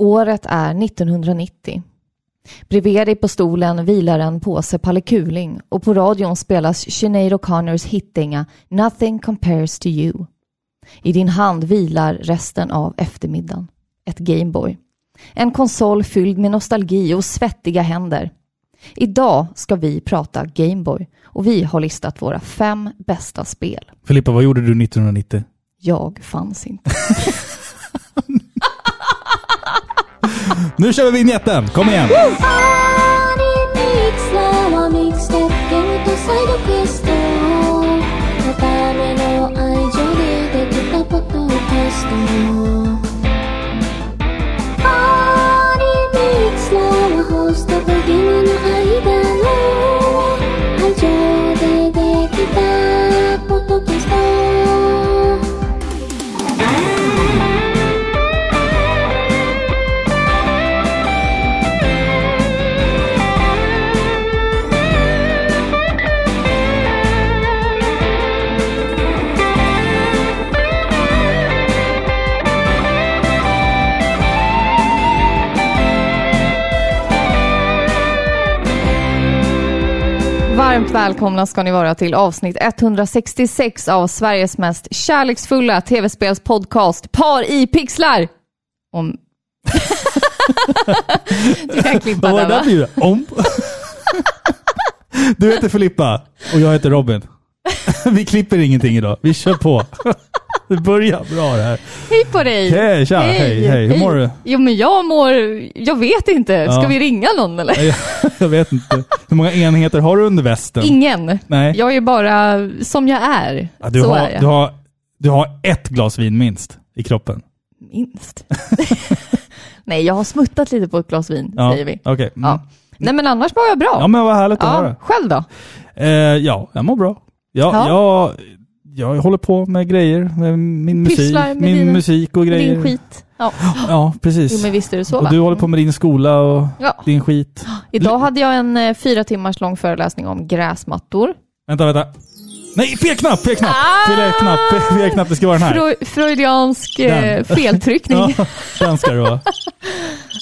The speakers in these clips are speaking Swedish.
Året är 1990. Bredvid dig på stolen vilar en påse pallekuling och på radion spelas Sinead O'Connors hitdänga Nothing compares to you. I din hand vilar resten av eftermiddagen. Ett Gameboy. En konsol fylld med nostalgi och svettiga händer. Idag ska vi prata Gameboy och vi har listat våra fem bästa spel. Filippa, vad gjorde du 1990? Jag fanns inte. Nu kör vi vignetten! Kom igen! Woo! Varmt välkomna ska ni vara till avsnitt 166 av Sveriges mest kärleksfulla tv-spelspodcast Par i pixlar. Om... du kan klippa Vad där va? Om? Du heter Filippa och jag heter Robin. Vi klipper ingenting idag. Vi kör på. Det börjar bra det här. Hej på dig! Hej, tja, hej, hej. Hur mår du? Jo men jag mår, jag vet inte. Ska Ja. vi ringa någon eller? Jag, jag vet inte. Hur många enheter har du under västen? Ingen. Nej. Jag är bara som jag är. Ja, du, Så har, är jag. du, har, du har ett glas vin minst i kroppen. Minst. Nej, jag har smuttat lite på ett glas vin, Ja, säger vi. Okej. Mm. Ja. Nej men annars mår jag bra. Ja, men vad härligt att Ja, höra. själv då? Eh, ja, jag mår bra. Ja, Ja. Jag, jag håller på med grejer, med min musik, med min dina- musik och grejer. Din skit. Ja. Ja, precis. Jo men visst är det så och va? du håller på med din skola och Ja. din skit. Idag hade jag en eh, fyra timmars lång föreläsning om gräsmattor. Vänta, vänta. Nej, fel knapp, fel knapp! Ah! Fel knapp, fel, knapp. Det ska vara den här. Freu- freudiansk eh, Den. feltryckning. Ja, ja. den ska det vara.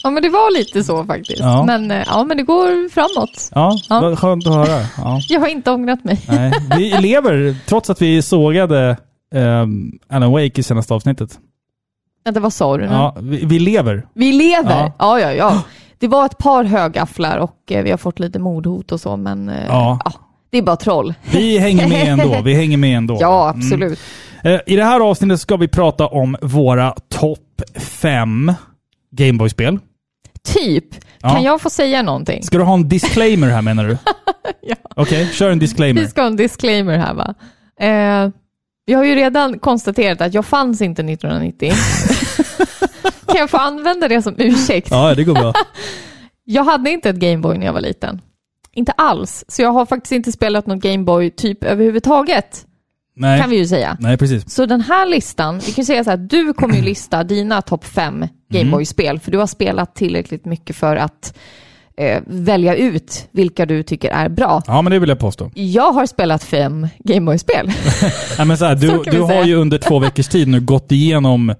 men det var lite så faktiskt. Ja. Men, eh, ja, men det går framåt. Ja, Ja. skönt att höra. Ja. Jag har inte ångrat mig. Nej. Vi lever, trots att vi sågade um, Alan Wake i senaste avsnittet. Vänta, vad sa du nu? Ja, vi, vi lever. Vi lever! Ja. Ja, ja, ja. Det var ett par högafflar och eh, vi har fått lite mordhot och så, men Ja. ja, det är bara troll. Vi hänger med ändå. Vi hänger med ändå. Ja, absolut. Eh, I det här avsnittet ska vi prata om våra topp fem Gameboy-spel. Typ. Ja. Kan jag få säga någonting? Ska du ha en disclaimer här menar du? Ja. Okej, kör en disclaimer. Vi ska ha en disclaimer här va. Eh, vi har ju redan konstaterat att jag fanns inte 1990. kan jag få använda det som ursäkt? Ja, det går bra. Jag hade inte ett Gameboy när jag var liten. Inte alls. Så jag har faktiskt inte spelat något Gameboy typ överhuvudtaget, Nej, kan vi ju säga. Nej precis. Så den här listan, vi kan säga så här, du kommer ju lista dina topp fem Gameboy-spel, för du har spelat tillräckligt mycket för att eh, välja ut vilka du tycker är bra. Ja, men det vill jag påstå. Jag har spelat fem Gameboy-spel. Nej, men så här, Så du, kan vi du har säga. ju under två veckors tid nu gått igenom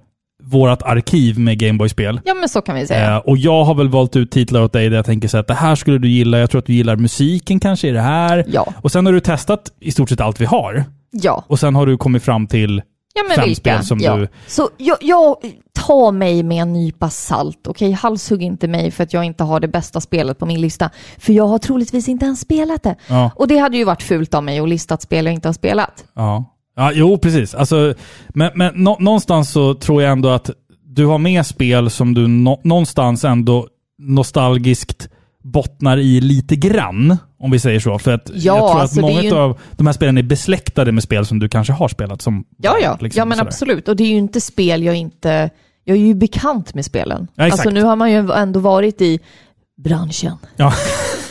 vårt arkiv med Gameboy-spel. ja, men så kan vi säga. Eh, och jag har väl valt ut titlar åt dig där jag tänker så att det här skulle du gilla. Jag tror att du gillar musiken kanske i det här. Ja. Och sen har du testat i stort sett allt vi har. Ja, Och sen har du kommit fram till ja men fem vilka? spel som ja. du... Så jag, jag tar mig med en nypa salt, okej? Halshugg inte mig för att jag inte har det bästa spelet på min lista. För jag har troligtvis inte ens spelat det. Ja. Och det hade ju varit fult av mig att lista ett spel jag inte har spelat. Ja, ja jo precis. Alltså, men men nå, någonstans så tror jag ändå att du har med spel som du nå, någonstans ändå nostalgiskt bottnar i lite grann, om vi säger så. För att Ja, jag tror alltså, att många ju- av de här spelen är besläktade med spel som du kanske har spelat. Som Ja, ja. liksom ja men sådär. absolut. Och det är ju inte spel jag inte... Jag är ju bekant med spelen. Ja, exakt. alltså nu har man ju ändå varit i branschen Ja,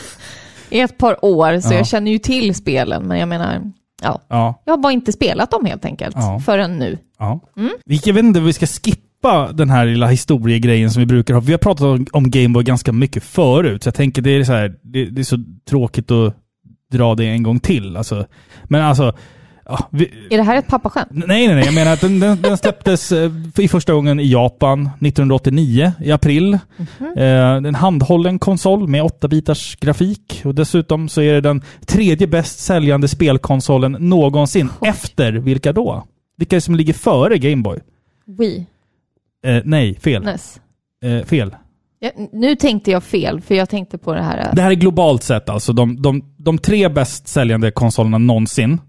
i ett par år, så Ja. jag känner ju till spelen. Men jag menar, ja. ja, Jag har bara inte spelat dem helt enkelt, Ja. förrän nu. ja. Mm. Vi- Jag vet inte om vi ska skippa den här lilla historiegrejen som vi brukar ha. Vi har pratat om, om Gameboy ganska mycket förut, så jag tänker det är, så här, det, det är så tråkigt att dra det en gång till. Alltså, men alltså, Ja, vi, Är det här ett pappaskämt? nej, nej, nej. Jag menar att den, den, den släpptes eh, i första gången i Japan 1989 i april. Mhm. Eh, en handhållen konsol med 8-bitars grafik. Och dessutom så är det den tredje bäst säljande spelkonsolen någonsin. Oj. Efter vilka då? Vilka är det som ligger före Gameboy? Wii? Eh, nej, fel. NES? Eh, fel. Ja, nu tänkte jag fel, för jag tänkte på det här äh, Det här är globalt sett alltså. De, de, de tre bäst säljande konsolerna någonsin.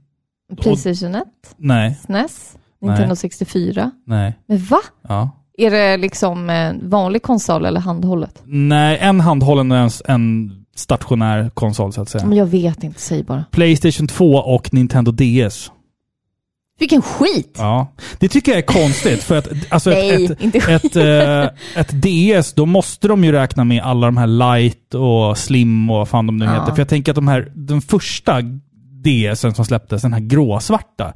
Playstation 1, Nej, SNES, Nintendo 64. nej, Men va? ja. Är det liksom en vanlig konsol eller handhållet? Nej, en handhållen och en, en stationär konsol så att säga. Men jag vet inte, säg bara. Playstation 2 och Nintendo DS. Vilken skit! Ja. Det tycker jag är konstigt för att alltså Nej, ett, ett, skit. ett, eh, ett DS, då måste de ju räkna med alla de här light och slim och vad fan de nu Ja. heter. För jag tänker att de här, den första DSen som släpptes, den här gråsvarta,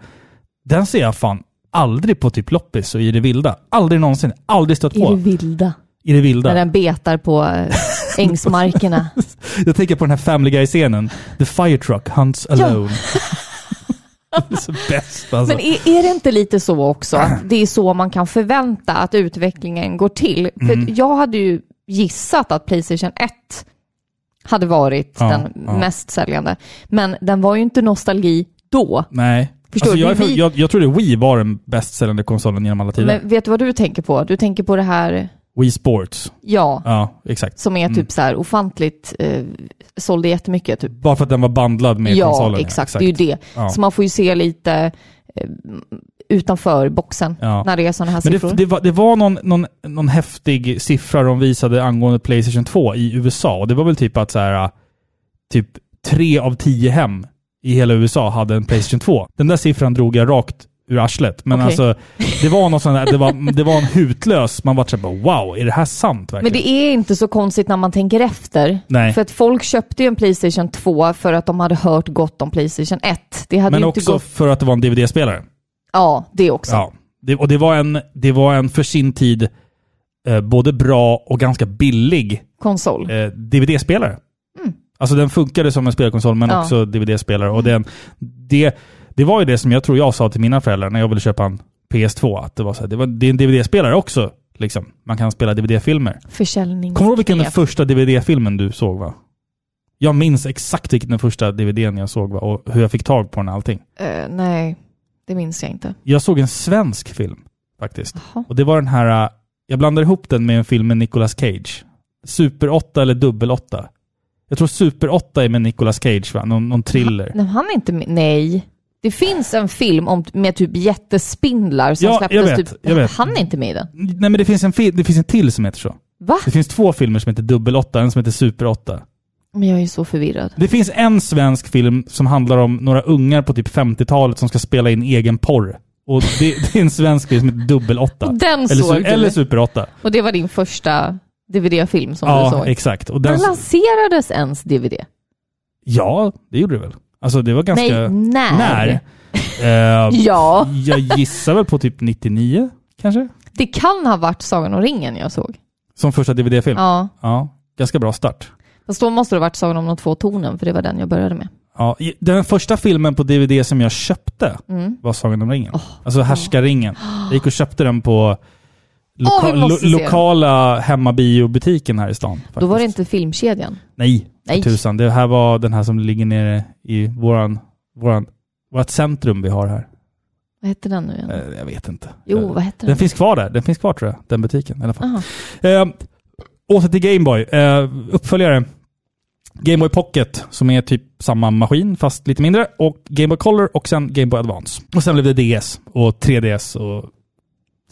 den ser jag fan aldrig på typ loppis och i det vilda. Aldrig någonsin. Aldrig stött I det på. vilda. I det vilda. När den betar på äh, ängsmarkerna. Jag tänker på den här Family Guy-scenen. The fire truck hunts alone. så bäst alltså. Men är, är det inte lite så också att det är så man kan förvänta att utvecklingen går till? För Mm. jag hade ju gissat att Playstation 1 hade varit Ja, den ja. mest säljande. Men den var ju inte nostalgi då. Nej. Förstår alltså, du? jag, Vi- jag, jag tror det Wii var den bäst säljande konsolen genom alla tider. Men vet du vad du tänker på? Du tänker på det här, Wii Sports. ja, Ja, exakt. som är Mm. typ så här ofantligt, eh, sålde jättemycket. Typ. Bara för att den var bandlad med ja, konsolen. exakt, Det är ju det. Ja. Så man får ju se lite eh, utanför boxen Ja. när det är sådana här Men siffror. det, det var, det var någon, någon, någon häftig siffra de visade angående Playstation 2 i USA. Och det var väl typ att så här, typ tre av tio hem i hela USA hade en Playstation 2. Den där siffran drog jag rakt ur arslet. Men Okej. alltså, det var något sånt där, det var, det var en hutlös, man var såhär wow, är det här sant verkligen? Men det är inte så konstigt när man tänker efter. Nej. För att folk köpte ju en Playstation 2 för att de hade hört gott om Playstation 1. Det hade Men också gått... för att det var en DVD-spelare. Ja, det också. Ja. Det, och det var, en, det var en för sin tid eh, både bra och ganska billig Konsol. eh, DVD-spelare. Alltså den funkade som en spelkonsol men Ja. också DVD-spelare. Och den, det, det var ju det som jag tror jag sa till mina föräldrar när jag ville köpa en PS2. Att det var så här, det, var, det är en DVD-spelare också. Liksom. Man kan spela DVD-filmer. Försäljnings... Kommer du ihåg vilken den första DVD-filmen du såg var? Jag minns exakt vilken den första DVDn jag såg var och hur jag fick tag på den och allting. Eh, nej, det minns jag inte. Jag såg en svensk film faktiskt. Jaha. Och det var den här, äh, jag blandade ihop den med en film med Nicolas Cage. Super 8 eller dubbel 8. Jag tror Super 8 är med Nicolas Cage va? Någon, någon thriller. Nej, han är inte med. Nej. Det finns en film om, med typ jättespindlar som Ja, släpptes jag vet, typ... jag vet. Han är inte med i den. Nej men det finns, en det finns en till som heter så. Va? Det finns två filmer som heter dubbel 8, en som heter Super 8. Men jag är så förvirrad. Det finns en svensk film som handlar om några ungar på typ 50-talet som ska spela in egen porr. Och det, det är en svensk film som heter dubbel 8. Den Eller, såg du. eller Super 8. Och det var din första DVD-film som du Ja, såg? exakt. Och den, lanserades ens DVD? ja, det gjorde det väl. Alltså det var ganska... Nej, när? När? Eh, Ja, Jag gissar väl på typ 99, kanske? det kan ha varit Sagan om ringen jag såg. Som första DVD-film? Ja. Ja, Ganska bra start. Fast då måste det ha varit Sagan om de två tornen, för det var den jag började med. Ja, den första filmen på DVD som jag köpte Mm. var Sagan om ringen. alltså Härskaringen. Jag gick och köpte den på loka- måste lo- lokala hemmabiobutiken här i stan. Då var det faktiskt. inte filmkedjan. Nej, Nej. tusan. Det här var den här som ligger nere i våran, våran, vårat centrum vi har här. Vad hette den nu igen? Eh, Jag vet inte. jo, vad hette Den den? finns kvar där. Den finns kvar tror jag, den butiken i alla fall. Aha. Eh, åter till Gameboy. Eh, uppföljare. Gameboy Pocket, som är typ samma maskin fast lite mindre. Och Gameboy Color och sen Gameboy Advance. Och sen blev det DS och 3DS och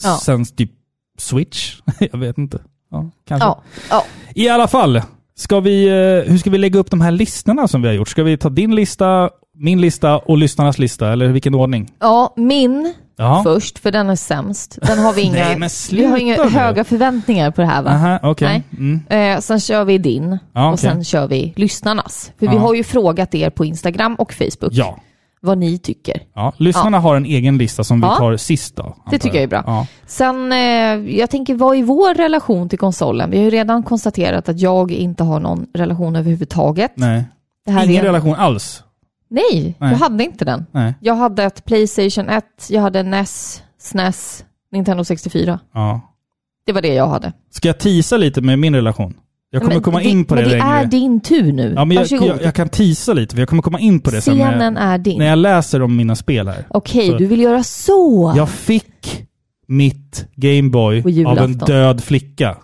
Ja. sen typ Switch. Jag vet inte. Ja, kanske. Ja, ja. I alla fall, ska vi, eh, hur ska vi lägga upp de här listorna som vi har gjort? Ska vi ta din lista, min lista och lyssnarnas lista? Eller vilken ordning? ja, min Ja. först, för den är sämst. Den har vi inga, Nej, men vi har sluta inga nu. höga förväntningar på det här va? Aha, okej. Nej. Mm. Eh, sen kör vi din Ja, och okej. sen kör vi lyssnarnas. För vi Ja. har ju frågat er på Instagram och Facebook Ja. vad ni tycker. Ja, lyssnarna har en egen lista som vi Ja. tar sist då. antar tycker jag är bra. Ja. Sen, eh, jag tänker, vad är vår relation till konsolen? Vi har ju redan konstaterat att jag inte har någon relation överhuvudtaget. Nej. Det här Ingen är relation alls. Nej, Nej. jag hade inte den. Nej. Jag hade ett Playstation 1, jag hade NES, SNES, Nintendo 64. Ja. Det var det jag hade. Ska jag tisa lite med min relation? Jag kommer Men komma in på det Men det längre. är din tur nu. Ja, men jag, jag, jag kan tisa lite, för jag kommer komma in på det sen när Scenen är din. när jag läser om mina spel här. Okej, Så- du vill göra så. Jag fick mitt Gameboy av en död flicka.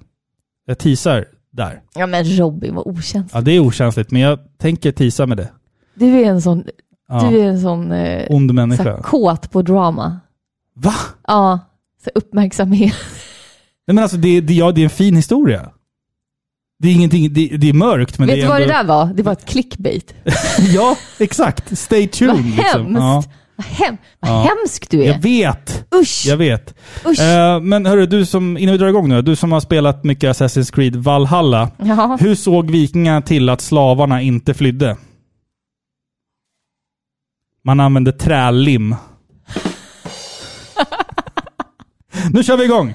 Jag tisar där. Ja men Robin, vad okänsligt. Ja, det är okänsligt, men jag tänker tisa med det. Du är en sån, Ja. du är en sån eh, Ond så människa. här, kåt på drama. Va? Ja, så uppmärksamhet. Nej men alltså, det, det, ja, det är en fin historia. Det är ingenting, det, det är mörkt, men Vet det du är vad ändå... det där var? Det var ett clickbait. ja, exakt. Stay tuned. Vad liksom. hemskt. Ja, Vad, hem, vad Ja. hemsk du är. jag vet. Usch! Jag vet. Usch! Eh, men hörru, du som, innan vi drar igång nu, du som har spelat mycket Assassin's Creed Valhalla. Ja. Hur såg vikingarna till att slavarna inte flydde? Man använde trälim. nu kör vi igång!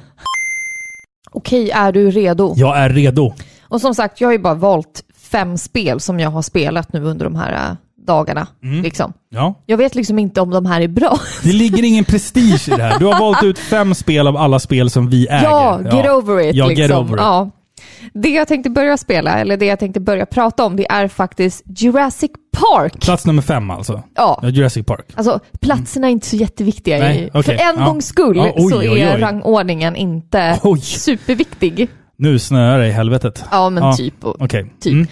Okej, är du redo? Jag är redo. Och som sagt, jag har ju bara valt fem spel som jag har spelat nu under de här äh, dagarna. Mm. Liksom. Ja. Jag vet liksom inte om de här är bra. Det ligger ingen prestige i det här. Du har valt ut fem spel av alla spel som vi äger. Ja, get over it. Ja, liksom. get over it. Ja. Det jag tänkte börja spela, eller det jag tänkte börja prata om, det är faktiskt Jurassic Park. Plats nummer fem alltså. Ja, Jurassic Park. alltså platserna är inte så jätteviktiga. Nej, okej, För en ja. gångs skull Ja, oj, så oj, är oj. rangordningen inte Oj. superviktig. Nu snöar det i helvetet. Ja, men Ja. typ. Och Okej. Typ. Mm.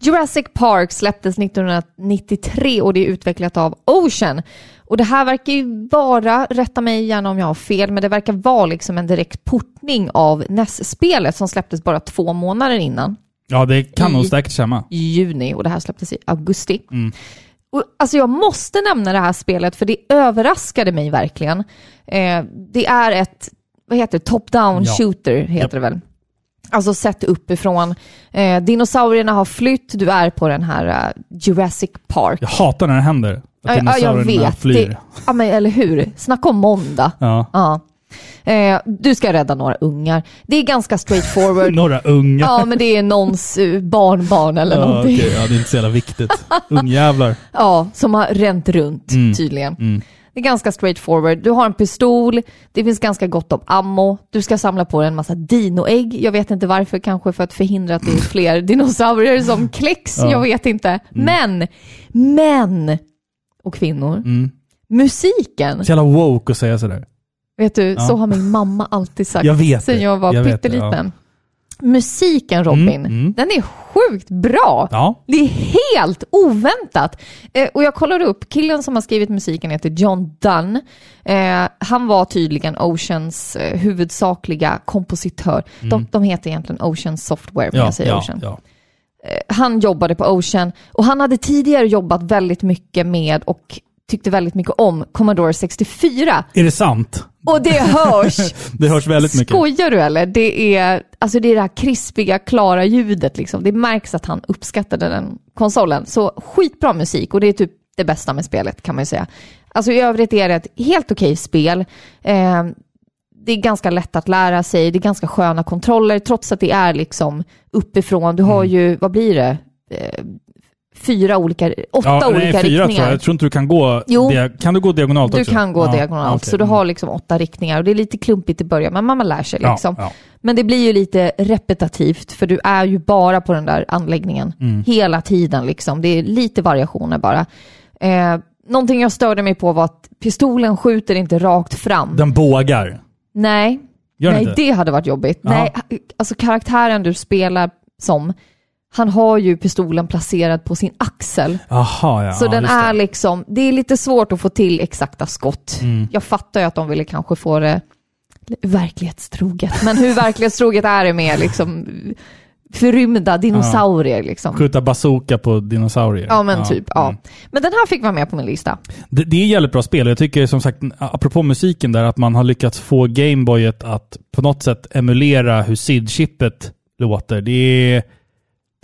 Jurassic Park släpptes 1993 och det är utvecklat av Ocean. Och det här verkar ju vara, rätta mig gärna om jag har fel, men det verkar vara liksom en direkt portning av NES-spelet som släpptes bara två månader innan, Ja, det kan nog säkert stämma. i juni, och det här släpptes i augusti. Mm. Och, alltså jag måste nämna det här spelet för det överraskade mig verkligen. Eh, det är ett, vad heter det, top-down Ja. shooter heter Japp. det väl. Alltså sett uppifrån. Eh, dinosaurierna har flytt, du är på den här eh, Jurassic Park. Jag hatar när det händer. Att Ja, ja, jag vet. flyr. Det, ja, men eller hur? Snacka om måndag. Ja. Ja. Eh, du ska rädda några ungar. Det är ganska straightforward. Några unga. ja, men det är någons eh, barnbarn eller Ja, någonting. okej. ja, det är inte så jävla viktigt. Ungjävlar. Ja, som har ränt runt Mm. tydligen. Mm. Det är ganska straightforward. Du har en pistol, det finns ganska gott om ammo, du ska samla på dig en massa dinoägg. Jag vet inte varför, kanske för att förhindra att det är fler dinosaurier som kläcks. Ja. Jag vet inte. Men, men, och kvinnor, Mm. musiken. Så jävla woke att säga sådär. Vet du, Ja. så har min mamma alltid sagt Jag vet sen jag var Jag pytteliten. Musiken Robin, Mm, mm. den är sjukt bra. Ja. Det är helt oväntat. Eh, och jag kollade upp, killen som har skrivit musiken heter John Dunn. Eh, han var tydligen Oceans eh, huvudsakliga kompositör. De, de heter egentligen Ocean Software, men Ja, jag säger ja, Ocean. ja. Han jobbade på Ocean och han hade tidigare jobbat väldigt mycket med och tyckte väldigt mycket om Commodore 64. Är det sant? Och det hörs Det hörs väldigt mycket. Skojar du eller? Det är, alltså det är det här krispiga, klara ljudet liksom. Det märks att han uppskattade den konsolen. Så skitbra musik och det är typ det bästa med spelet kan man ju säga. Alltså i övrigt är det ett helt okej spel. Eh, det är ganska lätt att lära sig, det är ganska sköna kontroller trots att det är liksom uppifrån. Du har Mm. ju, vad blir det? Fyra olika, åtta Ja, olika nej, fyra riktningar. tror jag. Jag tror inte du kan gå... Jo. dia- Kan du gå diagonalt Du också? kan gå Ja, diagonalt, okej. så du har liksom åtta riktningar och det är lite klumpigt i början, men man lär sig liksom. ja. Men det blir ju lite repetitivt, för du är ju bara på den där anläggningen Mm. hela tiden liksom. Det är lite variationer bara. Eh, någonting jag störde mig på var att pistolen skjuter inte rakt fram. Den bågar. Nej, Gör nej inte? det hade varit jobbigt. Ja. Nej, alltså karaktären du spelar som, han har ju pistolen placerad på sin axel. Jaha, ja. Så ja, den just det. är liksom, det är lite svårt att få till exakta skott. Mm. Jag fattar ju att de ville kanske få det verklighetstroget, men hur verklighetstroget är det med liksom förrymda dinosaurier liksom? Skjuta bazooka på dinosaurier. Ja men typ, ja. mm. Men den här fick vara med på min lista. Det, det är ett jävligt bra spel. Jag tycker som sagt, apropå musiken där, att man har lyckats få Gameboyet att på något sätt emulera hur SID-chippet låter. Det är,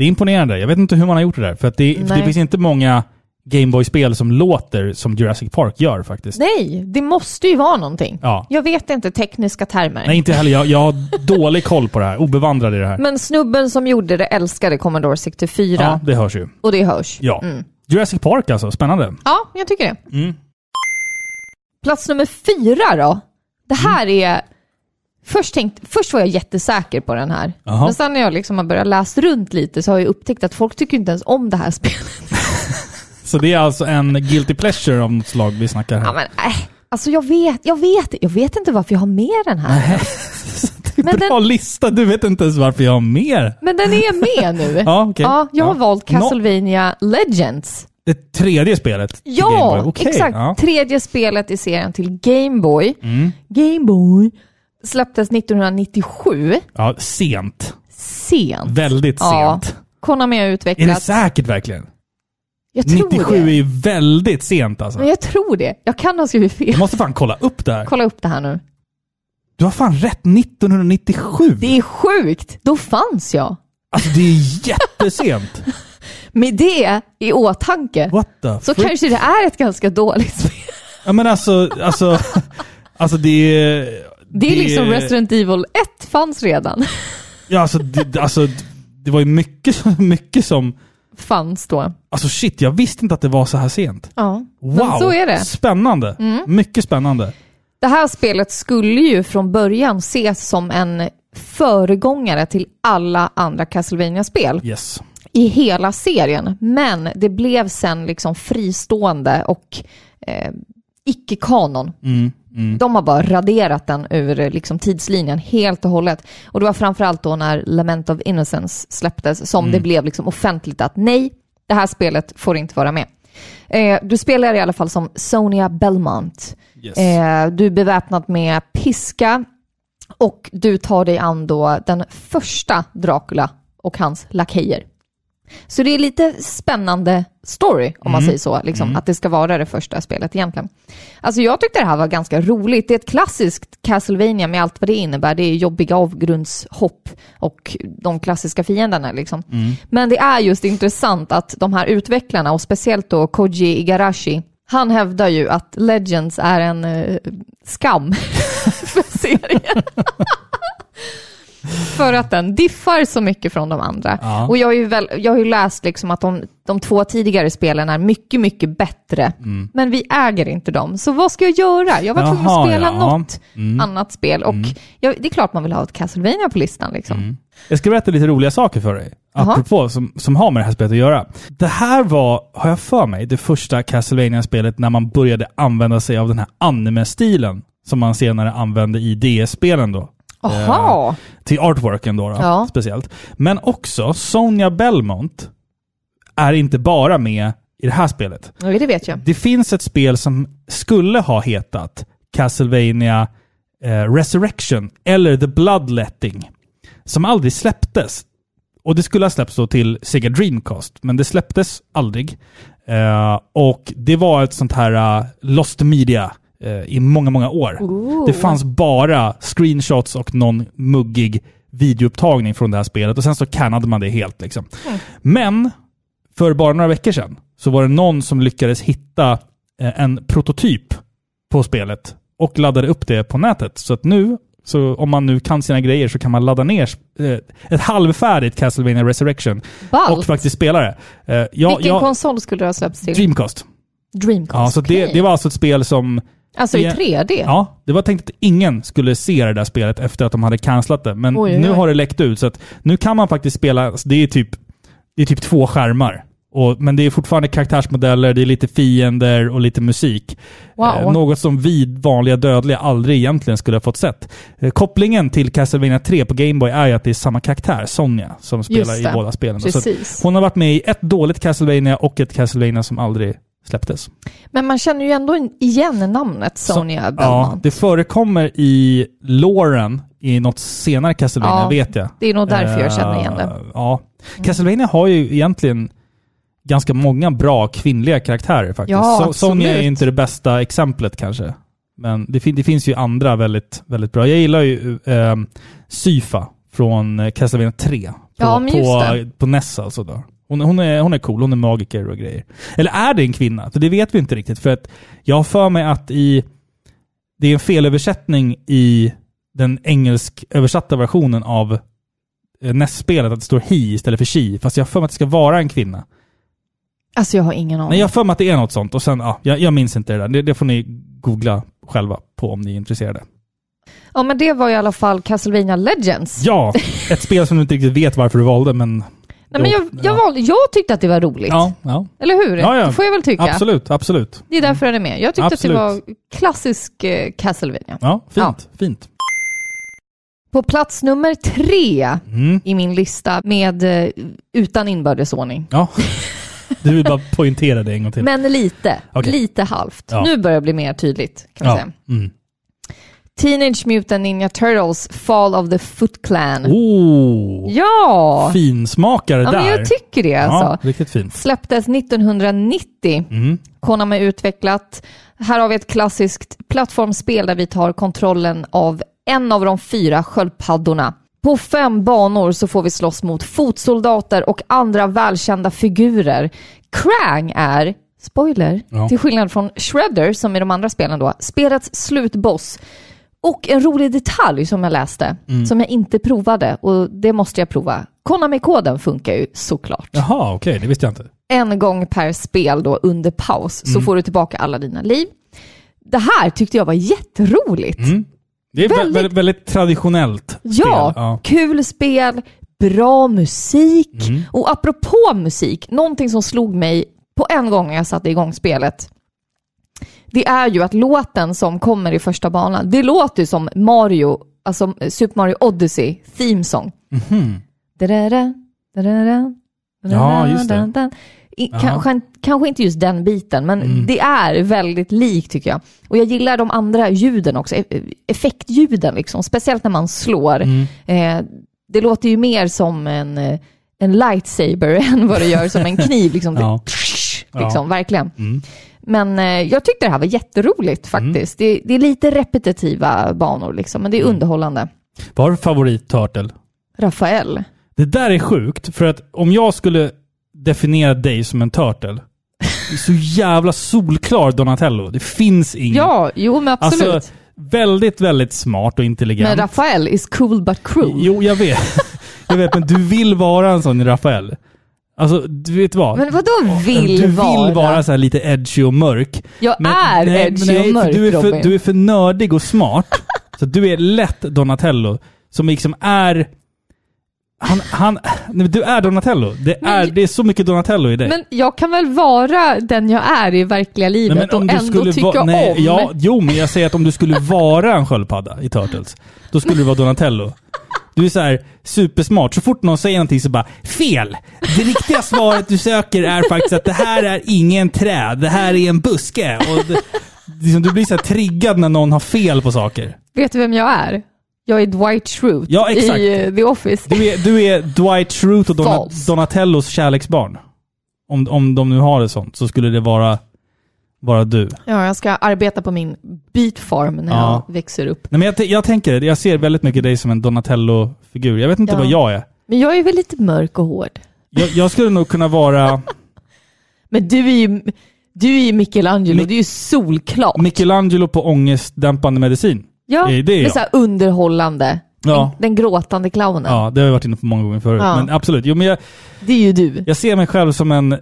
det är imponerande. Jag vet inte hur man har gjort det där. För att det, för det finns inte många Gameboy-spel som låter som Jurassic Park gör faktiskt. Nej, det måste ju vara någonting. Ja. Jag vet inte tekniska termer. Nej, inte heller. Jag, jag har dålig koll på det här. Obevandrad i det här. Men snubben som gjorde det älskade Commodore 64 Ja, det hörs ju. och det hörs. Ja. Mm. Jurassic Park alltså, spännande. Ja, jag tycker det. Mm. Plats nummer fyra då. Det här är... Först, tänkt, först var jag jättesäker på den här. Jaha. Men sen när jag liksom har börjat läsa runt lite så har jag upptäckt att folk tycker inte ens om det här spelet. Så det är alltså en guilty pleasure av något slag vi snackar här. Ja, men, äh, alltså jag vet, jag vet, jag vet inte varför jag har med den här. Men Bra lista, du vet inte ens varför jag har mer. Men den är med nu. Ja, okej. Ja, jag har Ja. valt Castlevania Legends. Det tredje spelet Ja. Okej, exakt. Ja. Tredje spelet i serien till Game Boy. Mm. Game Boy släpptes 1997. ja, sent. Sent. Väldigt Ja. sent. Konami har Är det säkert verkligen? jag tror 97 det. är ju väldigt sent alltså. Men jag tror det. Jag kan ha skrivit fel. Jag måste fan kolla upp det här. Kolla upp det här nu. Du har fan rätt, 1997! Det är sjukt. Då fanns jag. Alltså det är jättesent! Med det i åtanke så frick? kanske det är ett ganska dåligt spel. Ja men alltså, alltså, alltså det är... Det är liksom Resident Evil 1 fanns redan. Ja alltså, det, alltså, det var ju mycket, mycket som... fanns då. Alltså shit, jag visste inte att det var så här sent. Ja, Wow! men så är det. Mm. Spännande! Mycket spännande. Det här spelet skulle ju från början ses som en föregångare till alla andra Castlevania-spel Yes. i hela serien. Men det blev sen liksom fristående och eh, icke-kanon. Mm, mm. De har bara raderat den ur liksom, tidslinjen helt och hållet. Och det var framförallt då när Lament of Innocence släpptes som Mm. det blev liksom offentligt att nej, det här spelet får inte vara med. Eh, du spelar i alla fall som Sonia Belmont. Yes. Eh, du är beväpnad med piska och du tar dig an då den första Dracula och hans lakejer. Så det är lite spännande story, om man säger så, liksom, att det ska vara det första spelet egentligen. Alltså jag tyckte det här var ganska roligt. Det är ett klassiskt Castlevania med allt vad det innebär. Det är jobbiga avgrundshopp och de klassiska fienderna liksom. Men det är just intressant att de här utvecklarna, och speciellt då Koji Igarashi, han hävdar ju att Legends är en eh, skam för serien. för att den diffar så mycket från de andra. Ja. Och jag har ju, väl, jag har ju läst liksom att de, de två tidigare spelen är mycket, mycket bättre. Men vi äger inte dem. Så vad ska jag göra? Jag var tvungen att spela ja. något annat spel. Och jag, det är klart man vill ha ett Castlevania på listan. Liksom. Jag ska berätta lite roliga saker för dig. Apropå, som, som har med det här spelet att göra. Det här var, har jag för mig, det första Castlevania-spelet när man började använda sig av den här anime-stilen som man senare använde i DS-spelen då. Jaha! Till artworken då, då Ja. speciellt. Men också Sonja Belmont är inte bara med i det här spelet. Ja, det vet jag. Det finns ett spel som skulle ha hetat Castlevania eh, Resurrection eller The Bloodletting. Som aldrig släpptes. Och det skulle ha släppts då till Sega Dreamcast, men det släpptes aldrig. Eh, och det var ett sånt här eh, lost media eh, i många, många år. Ooh. Det fanns bara screenshots och någon muggig videoupptagning från det här spelet och sen så kannade man det helt liksom. Men för bara några veckor sedan så var det någon som lyckades hitta eh, en prototyp på spelet och laddade upp det på nätet. Så att nu, så om man nu kan sina grejer så kan man ladda ner eh, ett halvfärdigt Castlevania Resurrection Ballt. och faktiskt spela det. Eh, ja, Vilken ja, konsol skulle det ha släppts till? Dreamcast. Dreamcast. Ja, så det, okej. det var alltså ett spel som Alltså i Ja. 3D? Ja, det var tänkt att ingen skulle se det där spelet efter att de hade cancelat det. Men Oj, nu oj. har det läckt ut, så att nu kan man faktiskt spela, alltså det är typ, det är typ två skärmar. Och, men det är fortfarande karaktärsmodeller, det är lite fiender och lite musik. Wow. Eh, något som vi vanliga dödliga aldrig egentligen skulle ha fått sett. Eh, kopplingen till Castlevania 3 på Game Boy är ju att det är samma karaktär, Sonja, som spelar i båda spelen. Hon har varit med i ett dåligt Castlevania och ett Castlevania som aldrig släpptes. Men man känner ju ändå igen namnet Sonia Ja, Belmont. det förekommer i Loren i något senare Castlevania, Ja, vet jag. Det är nog därför jag känner igen det. Eh, Ja. Castlevania har ju egentligen ganska många bra kvinnliga karaktärer faktiskt. Ja, So- Sonja är inte det bästa exemplet kanske. Men det, fin- det finns ju andra väldigt, väldigt bra. Jag gillar ju eh, Syfa från eh, Castlevania 3. På, Ja, på, på NES alltså. Då. Hon, hon, är, hon är cool, hon är magiker och grejer. Eller är det en kvinna? För det vet vi inte riktigt. För att jag har för mig att i... Det är en felöversättning i den engelsk översatta versionen av eh, NES-spelet, att det står he istället för she. Fast jag har för mig att det ska vara en kvinna. Alltså jag har ingen aning. Nej, jag har för mig att det är något sånt. Och sen, ja, jag, jag minns inte det där. Det, det får ni googla själva på om ni är intresserade. Ja, men det var i alla fall Castlevania Legends. Ja, ett spel som du inte riktigt vet varför du valde, men... Nej, men jag, jag, ja. valde, jag tyckte att det var roligt. Ja, ja. Eller hur? Ja, ja. Det får jag väl tycka. Absolut, absolut. Det är därför den är med. Jag tyckte Absolut. att det var klassisk eh, Castlevania. Ja, fint, fint. På plats nummer tre Mm. i min lista med eh, utan inbördesordning. Ja. Du vill bara poängtera det en gång till. Men lite, Okej. lite halvt. Ja. Nu börjar det bli mer tydligt kan man ja. säga. Mm. Teenage Mutant Ninja Turtles Fall of the Foot Clan. Oh! Ja! Finsmakare ja, där. men jag tycker det alltså. Ja, riktigt fint. Släpptes 1990. Mm. Konami utvecklat. Här har vi ett klassiskt plattformsspel där vi tar kontrollen av en av de fyra sköldpaddorna. På fem banor så får vi slåss mot fotsoldater och andra välkända figurer. Krang är, spoiler, Ja. till skillnad från Shredder som i de andra spelen då, spelets slutboss. Och en rolig detalj som jag läste, Mm. som jag inte provade och det måste jag prova. Konami-koden funkar ju såklart Jaha, okej, det visste jag inte. en gång per spel då under paus så får du tillbaka alla dina liv. Det här tyckte jag var jätteroligt. Mm. Det är väldigt, Väldigt- väldigt, väldigt traditionellt Ja, spel. Ja. kul spel, bra musik Mm. och apropå musik, någonting som slog mig på en gång när jag satte igång spelet. Det är ju att låten som kommer i första banan, det låter ju som Mario, alltså Super Mario Odyssey theme song. Mhm. Da-da-da, da-da-da, Ja, just det. I, Ja. kanske, kanske inte just den biten, men Mm. det är väldigt likt tycker jag. Och jag gillar de andra ljuden också, e- effektljuden liksom, speciellt när man slår. Mm. Eh, det låter ju mer som en, en lightsaber än vad det gör som en kniv. Liksom, Ja. liksom, Verkligen. Mm. Men eh, jag tyckte det här var jätteroligt faktiskt. Det, det är lite repetitiva banor, liksom, men det är Mm. underhållande. Vad har du för favorit-turtle? Rafael. Det där är sjukt, för att om jag skulle definiera dig som en turtle, det är så jävla solklar Donatello. Det finns ingen. Ja, jo men absolut. Alltså, väldigt, väldigt smart och intelligent. men Rafael is cool but cruel. Jo, jag vet. jag vet, men du vill vara en sån Rafael. Alltså, du vet vad? Men vadå vill du vara? vill vara så här lite edgy och mörk. Jag Men- är nej, edgy nej, och mörk du är, för, Robin. du är för nördig och smart. så du är lätt Donatello. Som liksom är... Han, han, nej, du är Donatello. Det Men- är, det är så mycket Donatello i dig. Men jag kan väl vara den jag är i verkliga livet och ändå tycka va- nej, om. Ja, jo, men jag säger att om du skulle vara en sköldpadda i Turtles, då skulle du vara Donatello. Du är så här supersmart. Så fort någon säger någonting så bara fel! Det riktiga svaret du söker är faktiskt att det här är ingen träd, det här är en buske. Och det, liksom, du blir så här triggad när någon har fel på saker. Vet du vem jag är? Jag är Dwight Schrute Ja, exakt. i eh, The Office. Du är, du är Dwight Schrute och Dona, False. Donatellos kärleksbarn. Om, om de nu har det sånt, så skulle det vara, vara du. Ja, jag ska arbeta på min beat farm när Ja. jag växer upp. Nej, men jag, jag tänker det. Jag ser väldigt mycket dig som en Donatello-figur. Jag vet inte Ja. vad jag är. Men jag är väl lite mörk och hård. Jag, jag skulle nog kunna vara Men du är ju, du är ju Michelangelo, Mi- du är ju solklart. Michelangelo på ångestdämpande medicin. ja, det är är jag. så underhållande. Ja. Den, den gråtande clownen. Ja, det har jag varit inne på många gånger förut. Ja. Men absolut. Jo, men jag, Det är ju du. jag ser mig själv som en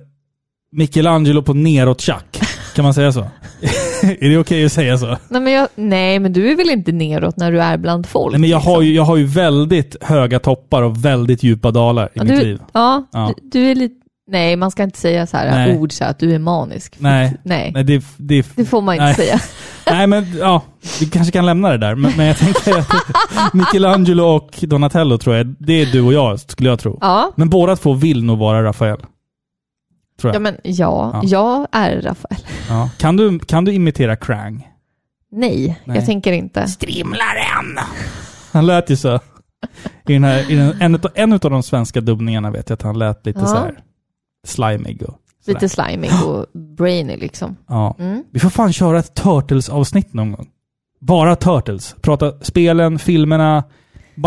Michelangelo på neråt-tjack. Kan man säga så? är det okej att säga så? Nej men, jag, nej, men du är väl inte neråt när du är bland folk? Nej, men jag, har liksom? ju, jag har ju väldigt höga toppar och väldigt djupa dalar i Ja, mitt du, liv. Ja, Ja. Du, du är lite... Nej, man ska inte säga så här Nej. ord så här, att du är manisk. Nej. Nej, Nej, det, det, det får man inte säga. Nej, men ja, vi kanske kan lämna det där. Men, men jag tänker att Michelangelo och Donatello tror jag, det är du och jag, skulle jag tro. Ja, Men båda två vill nog vara Rafael. Tror ja jag. men ja, Ja. jag är Rafael. Ja. Kan, du, kan du imitera Krang? Nej, Nej. jag tänker inte. Strimlaren! Han lät ju så. I den här, i den, en, utav, en utav de svenska dubbningarna vet jag att han lät lite Ja. så här slimig och sådär. Lite slimig och brainy liksom. Ja. Mm. Vi får fan köra ett Turtles-avsnitt någon gång. Bara Turtles. Prata spelen, filmerna,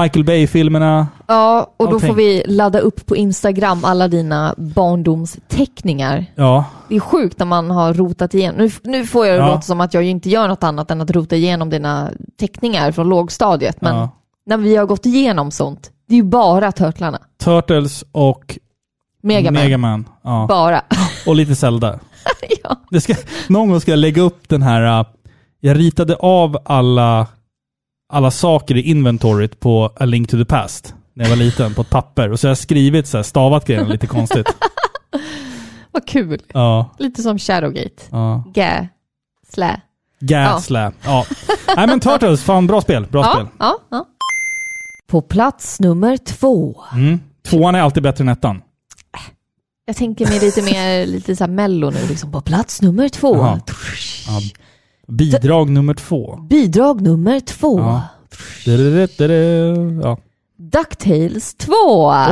Michael Bay-filmerna. Ja, och då Allting. får vi ladda upp på Instagram alla dina barndomsteckningar. Ja, Det är sjukt när man har rotat igenom. Nu, nu får jag det Ja. låta som att jag inte gör något annat än att rota igenom dina teckningar från lågstadiet. Men ja. när vi har gått igenom sånt, det är ju bara Turtlarna. Turtles och Mega Man. Mega Man. Ja. Bara. Och lite Zelda. ja. Ska, någon gång ska jag lägga upp den här... uh, jag ritade av alla, alla saker i inventoryt på A Link to the Past. När jag var liten, på ett papper. Och så har jag skrivit så här, stavat grejerna lite konstigt. Vad kul. Ja. Lite som Shadowgate. ja. Gä. Slä. Gaslä. Ja. Nej men Turtles, fan bra spel. Bra Ja, spel. ja, ja. På plats nummer två. Mm. Tvåan är alltid bättre än ettan. Jag tänker mig lite mer lite så här mello nu. Liksom på plats nummer två. Ja. Bidrag nummer två. Bidrag nummer två. Ja. Ja. Ducktails 2.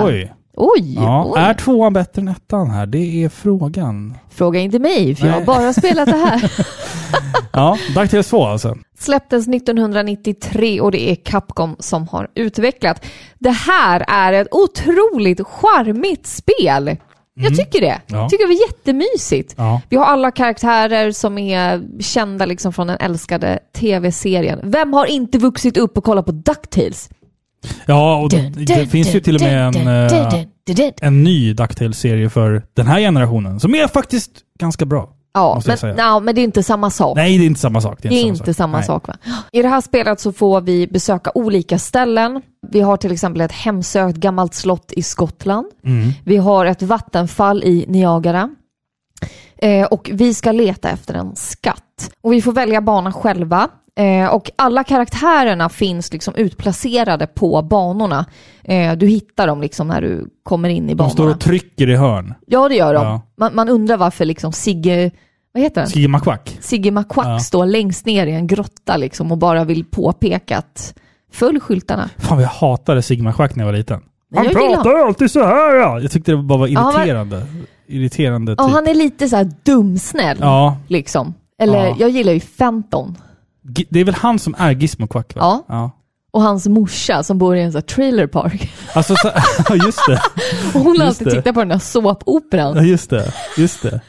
Oj. Oj, Ja. oj. Är tvåan bättre än ettan här? Det är frågan. Fråga inte mig, för jag har Nej. bara spelat det här. Ja, DuckTales 2 alltså. Släpptes 1993 och det är Capcom som har utvecklat. Det här är ett otroligt charmigt spel. Jag tycker det. Mm. Ja. tycker det var jättemysigt. Ja. Vi har alla karaktärer som är kända liksom från den älskade tv-serien. Vem har inte vuxit upp och kollat på DuckTales? Ja, och det, det finns ju till och med en, eh, en ny DuckTales-serie för den här generationen som är faktiskt ganska bra. Ja, men, ja, men det är inte samma sak. Nej, det är inte samma sak. Det är inte samma Nej. sak va? I det här spelet så får vi besöka olika ställen. Vi har till exempel ett hemsökt gammalt slott i Skottland. Mm. Vi har ett vattenfall i Niagara. Eh, och vi ska leta efter en skatt. Och vi får välja bana själva. Eh, och alla karaktärerna finns liksom utplacerade på banorna. Eh, du hittar dem liksom när du kommer in i De banorna. står och trycker i hörn. Ja, det gör de. Ja. Man, man undrar varför liksom Sigge... Vad heter den? Sigge McQuack. Sigge McQuack Ja. står längst ner i en grotta liksom och bara vill påpeka att följ skyltarna. Fan jag hatade Sigge McQuack när jag var liten. Men jag gillar alltid så här ja. Jag tyckte det bara var Ja, han var- irriterande. Irriterande Ja, typ. han är lite så här dumsnäll Ja, liksom. Eller Ja. jag gillar ju Fenton det är väl han som är Gizmo Quack va? Ja. ja. och hans morsa som bor i en sån här trailer park. Alltså, så, just det. Och hon har alltid det. tittat på den där såpoperan. Ja, just det. Just det.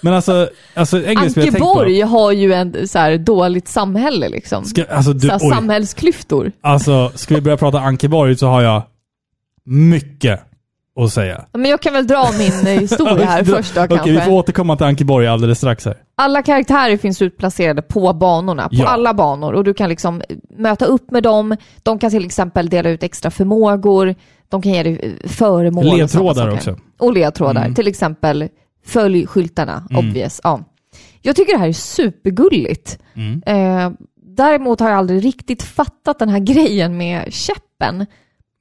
Men alltså, alltså en grej som jag tänkt på. Har ju en så här dåligt samhälle liksom. Ska, alltså, du, så här, samhällsklyftor. Alltså, ska vi börja prata Ankeborg så har jag mycket att säga. Men jag kan väl dra min eh, historia här först då Okej, kanske. vi får återkomma till Ankeborg alldeles strax här. Alla karaktärer finns utplacerade på banorna, på Ja. alla banor och du kan liksom möta upp med dem. De kan till exempel dela ut extra förmågor, de kan ge dig eh, föremål. och sådana Ledtrådar saker. också. Och ledtrådar, Mm. till exempel följ skyltarna, Mm. obvious. Ja. Jag tycker det här är supergulligt. Mm. Eh, däremot har jag aldrig riktigt fattat den här grejen med käppen.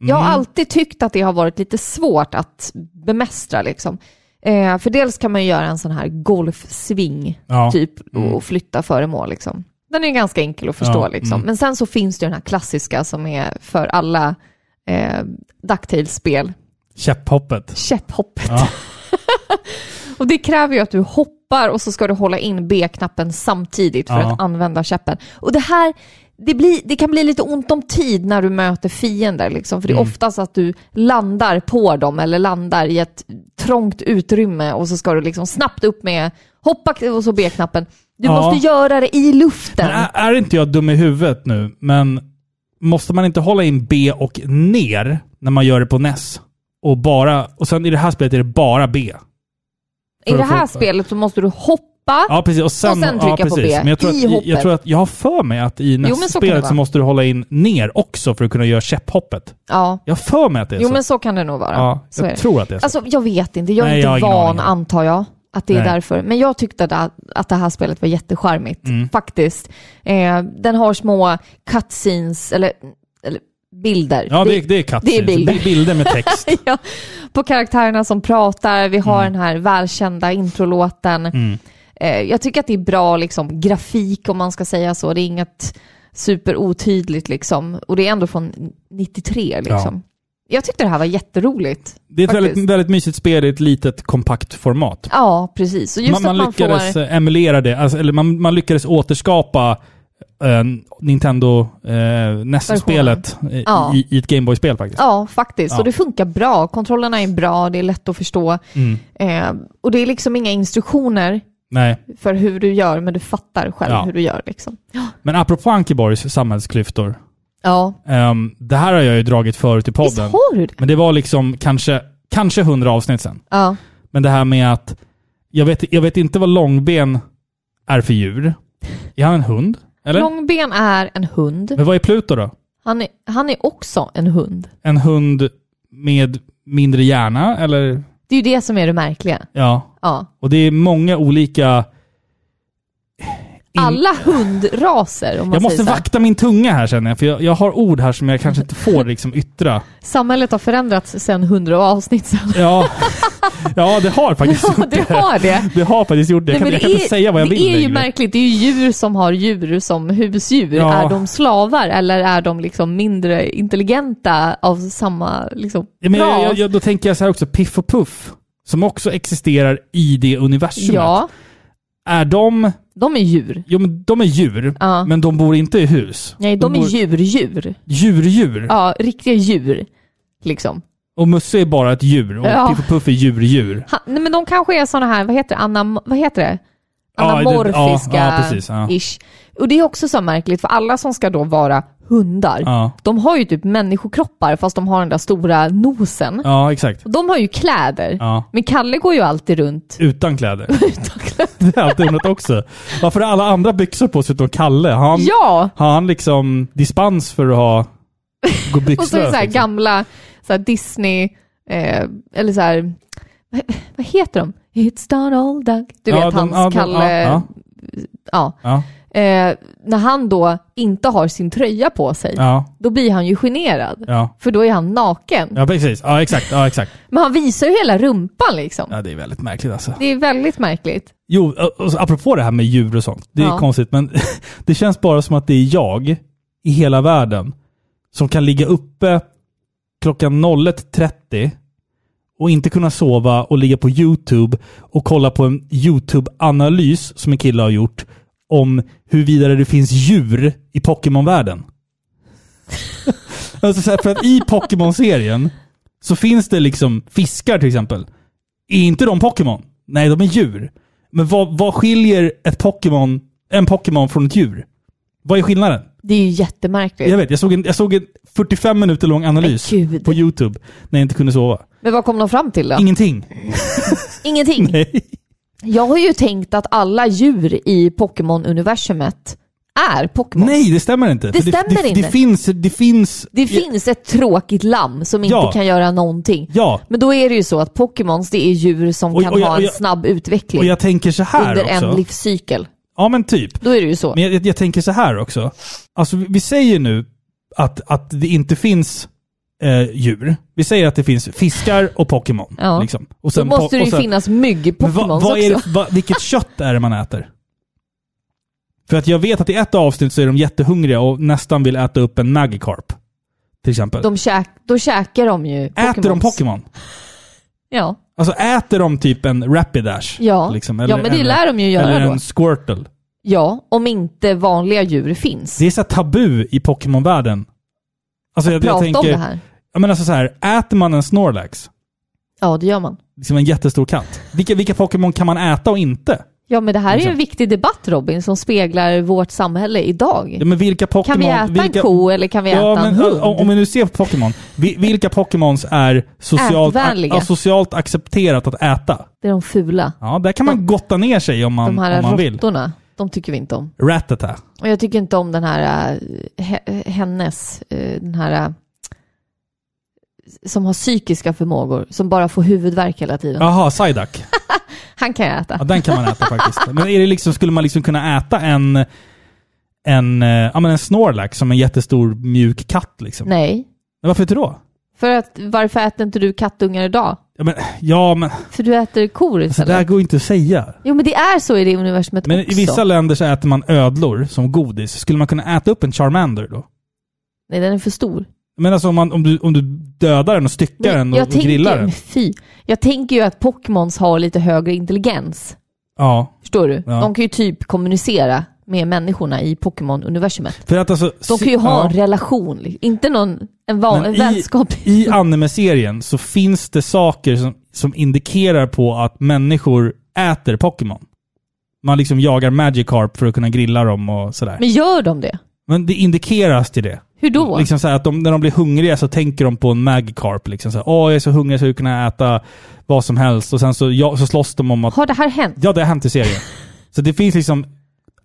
Jag har Mm. alltid tyckt att det har varit lite svårt att bemästra liksom. Eh, för dels kan man ju göra en sån här golfsving Ja. typ Mm. och flytta föremål liksom. Den är ganska enkel att förstå Ja, liksom. mm. Men sen så finns det den här klassiska som är för alla eh, Ducktails-spel. Käpphoppet. Käpphoppet. Ja. Och det kräver ju att du hoppar och så ska du hålla in B-knappen samtidigt för att använda käppen. Och det här, det, blir, det kan bli lite ont om tid när du möter fiender liksom. För det är Mm. oftast att du landar på dem eller landar i ett trångt utrymme och så ska du liksom snabbt upp med hoppa och så B-knappen. Du Ja. måste göra det i luften. Men är, är inte jag dum i huvudet nu, men måste man inte hålla in B och ner när man gör det på NES? Och bara, och sen i det här spelet är det bara B. I det här spelet så måste du hoppa. Ja, precis. Och sen, Och sen trycka ja, på. B Men jag tror, i att, hoppet. jag tror att jag har för mig att i så NES-spelet vara. så måste du hålla in ner också för att kunna göra käpphoppet. Ja. Jag har för mig att det är Jo så. men så kan det nog vara. ja, så är jag tror att det är så. Alltså jag vet inte, jag är Nej, inte jag van antar jag. Att det är Nej. därför. Men jag tyckte att, att det här spelet var jättecharmigt. Mm. Faktiskt. Eh, den har små cutscenes, eller, eller bilder. ja, det, det är cutscenes. det är bilder. bilder med text. ja, på karaktärerna som pratar. Vi har Mm. den här välkända introlåten. Mm. Eh, jag tycker att det är bra liksom, grafik om man ska säga så. Det är inget superotydligt liksom. Och det är ändå från 93 liksom. Jag tyckte det här var jätteroligt. Det är ett väldigt, väldigt mysigt spel i ett litet kompakt format. Ja, precis. Man, man man lyckades får... eh, emulera det, alltså, eller man, man lyckades återskapa eh, Nintendo eh, NES-spelet eh, Ja. i, i ett Gameboy-spel faktiskt. Ja, faktiskt. Ja. Och det funkar bra. Kontrollerna är bra, det är lätt att förstå. Mm. Eh, och det är liksom inga instruktioner Nej, för hur du gör, men du fattar själv Ja. hur du gör. Liksom. men apropå Ankeborgs samhällsklyftor. Ja, ehm, det här har jag ju dragit förut i visst podden. har du det? Men det var liksom kanske kanske 100 avsnitt sen. Ja. Men det här med att, jag vet, jag vet inte vad långben är för djur. Är han en hund? Eller? Långben är en hund. Men vad är Pluto då? Han är, han är också en hund. En hund med mindre hjärna, eller? Det är ju det som är det märkliga. Ja. Ja. Och det är många olika... in- Alla hundraser, om man Jag måste säger så vakta min tunga här känner jag, för jag, jag har ord här som jag kanske inte får liksom yttra. Samhället har förändrats sedan hundra avsnitt sedan. Ja, ja det har faktiskt Ja, gjort det har det. Det har faktiskt gjort det. Jag Nej, kan, men jag kan det inte säga vad jag det vill är ju längre. märkligt. Det är ju djur som har djur som husdjur. Ja. Är de slavar eller är de liksom mindre intelligenta av samma liksom, Ja, men jag, jag, jag, då tänker jag så här också, Piff och Puff, som också existerar i det universumet. ja, Är de... de är djur. Jo, men de är djur, Ja. men de bor inte i hus. Nej, de, är bor, djur-djur. Djur-djur. Ja, riktiga djur. Liksom. Och Musse är bara ett djur, och Ja. Piff och Puff är djur-djur. Ha, nej, men de kanske är sådana här, vad heter det, Anam, vad heter det? Ja, det- Anamorfiska ja, ja, precis, ja. ish. Och det är också så märkligt, för alla som ska då vara hundar, Ja, de har ju typ människokroppar fast de har den där stora nosen. ja exakt. Och de har ju kläder. Ja. Men Kalle går ju alltid runt Utan kläder. utan kläder. Det är alltid undrat också. Varför har alla andra byxor på sig utom Kalle? Har han, Ja! har han liksom dispens för att ha gå Och så är det byxlös? så här liksom? gamla så här Disney, eh, eller så här, vad, heter de? It's Donald Duck. Du Ja, vet hans de- Kalle, ja, ja. Eh, när han då inte har sin tröja på sig, ja, då blir han ju generad. ja. För då är han naken. Ja, precis. Ja, exakt. Ja, exakt. Men han visar ju hela rumpan liksom. Ja, det är väldigt märkligt alltså. Det är väldigt märkligt. Jo, och- och så apropå det här med djur och sånt. Det är Ja. konstigt, men det känns bara som att det är jag i hela världen som kan ligga uppe klockan 01.30 och inte kunna sova och ligga på YouTube och kolla på en YouTube-analys som en kille har gjort om huruvida det finns djur i Pokémon-världen. alltså här, för att i Pokémon-serien så finns det liksom fiskar till exempel. Är inte de Pokémon? Nej, de är djur. Men vad, vad skiljer ett Pokémon, en Pokémon från ett djur? Vad är skillnaden? Det är ju jättemärkligt. Jag vet, jag såg en, jag såg en 45 minuter lång analys på YouTube när jag inte kunde sova. Men vad kom de fram till då? Ingenting. Ingenting. Nej. Jag har ju tänkt att alla djur i Pokémon-universumet är Pokémon. Nej, det stämmer inte. Det För stämmer det, inte. Det finns, det finns... Det finns ett tråkigt lamm som inte Ja. kan göra någonting. Ja, Men då är det ju så att Pokémons det är djur som Och- kan och jag- ha en jag- snabb utveckling och jag tänker så här under också. en livscykel. Ja, men typ. Då är det ju så. Men jag, jag, tänker så här också. Alltså, vi säger nu att, att det inte finns eh, djur. Vi säger att det finns fiskar och Pokémon. Ja. Liksom. Och Då måste det ju sen- finnas mygg-Pokémons också. det, vilket kött är det man äter? För att jag vet att i ett avsnitt så är de jättehungriga och nästan vill äta upp en Magikarp. Till exempel. De käk, då käkar de ju äter de Pokémon? Ja. Alltså äter de typ en Rapidash? Ja. Liksom, ja, men det en, lär de ju göra Eller då. en Squirtle. Ja, om inte vanliga djur finns. Det är så tabu i Pokémon-världen. Alltså jag, jag Prata tänker, om det här. Ja, men alltså så här, äter man en Snorlax, Ja, det gör man. liksom en jättestor katt, vilka, vilka Pokémon kan man äta och inte? Ja, men det här är ju Liksom. en viktig debatt Robin, som speglar vårt samhälle idag. Ja, men vilka Pokémon... kan vi äta vilka, en ko eller kan vi äta Ja, en men hund? om, om vi nu ser på Pokémon, vi- vilka Pokémons är socialt, ja, socialt accepterat att äta? Det är de fula. Ja, där kan man gotta ner sig om man, de här om man vill. råttorna, de tycker vi inte om. Ratata. Och jag tycker inte om den här, äh, he, hennes, äh, den här äh, som har psykiska förmågor, som bara får huvudvärk hela tiden. Jaha, Psyduck. Han kan jag äta. Ja, den kan man äta faktiskt. Men är det liksom, skulle man liksom kunna äta en, en, eh, ja, men en Snorlax som en jättestor mjuk katt liksom? Nej. Men Varför inte då? För att, varför äter inte du kattungar idag? Ja, men, ja, men För du äter kor alltså, istället. det här går inte att säga. Jo men det är så i det universumet Men också. i vissa länder så äter man ödlor som godis. Skulle man kunna äta upp en Charmander då? Nej den är för stor. Men alltså om, man, om, du, om du dödar den och styckar den och, och grillar tänker, den. fy. Jag tänker ju att Pokémons har lite högre intelligens. Ja. Förstår du? Ja. De kan ju typ kommunicera med människorna i Pokémon-universumet. För att alltså... De kan ju ha ja. en relation, inte någon, en, van, en i- vänskap. I anime-serien så finns det saker som, som indikerar på att människor äter Pokémon. Man liksom jagar Magikarp för att kunna grilla dem och sådär. Men gör de det? Men det indikeras till det. Hur då? Liksom så att de, när de blir hungriga så tänker de på en Magikarp. Liksom så här, Åh, jag är så hungrig så jag kunna äta vad som helst. Och sen så, ja, så slåss de om att... Har det här hänt? Ja, det har hänt i serien. så det finns liksom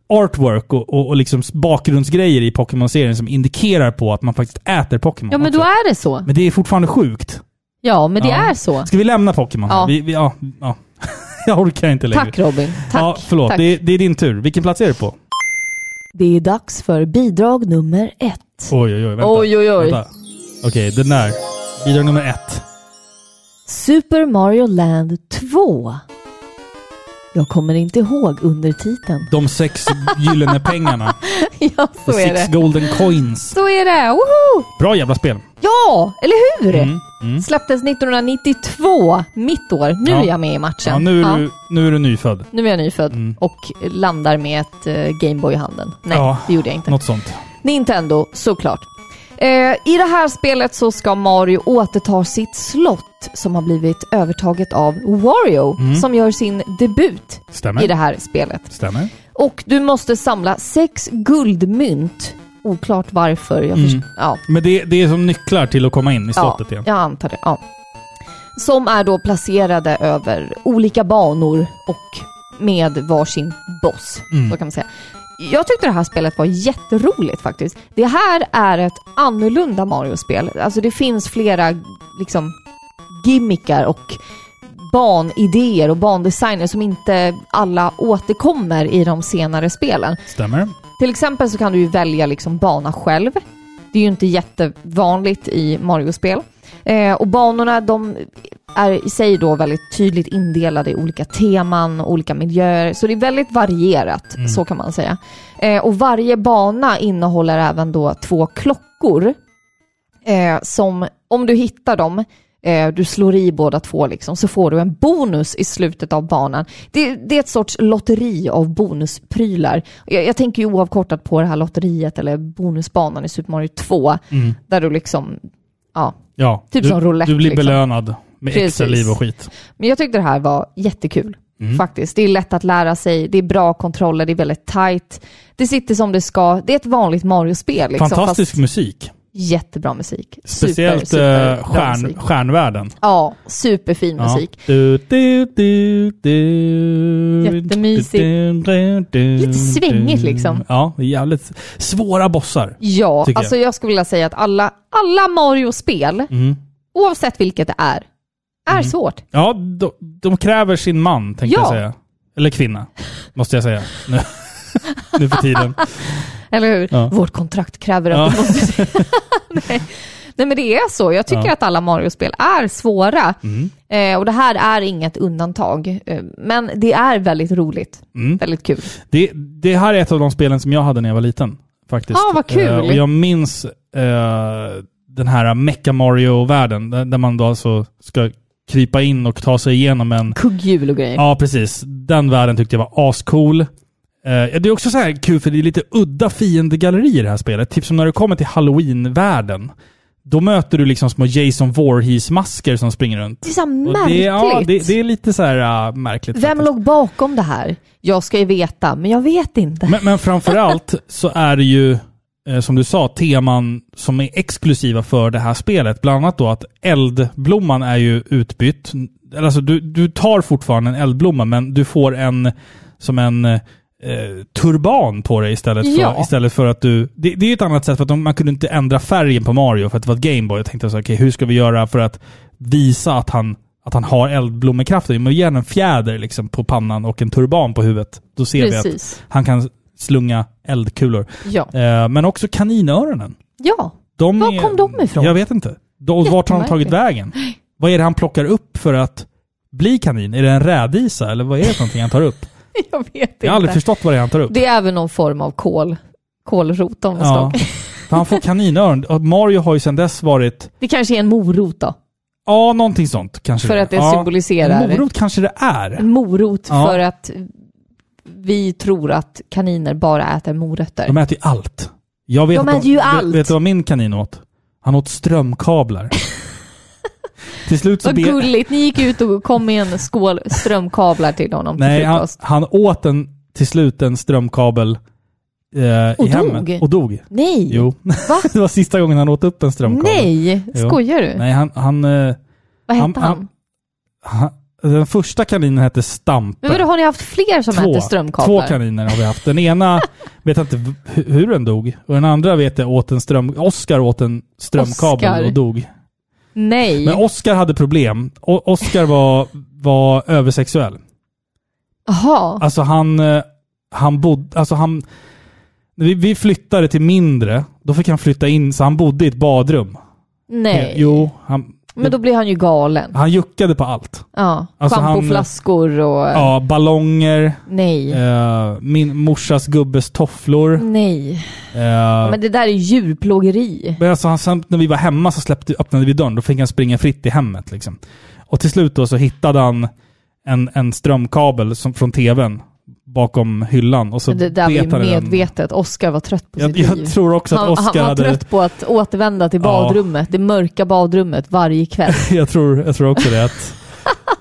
artwork och, och, och liksom bakgrundsgrejer i Pokémon-serien som indikerar på att man faktiskt äter Pokémon Ja, men också. då är det så. Men det är fortfarande sjukt. Ja, men det Ja. är så. Ska vi lämna Pokémon? Ja. Vi, vi, ja, ja. jag orkar inte längre. Tack Robin. Tack. Ja, förlåt. Tack. Det, är- det är din tur. Vilken plats är du på? Det är dags för bidrag nummer ett. Oj, oj, oj. Vänta. Oj, oj, oj. Vänta. Okej, den där. Bidrag nummer ett. Super Mario Land 2. Jag kommer inte ihåg undertiteln. De sex gyllene pengarna. ja, så The är six det. golden coins. Så är det. Woho! Bra jävla spel. Ja, eller hur? Mm, mm. Släpptes 1992, mitt år. Nu Ja. är jag med i matchen. Ja, nu, är du, nu är du nyfödd. nu är jag nyfödd Mm. och landar med ett uh, Gameboy i handen. Nej, Ja, det gjorde jag inte. Något sånt. Nintendo, såklart. Eh, I det här spelet så ska Mario återta sitt slott som har blivit övertaget av Wario Mm. som gör sin debut Stämmer. i det här spelet. Stämmer. Och du måste samla sex guldmynt. Oklart varför. Jag Mm. ja, Men det, det är som nycklar till att komma in i slottet ja, igen. jag antar det. Ja. Som är då placerade över olika banor och med varsin boss. Mm. Så kan man säga. Jag tyckte det här spelet var jätteroligt faktiskt. Det här är ett annorlunda Mario-spel. Alltså det finns flera liksom gimmickar och banidéer och bandesigner som inte alla återkommer i de senare spelen. Stämmer. Till exempel så kan du ju välja liksom bana själv. Det är ju inte jättevanligt i Mario-spel. Eh, och banorna de är i sig då väldigt tydligt indelade i olika teman och olika miljöer. Så det är väldigt varierat, Mm. så kan man säga. Eh, och varje bana innehåller även då två klockor. Eh, som, om du hittar dem, eh, du slår i båda två liksom, så får du en bonus i slutet av banan. Det, det är ett sorts lotteri av bonusprylar. Jag, jag tänker ju oavkortat på det här lotteriet eller bonusbanan i Super Mario 2, Mm. där du liksom, ja. Typ du, som roulette, Du blir liksom. belönad med extra Precis. liv och skit. Men jag tyckte det här var jättekul. Mm. Faktiskt. Det är lätt att lära sig, det är bra kontroller, det är väldigt tight. Det sitter som det ska. Det är ett vanligt Mario-spel. Liksom, Fantastisk fast musik. Jättebra musik. Speciellt super, bra stjärn, musik. stjärnvärlden. Ja, superfin Ja. musik. Du, du, du, du, Jättemysigt. Lite svängigt, liksom. Ja, jävligt svåra bossar. Ja, alltså jag. skulle vilja säga att alla, alla Mario-spel, Mm. oavsett vilket det är, är Mm. svårt. Ja, de, de kräver sin man, tänkte Ja. jag säga. Eller kvinna, måste jag säga. Nu, nu för tiden. Eller hur? Ja. Vårt kontrakt kräver att Ja. måste... Nej. Nej men det är så. Jag tycker Ja. att alla Mario-spel är svåra. Mm. Eh, och det här är inget undantag. Eh, men det är väldigt roligt. Mm. Väldigt kul. Det, det här är ett av de spelen som jag hade när jag var liten. Faktiskt. Ah, vad kul. Eh, och jag minns eh, den här Mecha Mario-världen, där, där man då alltså ska krypa in och ta sig igenom en... Kugghjul och grejer. Ja, precis. Den världen tyckte jag var ascool. Eh, det är också så här kul för det är lite udda fiendegalleri i det här spelet. Typ som när du kommer till Halloween-världen. Då möter du liksom små Jason Voorhees-masker som springer runt. Det är så märkligt. det, ja, det, det är lite så här uh, märkligt. Vem faktiskt. låg bakom det här? Jag ska ju veta, men jag vet inte. Men, men framförallt så är det ju, eh, som du sa, teman som är exklusiva för det här spelet. Bland annat då att eldblomman är ju utbytt. Alltså du, du tar fortfarande en eldblomma, men du får en som en eh, turban på dig istället för, Ja. istället för att du... Det, det är ju ett annat sätt, för att de, man kunde inte ändra färgen på Mario för att det var ett Gameboy. Jag tänkte så här, okej, hur ska vi göra för att visa att han, att han har eldblommekrafter? Men ge en fjäder liksom på pannan och en turban på huvudet. Då ser vi att Precis. han kan slunga eldkulor. Ja. Eh, men också kaninöronen. Ja. De Var är, kom de ifrån? Jag vet inte. De, vart har de tagit vägen? Vad är det han plockar upp för att bli kanin? Är det en rädisa eller vad är det för någonting han tar upp? Jag vet Jag har aldrig inte. förstått vad det är han tar upp. Det är även någon form av kol. Kolrot av något Ja. slag. Han får kaninöron. Mario har ju sedan dess varit... Det kanske är en morot då. Ja, någonting sånt kanske För det att det ja, symboliserar- En morot kanske det är. En morot Ja. för att vi tror att kaniner bara äter morötter. De äter ju allt. Jag vet De äter ju vet- allt. Vet du vad min kanin åt? Han åt strömkablar. Till slut så Vad be- gulligt. Ni gick ut och kom med en skål strömkablar till honom Nej, till han, han åt en, till slut en strömkabel eh, i Och hemmet. dog? Och dog. Nej! Jo. Va? det var sista gången han åt upp en strömkabel. Nej! Jo. Skojar du? Nej, han... han, eh, Vad hette han? han- den första kaninen hette Stampe. Men vadå, har ni haft fler som två strömkablar? Två kaniner har vi haft. Den ena vet jag inte hur den dog. Och den andra vet jag åt en ström... Oskar åt en strömkabel Oscar. och dog. Nej. Men Oskar hade problem. O- Oskar var, var översexuell. Jaha. Alltså han... eh, Han bodde... Alltså han... Vi, vi flyttade till mindre, då fick han flytta in, så han bodde i ett badrum. Nej. Jo, han, Men då blir han ju galen. han juckade på allt. Ja. Alltså Schampoflaskor och... Ja, ballonger, Nej. eh, min morsas gubbes tofflor. Nej. Eh, Men det där är djurplågeri. Men alltså, han, sen när vi var hemma så släppte, öppnade vi dörren. Då fick han springa fritt i hemmet. Liksom. Och till slut då så hittade han en, en strömkabel som, från tvn bakom hyllan. Och så det där var ju han den. medvetet. Oskar var trött på Jag, sitt liv. jag tror också att han, han Oskar var hade... trött på att återvända till Ja. badrummet, det mörka badrummet varje kväll. Jag tror, jag tror också det. Att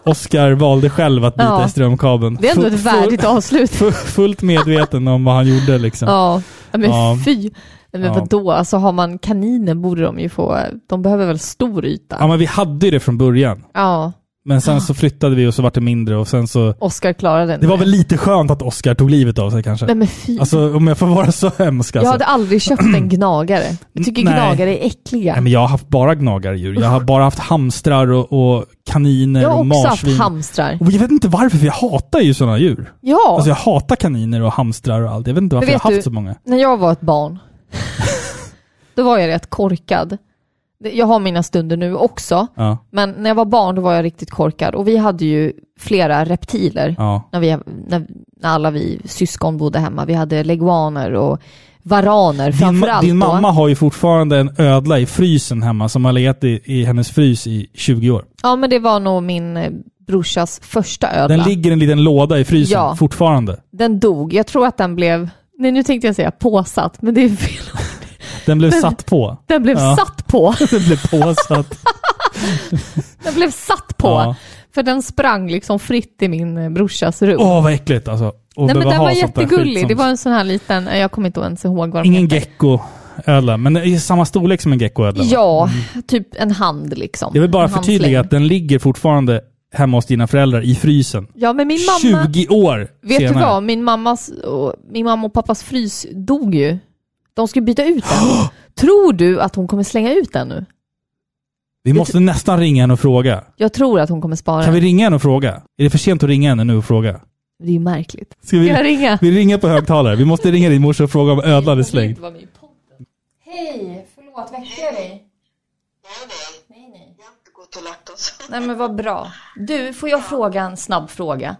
Oskar valde själv att bita Ja. i strömkabeln. Det är ändå ett värdigt avslut. full- Fullt medveten om vad han gjorde liksom. Ja, men Ja. fy. Men Ja. vadå, alltså har man kaniner borde de ju få, de behöver väl stor yta? Ja men vi hade ju det från början. Ja, Men sen så flyttade vi och så vart det mindre och sen så... Oskar klarade inte Det var väl lite skönt att Oskar tog livet av sig kanske. Nej men fy. Alltså om jag får vara så hemsk jag alltså. hade aldrig köpt en gnagare. Jag tycker Nej. gnagare är äckliga. Nej men jag har haft bara gnagardjur. Jag har bara haft hamstrar och, och kaniner jag har och också marsvin. haft hamstrar. och jag vet inte varför, för jag hatar ju sådana djur. Ja, Alltså jag hatar kaniner och hamstrar och allt. Jag vet inte varför Men jag vet har haft du- så många. när jag var ett barn, då var jag rätt korkad. Jag har mina stunder nu också, Ja, men när jag var barn då var jag riktigt korkad. Och vi hade ju flera reptiler ja. när, vi, när, när alla vi syskon bodde hemma. Vi hade leguaner och varaner Din, framförallt din då. mamma har ju fortfarande en ödla i frysen hemma som har legat i, i hennes frys i 20 år. Ja, men det var nog min eh, brorsas första ödla. Den ligger i en liten låda i frysen Ja. fortfarande. Den dog. Jag tror att den blev, nej nu tänkte jag säga påsatt, men det är fel. Den blev Men- satt på. Den blev Ja. satt på. Den blev påsatt. Den blev satt på. Ja. För den sprang liksom fritt i min brorsas rum. Åh vad äckligt alltså. Och nej men den var jättegullig. som- Det var en sån här liten, eh, jag kommer inte ens ihåg vad de Ingen heter. geckoödla, men i samma storlek som en geckoödla. Ja, typ en hand liksom. Jag vill bara förtydliga att den ligger fortfarande hemma hos dina föräldrar i frysen. Ja, men min mamma... 20 år Vet senare. du vad? Min, mammas, min mamma och pappas frys dog ju. De skulle byta ut den. tror du att hon kommer slänga ut den nu? Vi måste nästan ringa henne och fråga. Jag tror att hon kommer spara Kan vi den. ringa henne och fråga? Är det för sent att ringa henne nu och fråga? Det är ju märkligt. Ska vi, Ska jag ringa? vi ringer på högtalare. Vi måste ringa din morsa och fråga om ödlan är slängd. Hej, förlåt, väckte jag dig? Nej, nej. Jag har inte gått och lagt oss. Nej men vad bra. Du, får jag fråga en snabb fråga?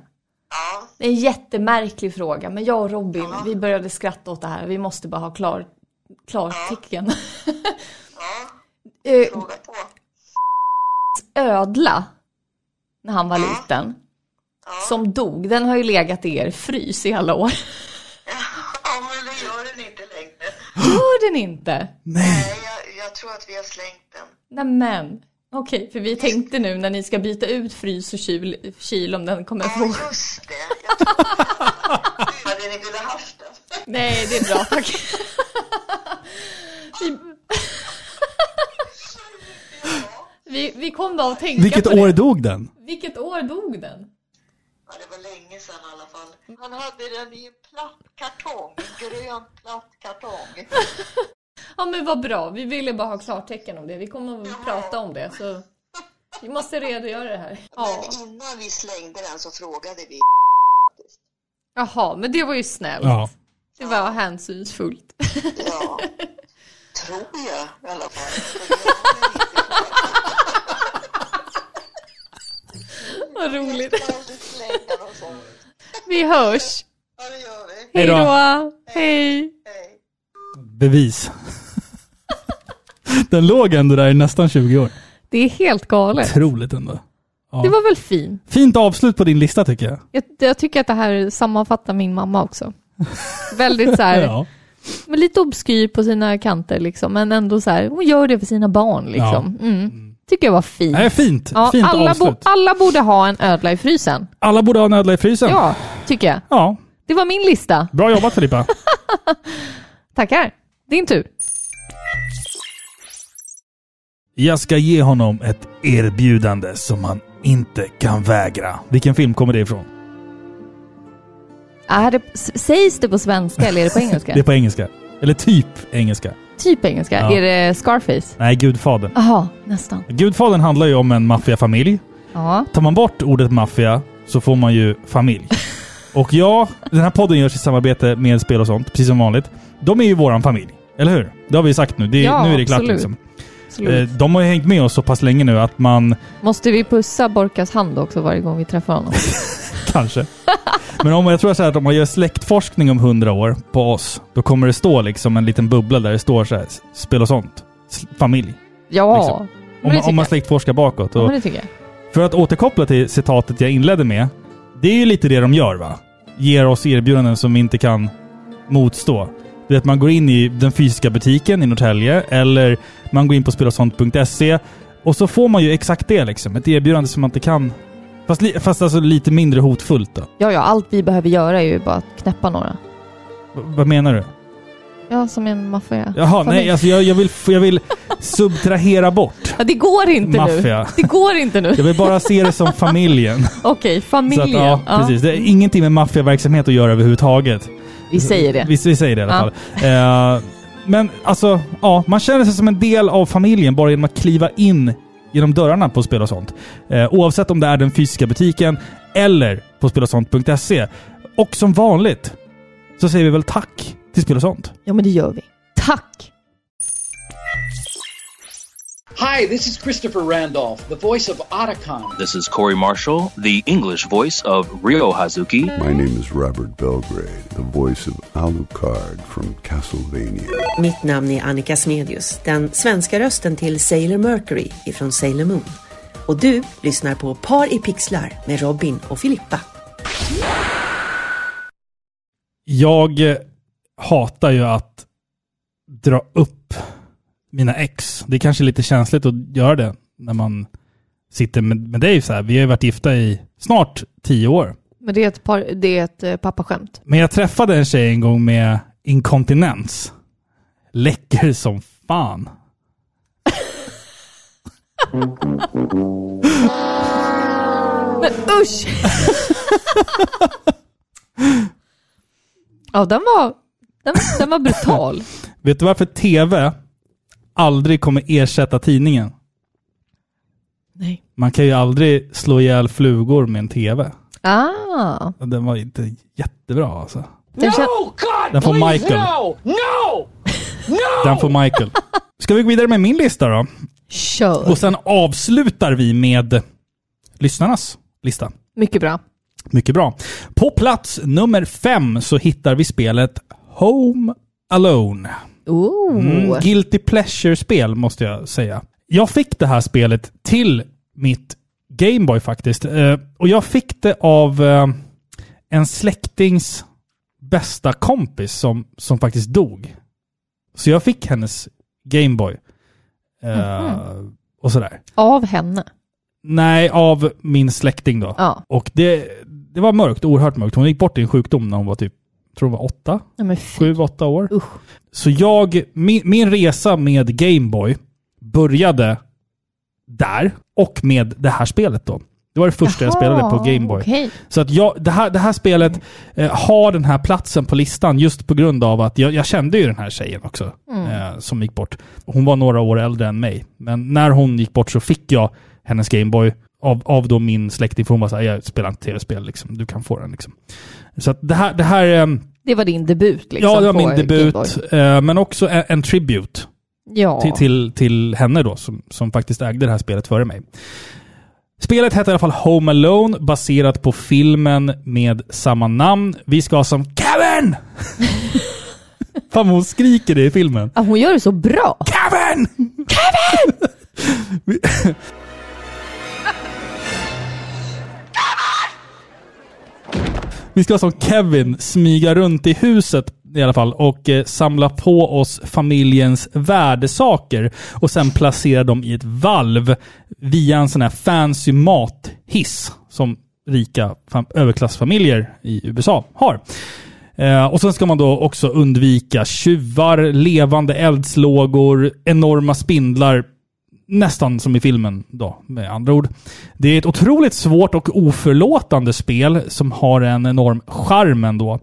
Ja, Det är en jättemärklig fråga, men jag och Robin, vi började skratta åt det här. Vi måste bara ha klar, klartecken. ja, Eh, fråga på. ödla, när han var liten, Ja. som dog, den har ju legat i er frys i alla år. ja, men det gör den inte längre. Gör den inte? Nej, jag, jag tror att vi har slängt den. Nämen. Okej, för vi tänkte nu när ni ska byta ut frys och kyl, kyl om den kommer Ja, få... just det. Jag tror... Hade ni velat haft den? Nej, det är bra, tack. vi... vi, vi kom bara att tänka Vilket på år det. dog den? Vilket år dog den? Ja, det var länge sedan i alla fall. Han hade den i en platt kartong, en grön platt kartong. Ja men vad bra, vi ville bara ha klartecken om det. Vi kommer att prata om det så vi måste redogöra det här. Ja. Men innan vi slängde den så frågade vi. Jaha, men det var ju snällt. Ja. Det var hänsynsfullt. Ja, tror jag i alla fall. vad roligt. Vi hörs. Ja, det gör vi. Hej då. Hej. Hej. Bevis. den låg ändå där i nästan 20 år. Det är helt galet. Otroligt ändå. Ja. Det var väl fint. Fint avslut på din lista tycker jag. Jag, jag tycker att det här sammanfattar min mamma också. Väldigt så här, Ja. men lite obskyr på sina kanter liksom, men ändå så här, hon gör det för sina barn liksom. Mm. Tycker jag var fint. Nej, fint. Ja, fint alla, bo, alla borde ha en ödla i frysen. Alla borde ha en ödla i frysen. Ja, tycker jag. Ja. Det var min lista. Bra jobbat Filippa! Tackar. Din tur. Jag ska ge honom ett erbjudande som han inte kan vägra. Vilken film kommer det ifrån? Är det, sägs det på svenska eller är det på engelska? Det är på engelska. Eller typ engelska. Typ engelska. Ja. Är det Scarface? Nej, Gudfadern. Jaha, nästan. Gudfadern handlar ju om en maffiafamilj. Ja. Tar man bort ordet maffia så får man ju familj. Och ja, den här podden görs i samarbete med Spel och sånt, precis som vanligt. De är ju våran familj, eller hur? Det har vi sagt nu. Det, Ja, nu är det klart absolut. liksom. Absolut. Eh, De har ju hängt med oss så pass länge nu att man Måste vi pussa Borkas hand också varje gång vi träffar honom? Kanske. Men om jag tror så här att om man gör släktforskning om hundra år på oss, då kommer det stå liksom en liten bubbla där det står så här, spel och sånt. Familj. Ja, Liksom. Om man, om man släktforskar bakåt. Ja, Och jag. för att återkoppla till citatet jag inledde med. Det är ju lite det de gör va? Ger oss erbjudanden som vi inte kan motstå. Du vet, man går in i den fysiska butiken i Norrtälje eller man går in på spelosont.se och så får man ju exakt det liksom. Ett erbjudande som man inte kan... Fast, li, fast alltså lite mindre hotfullt då. Ja, ja, allt vi behöver göra är ju bara att knäppa några. V- vad menar du? Ja, som en maffia. Jaha, Familj. nej alltså jag, jag, vill, jag vill subtrahera bort Ja, det går inte nu. maffia. Det går inte nu. Jag vill bara se det som familjen. Okej, familjen. att, ja, precis. Det är ingenting med maffiaverksamhet att göra överhuvudtaget. Vi säger det. Vi, vi säger det i alla Ja. fall. Eh, men alltså, ja, man känner sig som en del av familjen bara genom att kliva in genom dörrarna på Spel och sånt. Eh, oavsett om det är den fysiska butiken eller på spelosont.se. Och som vanligt så säger vi väl tack till Spel och sånt. Ja, men det gör vi. Tack! Hi, this is Christopher Randolph, the voice of Otacon. This is Corey Marshall, the English voice of Ryo Hazuki. My name is Robert Belgrade, the voice of Alucard from Castlevania. Mitt namn är Annika Smedius, den svenska rösten till Sailor Mercury ifrån Sailor Moon. Och du lyssnar på Par i pixlar med Robin och Filippa. Jag hatar ju att dra upp mina ex. Det är kanske är lite känsligt att göra det när man sitter med, med dig så här. Vi har ju varit gifta i snart tio år. Men det är ett, par, det är ett eh, pappaskämt. Men jag träffade en tjej en gång med inkontinens. Läcker som fan. Men usch! ja, den var, den, den var brutal. Vet du varför TV aldrig kommer ersätta tidningen? Nej. Man kan ju aldrig slå ihjäl flugor med en TV. Ah. Den var inte jättebra alltså. Den kän- No, God, Den får please, Michael. no, no, no! Den får Michael. Ska vi gå vidare med min lista då? Kör. Och sen avslutar vi med lyssnarnas lista. Mycket bra. Mycket bra. På plats nummer fem så hittar vi spelet Home Alone. Ooh. Mm, guilty pleasure-spel måste jag säga. Jag fick det här spelet till mitt Gameboy faktiskt. Eh, och jag fick det av eh, en släktings bästa kompis som, som faktiskt dog. Så jag fick hennes Gameboy. Eh, Och sådär. Av henne. Nej, av min släkting då. Ja. Och det, det var mörkt, oerhört mörkt. Hon gick bort i en sjukdom när hon var typ, tror hon var åtta, fy. sju, åtta år. Usch. Så jag, min, min resa med Gameboy började där och med det här spelet då. Det var det första jag spelade på Gameboy. Okej. Så att jag, det, här, det här spelet eh, har den här platsen på listan just på grund av att jag, jag kände ju den här tjejen också eh, som gick bort. Hon var några år äldre än mig. Men när hon gick bort så fick jag hennes Gameboy av, av då min släkting. För hon var såhär, jag spelar inte tv-spel liksom. Du kan få den liksom. Så att det här, det här ehm, Det var din debut liksom? ja det var min debut. Eh, men också en, en tribute Ja. till, till, till henne då, som, som faktiskt ägde det här spelet före mig. Spelet heter i alla fall Home Alone, baserat på filmen med samma namn. Vi ska som Kevin! Fan hon skriker det i filmen. Ja, hon gör det så bra. Kevin! Kevin! Vi ska som Kevin smyga runt i huset i alla fall och eh, samla på oss familjens värdesaker och sen placera dem i ett valv via en sån här fancy mathiss som rika överklassfamiljer i USA har. Eh, och sen ska man då också undvika tjuvar, levande eldslågor, enorma spindlar. Nästan som i filmen då, med andra ord. Det är ett otroligt svårt och oförlåtande spel som har en enorm charm ändå.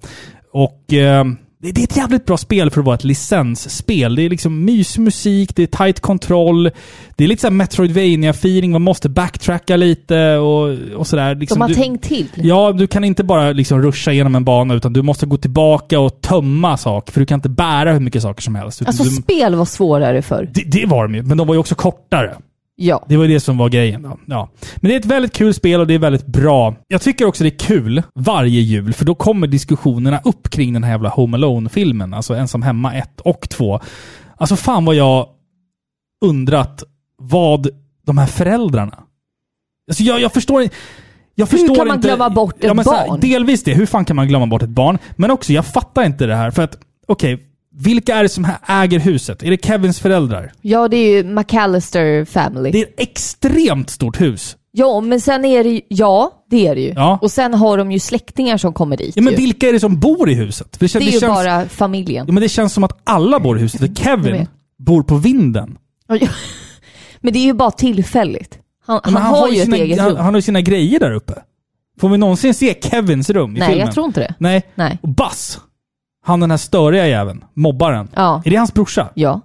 Och eh, det är ett jävligt bra spel för att vara ett licensspel. Det är liksom mysmusik, det är tight kontroll. Det är lite såhär Metroidvania-feeling, man måste backtracka lite och, och sådär. Liksom De har du, tänkt till. Ja, du kan inte bara liksom ruscha igenom en bana utan du måste gå tillbaka och tömma saker. För du kan inte bära hur mycket saker som helst. Alltså du, spel var svårare för. det, det var de ju, men de var ju också kortare. Ja. Det var ju det som var grejen. Då. Ja. Men det är ett väldigt kul spel och det är väldigt bra. Jag tycker också det är kul varje jul, för då kommer diskussionerna upp kring den här jävla Home Alone-filmen. Alltså Ensam Hemma 1 och 2. Alltså fan vad jag undrat vad de här föräldrarna... Alltså jag, jag förstår inte... Jag Hur kan man inte, glömma bort ett men så här, barn? Delvis det. Hur fan kan man glömma bort ett barn? Men också, jag fattar inte det här. För att, okej, vilka är det som äger huset? Är det Kevins föräldrar? Ja, det är ju McAllister Family. Det är ett extremt stort hus. Ja, men sen är det ju, ja, det är det ju. Ja. Och sen har de ju släktingar som kommer dit Ja, men ju. vilka är det som bor i huset? Det, kän- Det är ju känns, bara familjen. ja, men det känns som att alla bor i huset. För Kevin bor på vinden. Men det är ju bara tillfälligt. Han, men han, har ju ett sina, eget han, rum. han har ju sina grejer där uppe. Får vi någonsin se Kevins rum i Nej, filmen? jag tror inte det. Nej. Nej. Och Buzz, han den här störiga jäveln, mobbaren. Ja. Är det hans brorsa? Ja.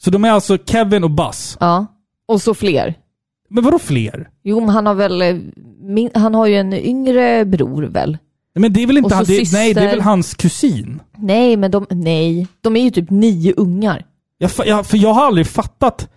Så de är alltså Kevin och Buzz. Ja. Och så fler. Men vadå fler? Jo, men han har väl... eh, Min, han har ju en yngre bror väl? Nej, Men det är väl Och inte så han, det, nej, det är syster. väl hans kusin? Nej, men de... Nej. De är ju typ nio ungar. Jag, fa- jag, för jag har aldrig fattat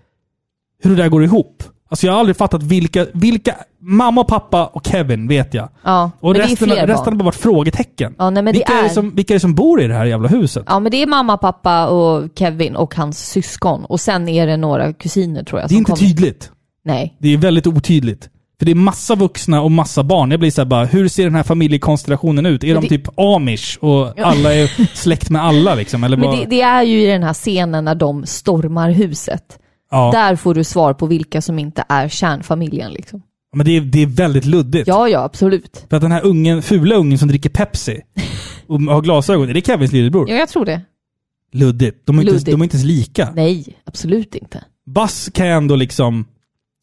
hur det där går ihop. Alltså jag har aldrig fattat vilka, vilka... Mamma, pappa och Kevin vet jag. Ja, Och men det är resten, fler resten har bara varit frågetecken. Ja, nej, men vilka, det är... är... som, vilka är det som bor i det här jävla huset? Ja, men det är mamma, pappa och Kevin och hans syskon. Och sen är det några kusiner tror jag. det är inte kommer. tydligt. Nej. Det är väldigt otydligt. För det är massa vuxna och massa barn. Jag blir såhär bara, hur ser den här familjekonstellationen ut? Är Men de det- typ amish och alla är släkt med alla liksom? Eller Men det, det är ju i den här scenen när de stormar huset. Ja. Där får du svar på vilka som inte är kärnfamiljen liksom. Men det är, det är väldigt luddigt. Ja, ja, absolut. För att den här ungen, fula ungen som dricker Pepsi och har glasögon, är det Kevins lillebror? Ja, jag tror det. Luddigt. De är, inte, Luddigt. de är inte ens lika. Nej, absolut inte. Buzz kan jag ändå liksom...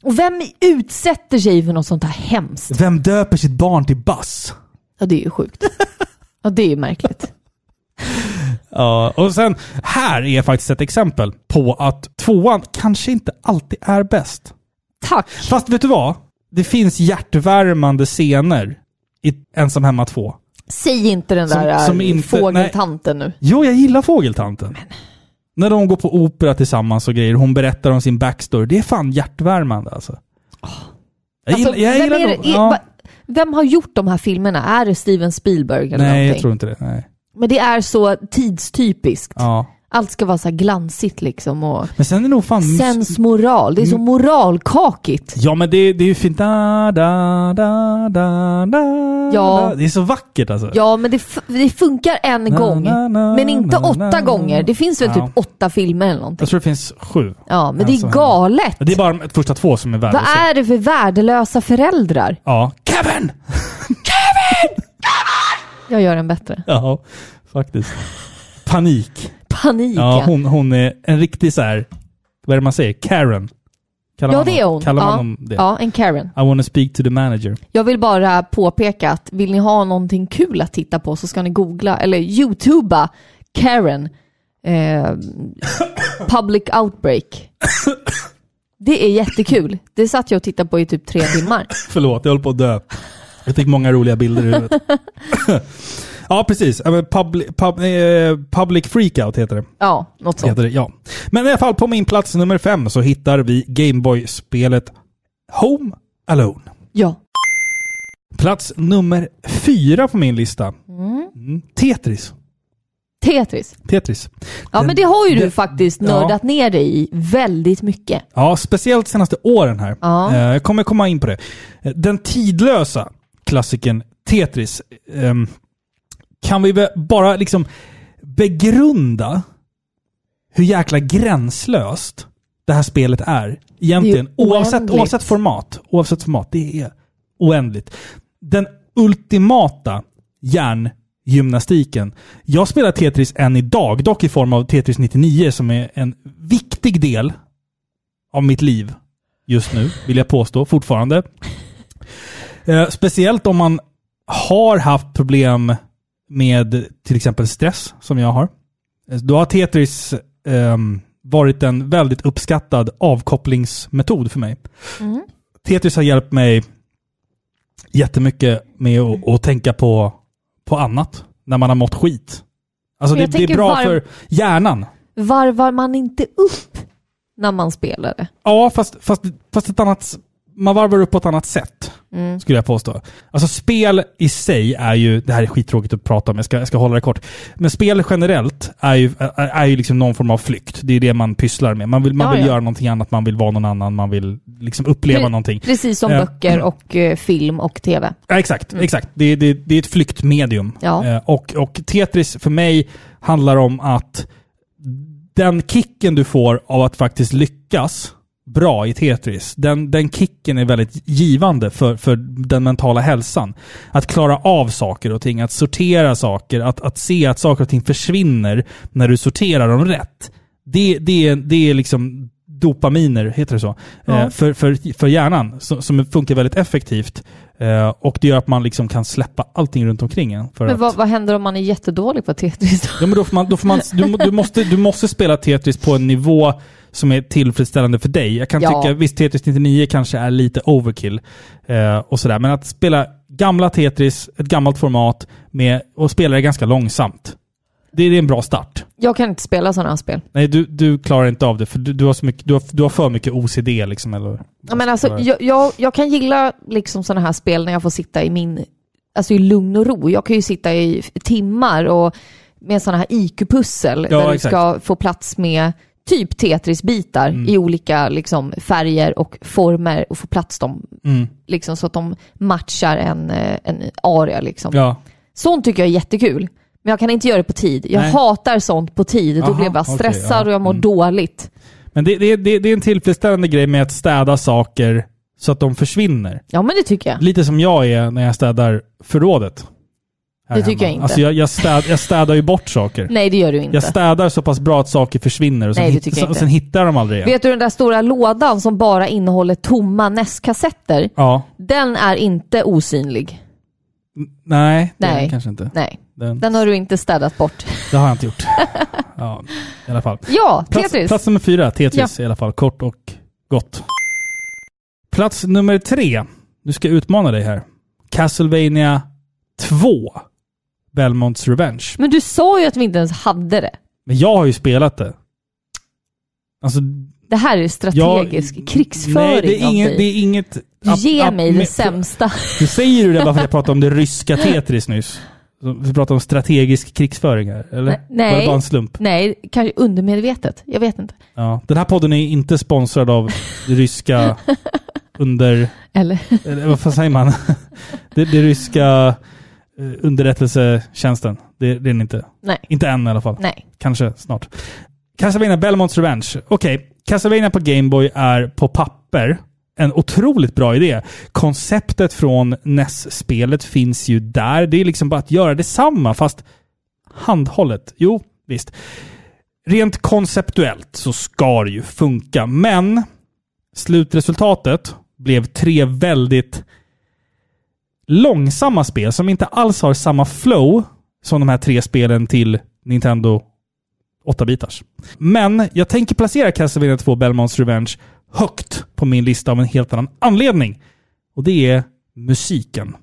Och vem utsätter sig för något sånt här hemskt? Vem döper sitt barn till Buzz? Ja, det är ju sjukt. Ja, det är ju märkligt. Ja, och sen här är faktiskt ett exempel på att tvåan kanske inte alltid är bäst. Tack. Fast vet du vad? Det finns hjärtvärmande scener i Ensam Hemma 2. Säg inte den Som- där som äh, inte- fågeltanten nu. Jo, jag gillar Fågeltanten. När de går på opera tillsammans och grejer, hon berättar om sin backstory. Det är fan hjärtvärmande alltså. Jag Alltså, gillar, jag vem, gillar är nog- det, är, ja. va- vem har gjort de här filmerna? Är det Steven Spielberg eller Nej, någonting? jag tror inte det. Nej. Men det är så tidstypiskt. Ja. Allt ska vara så glansigt liksom och Men sen är det nog fan... sensmoral. Det är så moralkakigt. Ja, men det, det är ju fint. Da, da, da, da, da, Ja. Det är så vackert alltså. Ja, men det, det funkar en Na, gång. na, na, Men inte åtta gånger. Det finns väl Ja. typ åtta filmer eller någonting. Jag tror det finns sju. Ja, men det är hemma. galet. Det är bara de första två som är värda Vad är det för värdelösa föräldrar? Ja. Kevin! Jag gör en bättre. Ja, faktiskt. Panik. Panik Ja, hon, hon är en riktig så här. vad är det man säger? Karen. Kallar Ja, man det är hon-. Kallar man ja. honom det? ja, en Karen. I wanna speak to the manager. Jag vill bara påpeka att vill ni ha någonting kul att titta på så ska ni googla, eller youtuba, Karen. Eh, public outbreak. Det är jättekul. Det satt jag och tittade på i typ tre timmar. Förlåt, jag håller på att dö. Jag fick många roliga bilder i huvudet. ja, precis. Ja, Public, pub, eh, public freakout heter det. Ja, något sånt. Heter det. Ja. Men i alla fall på min plats nummer fem så hittar vi Gameboy-spelet Home Alone. Ja. Plats nummer fyra på min lista. Mm. Tetris. Tetris. Tetris. Ja, Den- men det har ju du faktiskt ja. nördat ner dig i väldigt mycket. Ja, speciellt senaste åren här. Ja. Eh, Jag kommer komma in på det. Den tidlösa klassikern Tetris ehm, kan vi bara liksom begrunda hur jäkla gränslöst det här spelet är. Egentligen. Det är oavsett, oavsett format. Oavsett format. Det är oändligt. den ultimata hjärngymnastiken. Jag spelar Tetris än idag, dock i form av Tetris 99 som är en viktig del av mitt liv just nu, vill jag påstå, fortfarande. Eh, speciellt om man har haft problem med till exempel stress, som jag har. Eh, Då har Tetris ehm, varit en väldigt uppskattad avkopplingsmetod för mig. Tetris har hjälpt mig jättemycket med att, att tänka på, på annat när man har mått skit. Alltså det, det är bra varm- för hjärnan. Varvar man inte upp när man spelar det? Ja, fast, fast, fast ett annat... Man varvar upp på ett annat sätt, Mm. skulle jag påstå. Alltså spel i sig är ju... Det här är skittråkigt att prata om, jag ska, jag ska hålla det kort. Men spel generellt är ju, är, är ju liksom någon form av flykt. Det är det man pysslar med. Man vill, man Ja, vill ja. göra någonting annat, man vill vara någon annan, man vill liksom uppleva Pre- någonting. Precis som Eh, böcker och eh, film och tv. Ja, exakt, exakt. Det, det, det är ett flyktmedium. Ja. Eh, och, och Tetris för mig handlar om att den kicken du får av att faktiskt lyckas bra i Tetris, den, den kicken är väldigt givande för, för den mentala hälsan. Att klara av saker och ting, att sortera saker, att, att se att saker och ting försvinner när du sorterar dem rätt. Det, det, är- det är liksom dopaminer, heter det så? Ja. Eh, för, för, för hjärnan, som, funkar väldigt effektivt. Eh, och det gör att man liksom kan släppa allting runt omkring en. Men att, vad, vad händer om man är jättedålig på Tetris då? Ja, men då får man, då får man, du, du, måste, du måste spela Tetris på en nivå som är tillfredsställande för dig. Jag kan Ja. tycka, visst Tetris 99 kanske är lite overkill eh, och sådär, men att spela gamla Tetris, ett gammalt format, med, och spela det ganska långsamt. Det är en bra start. Jag kan inte spela sådana spel. Nej, du, du klarar inte av det, för du, du, har, så mycket, du, har, du har för mycket OCD liksom. Eller, Ja, men alltså, jag, jag, jag kan gilla liksom sådana här spel när jag får sitta i min, alltså i lugn och ro. Jag kan ju sitta i timmar och med sådana här IQ-pussel Ja, där du exakt. ska få plats med typ Tetris-bitar Mm. i olika liksom, färger och former och få plats dem Mm. liksom, så att de matchar en, eh, en area. Liksom. Ja. Sånt tycker jag är jättekul. Men jag kan inte göra det på tid. Jag Nej. hatar sånt på tid. Då Aha, blir jag bara stressad ja. och jag mår Mm. dåligt. Men det, det, det, det är en tillfredsställande grej med att städa saker så att de försvinner. Ja, men det tycker jag. Lite som jag är när jag städar förrådet. Det tycker hemma. jag inte. Alltså jag, jag, städ, jag städar ju bort saker. Nej, det gör du inte. Jag städar så pass bra att saker försvinner och sen, Nej, det hit, tycker jag och inte. sen hittar dem aldrig igen. Vet du den där stora lådan som bara innehåller tomma NES-kassetter? Ja. Den är inte osynlig. N- Nej, det är Nej. det kanske inte. Nej, Den, den har du inte städat bort. Det har jag inte gjort. ja, i alla fall. Ja, Plats, Tetris. plats nummer fyra, Tetris i alla fall. Kort och gott. Plats nummer tre. Nu ska jag utmana dig här. Castlevania 2. Belmonts Revenge. Men du sa ju att vi inte ens hade det. Men jag har ju spelat det. Alltså, Det här är strategisk jag, krigsföring Nej, det är inget... Det är inget Du ger ab- ab- mig det med- sämsta. Du säger ju det bara för att jag pratade om det ryska Tetris nyss. Vi pratade om strategisk krigsföring här, eller? Nej. Var det bara en slump? Nej, kanske undermedvetet. Jag vet inte. Ja. Den här podden är inte sponsrad av det ryska under... Eller? Eller vad fan säger man? Det, det ryska underrättelsetjänsten. Det, det är den inte. Nej. Inte än i alla fall. Nej. Kanske snart. Castlevania Belmonts Revenge. Okej, Castlevania på Gameboy är på papper en otroligt bra idé. Konceptet från NES-spelet finns ju där. Det är liksom bara att göra detsamma fast handhållet. Jo, visst. Rent konceptuellt så ska det ju funka, men slutresultatet blev tre väldigt långsamma spel som inte alls har samma flow som de här tre spelen till Nintendo 8-bitars. Men jag tänker placera Castlevania 2 Belmonts Revenge högt på min lista av en helt annan anledning. Och det är musiken.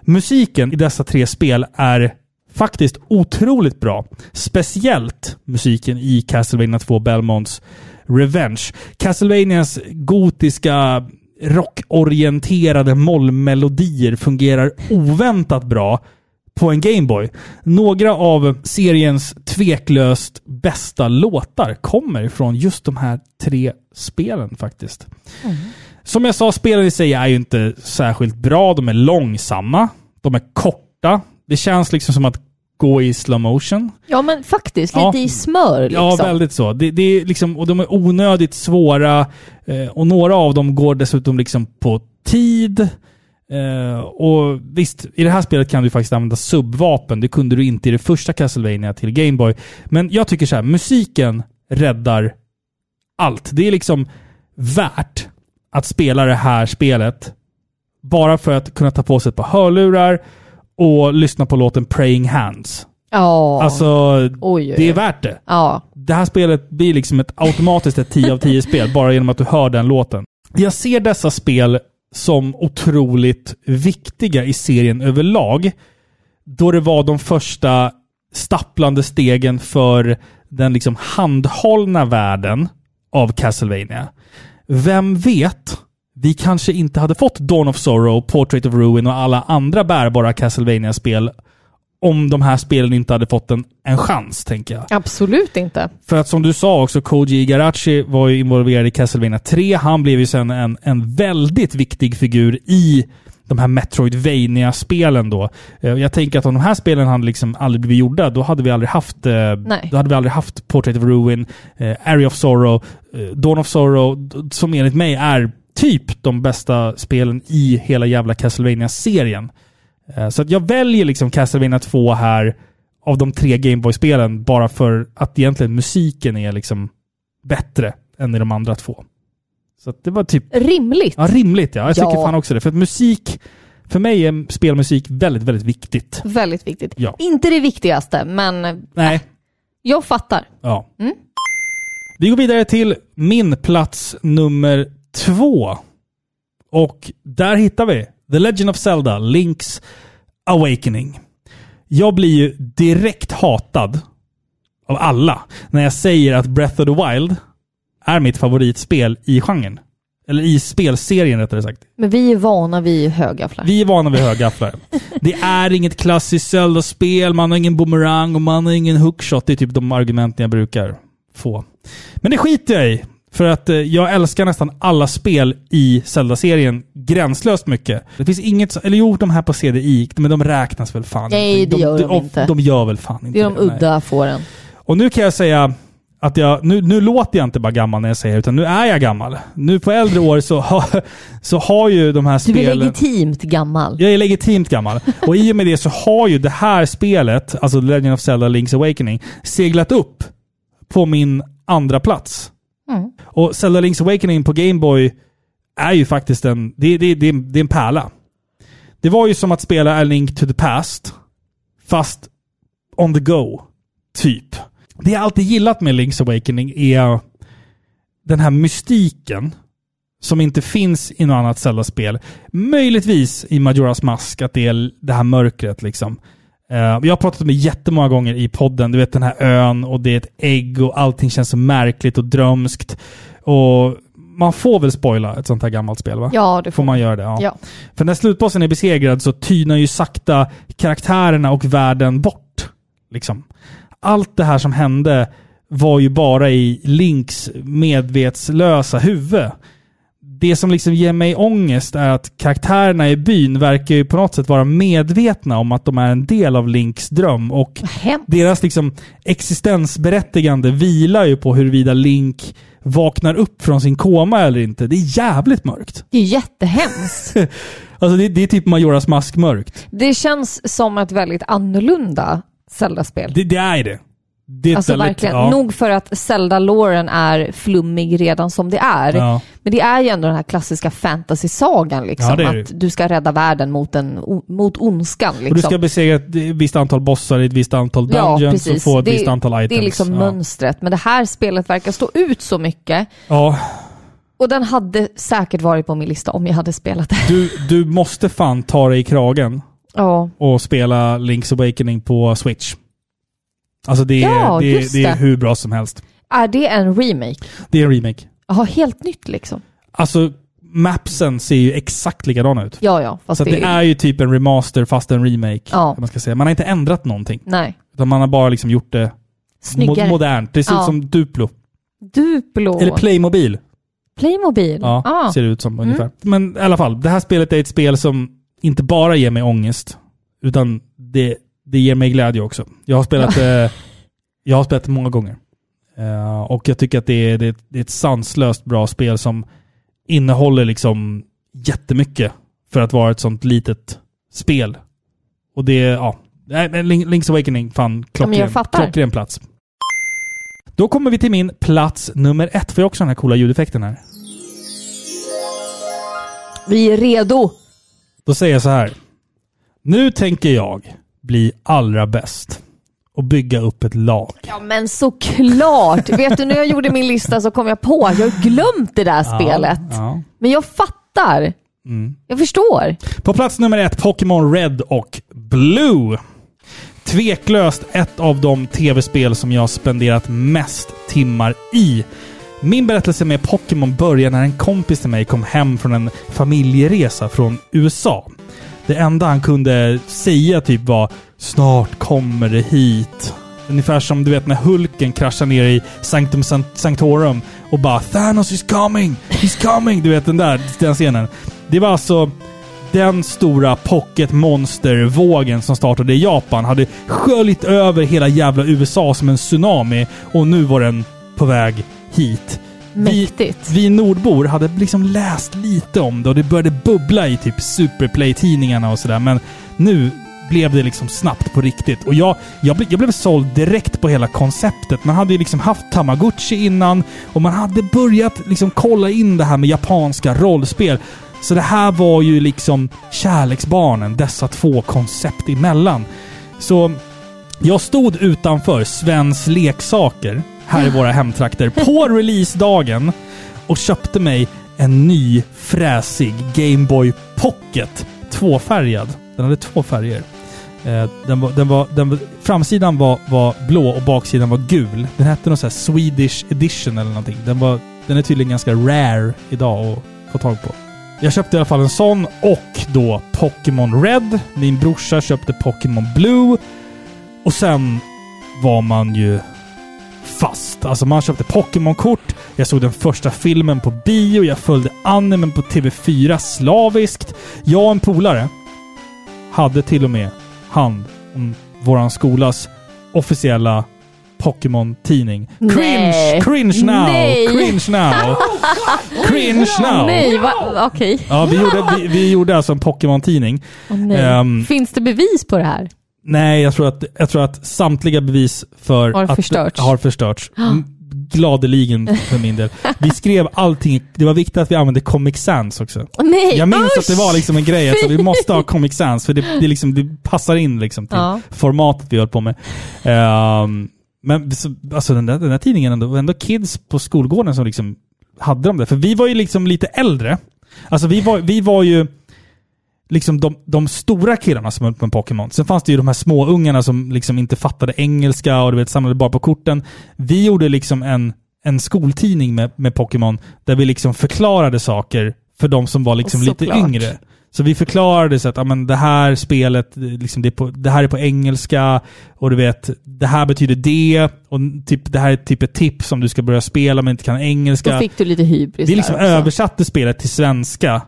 Musiken i dessa tre spel är faktiskt otroligt bra. Speciellt musiken i Castlevania 2 Belmonts Revenge. Castlevanias gotiska rockorienterade mollmelodier fungerar oväntat bra på en Gameboy. Några av seriens tveklöst bästa låtar kommer från just de här tre spelen faktiskt. Som jag sa, spelen i sig är ju inte särskilt bra. De är långsamma. De är korta. Det känns liksom som att gå i slow motion. Ja, men faktiskt. Ja. Lite i smör liksom. Ja, väldigt så. Det, det är liksom, och de är onödigt svåra. Eh, och några av dem går dessutom liksom på tid. Eh, och visst, i det här spelet kan du faktiskt använda subvapen. Det kunde du inte i det första Castlevania till Gameboy. Men jag tycker så här, musiken räddar allt. Det är liksom värt att spela det här spelet bara för att kunna ta på sig ett par hörlurar och lyssna på låten Praying Hands. Ja. Alltså, Oj, oj, det är oj. värt det. Ja. Det här spelet blir liksom ett automatiskt ett 10 av 10 spel bara genom att du hör den låten. Jag ser dessa spel som otroligt viktiga i serien överlag. Då det var de första stapplande stegen för den liksom handhållna världen av Castlevania. Vem vet? Vi kanske inte hade fått Dawn of Sorrow, Portrait of Ruin och alla andra bärbara Castlevania-spel om de här spelen inte hade fått en, en chans, tänker jag. Absolut inte. För att som du sa också, Koji Igarashi var ju involverad i Castlevania 3. Han blev ju sen en, en väldigt viktig figur i de här Metroidvania-spelen då. Eh, Jag tänker att om de här spelen hade liksom aldrig blivit gjorda, då hade vi aldrig haft, eh, Nej. då hade vi aldrig haft Portrait of Ruin, eh, Area of Sorrow, Dawn of Sorrow, som enligt mig är typ de bästa spelen i hela jävla Castlevania-serien. Eh, Så att jag väljer liksom Castlevania 2 här av de tre Gameboy-spelen bara för att egentligen musiken är liksom bättre än i de andra två. Så det var typ Rimligt. ja, rimligt. Ja. Jag tycker Ja. fan också det. För att musik, för mig är spelmusik väldigt, väldigt viktigt. Väldigt viktigt. Ja. Inte det viktigaste, men Nej. jag fattar. Ja. Mm. Vi går vidare till min plats nummer två. Och där hittar vi The Legend of Zelda, Link's Awakening. Jag blir ju direkt hatad av alla när jag säger att Breath of the Wild är mitt favoritspel i genren. Eller i spelserien rättare sagt. Men vi är vana vid högafflar. Vi är vana vid högafflar. Det är inget klassiskt Zelda-spel, man har ingen boomerang och man har ingen hookshot. Det är typ de argumenten jag brukar få. Men det skiter jag i. För att eh, jag älskar nästan alla spel i Zelda-serien gränslöst mycket. Det finns inget, eller jo, de här på CDI, men de räknas väl fan Nej, inte. det gör de inte. De gör väl fan inte Det är de nej. udda fåren. Och nu kan jag säga att jag, nu, nu låter jag inte bara gammal när jag säger utan nu är jag gammal. Nu på äldre år så, så har ju de här Du är spelen... legitimt gammal. Jag är legitimt gammal. Och i och med det så har ju det här spelet, alltså Legend of Zelda Link's Awakening, seglat upp på min andra plats. Mm. Och Zelda Link's Awakening på Game Boy är ju faktiskt en, det, det, det, det är en pärla. Det var ju som att spela A Link to the Past, fast on the go, typ. Det jag alltid gillat med Link's Awakening är den här mystiken som inte finns i något annat Zelda-spel. Möjligtvis i Majoras Mask, att det är det här mörkret liksom. Eh, jag har pratat om det jättemånga gånger i podden. Du vet den här ön och det är ett ägg och allting känns så märkligt och drömskt. Och man får väl spoila ett sånt här gammalt spel va? Ja, det får Får man göra det? Ja. Ja. För när slutbossen är besegrad så tynar ju sakta karaktärerna och världen bort. Liksom. Allt det här som hände var ju bara i Links medvetslösa huvud. Det som liksom ger mig ångest är att karaktärerna i byn verkar ju på något sätt vara medvetna om att de är en del av Links dröm och deras liksom existensberättigande vilar ju på huruvida Link vaknar upp från sin koma eller inte. Det är jävligt mörkt. Det är jättehemskt. Alltså det, det är typ Majoras mask mörkt. det känns som ett väldigt annorlunda Zelda-spel. Det, det är det. Det Alltså verkligen. ja. Nog för att Zelda-låren är flummig redan som det är. Ja. Men det är ju ändå den här klassiska fantasy-sagan liksom. Ja, att du ska rädda världen mot, en, mot ondskan. Liksom. Och du ska besegra ett visst antal bossar i ett visst antal dungeons och få ett det, visst antal items. Det är liksom mönstret. Men det här spelet verkar stå ut så mycket. ja, Och den hade säkert varit på min lista om jag hade spelat det. du, du måste fan ta dig i kragen Ja, och spela Link's Awakening på Switch. Alltså det är, Ja, det, är- just det är det. hur bra som helst. är det en remake? Det är en remake. Ja, helt nytt liksom. Alltså, mapsen ser ju exakt likadana ut. Ja, ja. Fast Så det är ju typ en remaster fast en remake. Ja. Man, ska säga. man har inte ändrat någonting. Nej. Utan man har bara liksom gjort det Snyggare. mo- modernt. Det ser ut Ja. som Duplo. Duplo. Eller Playmobil. Playmobil. Ja, Ah. ser det ut som Mm. ungefär. Men i alla fall, det här spelet är ett spel som inte bara ger mig ångest, utan det, det ger mig glädje också. Jag har spelat det jag har spelat många gånger. Eh, och jag tycker att det är, det, är- det är ett sanslöst bra spel som innehåller liksom jättemycket för att vara ett sånt litet spel. Och det, ja. Link's Awakening, fan, klockren, klockren plats. Då kommer vi till min plats nummer ett. Får jag också den här coola ljudeffekten här? Vi är redo. Då säger jag så här. Nu tänker jag bli allra bäst och bygga upp ett lag. Ja men såklart! Vet du, när jag gjorde min lista så kom jag på, jag har glömt det där spelet. Ja. Men jag fattar. Mm. Jag förstår. På plats nummer ett, Pokémon Red och Blue. Tveklöst ett av de tv-spel som jag har spenderat mest timmar i. Min berättelse med Pokémon börjar när en kompis till mig kom hem från en familjeresa från USA. Det enda han kunde säga typ var “Snart kommer det hit”. Ungefär som du vet när Hulken kraschar ner i Sanctum Sanctorum och bara “Thanos is coming! He's coming!” Du vet den där den scenen. Det var alltså den stora pocket monster-vågen som startade i Japan hade sköljt över hela jävla USA som en tsunami och nu var den på väg hit. Vi, Mäktigt. vi nordbor hade liksom läst lite om det och det började bubbla i typ Superplay-tidningarna och sådär. Men nu blev det liksom snabbt på riktigt. Och jag, jag, ble, jag blev såld direkt på hela konceptet. Man hade ju liksom haft Tamagotchi innan och man hade börjat liksom kolla in det här med japanska rollspel. Så det här var ju liksom kärleksbarnen, dessa två koncept emellan. Så jag stod utanför Svens leksaker här i våra hemtrakter på releasedagen och köpte mig en ny fräsig Game Boy Pocket. Tvåfärgad. Den hade två färger. Eh, Den var, den var, den var, framsidan var, var blå och baksidan var gul. Den hette någon sån här Swedish edition eller någonting. Den, var, den är tydligen ganska rare idag att få tag på. Jag köpte i alla fall en sån och då Pokémon Red. Min brorsa köpte Pokémon Blue. Och sen var man ju fast. Alltså man köpte Pokémon-kort, jag såg den första filmen på bio, jag följde animen på TV4 slaviskt. Jag och en polare hade till och med hand om våran skolas officiella Pokémon-tidning. Cringe! Cringe now! Nej. Cringe now! Cringe now! Nej, okej. Ja, vi gjorde, vi, vi gjorde alltså en Pokémon-tidning. Nej. Ehm, Finns det bevis på det här? Nej, jag tror att, jag tror att samtliga bevis för Har att förstörts. har förstörts. Mm, Gladeligen för min del. Vi skrev allting. Det var viktigt att vi använde Comic Sans också. Nej, Jag minns usch! att det var liksom en grej. Alltså, vi måste ha Comic Sans för det, det, liksom, det passar in liksom till Ja. formatet vi höll på med. Ehm, men så, alltså den där, den där tidningen, ändå, var ändå kids på skolgården som liksom hade de det. För vi var ju liksom lite äldre. Alltså vi var, vi var ju liksom de, de stora killarna som höll på med Pokémon. Sen fanns det ju de här små ungarna som liksom inte fattade engelska och du vet, samlade bara på korten. Vi gjorde liksom en, en skoltidning med, med Pokémon där vi liksom förklarade saker för de som var liksom lite Såklart. yngre. Så vi förklarade så att ja, men det här spelet, liksom det, på, det här är på engelska och du vet, det här betyder det och typ, det här är typ ett tips om du ska börja spela men inte kan engelska. Då fick du lite hybris Vi liksom översatte spelet till svenska.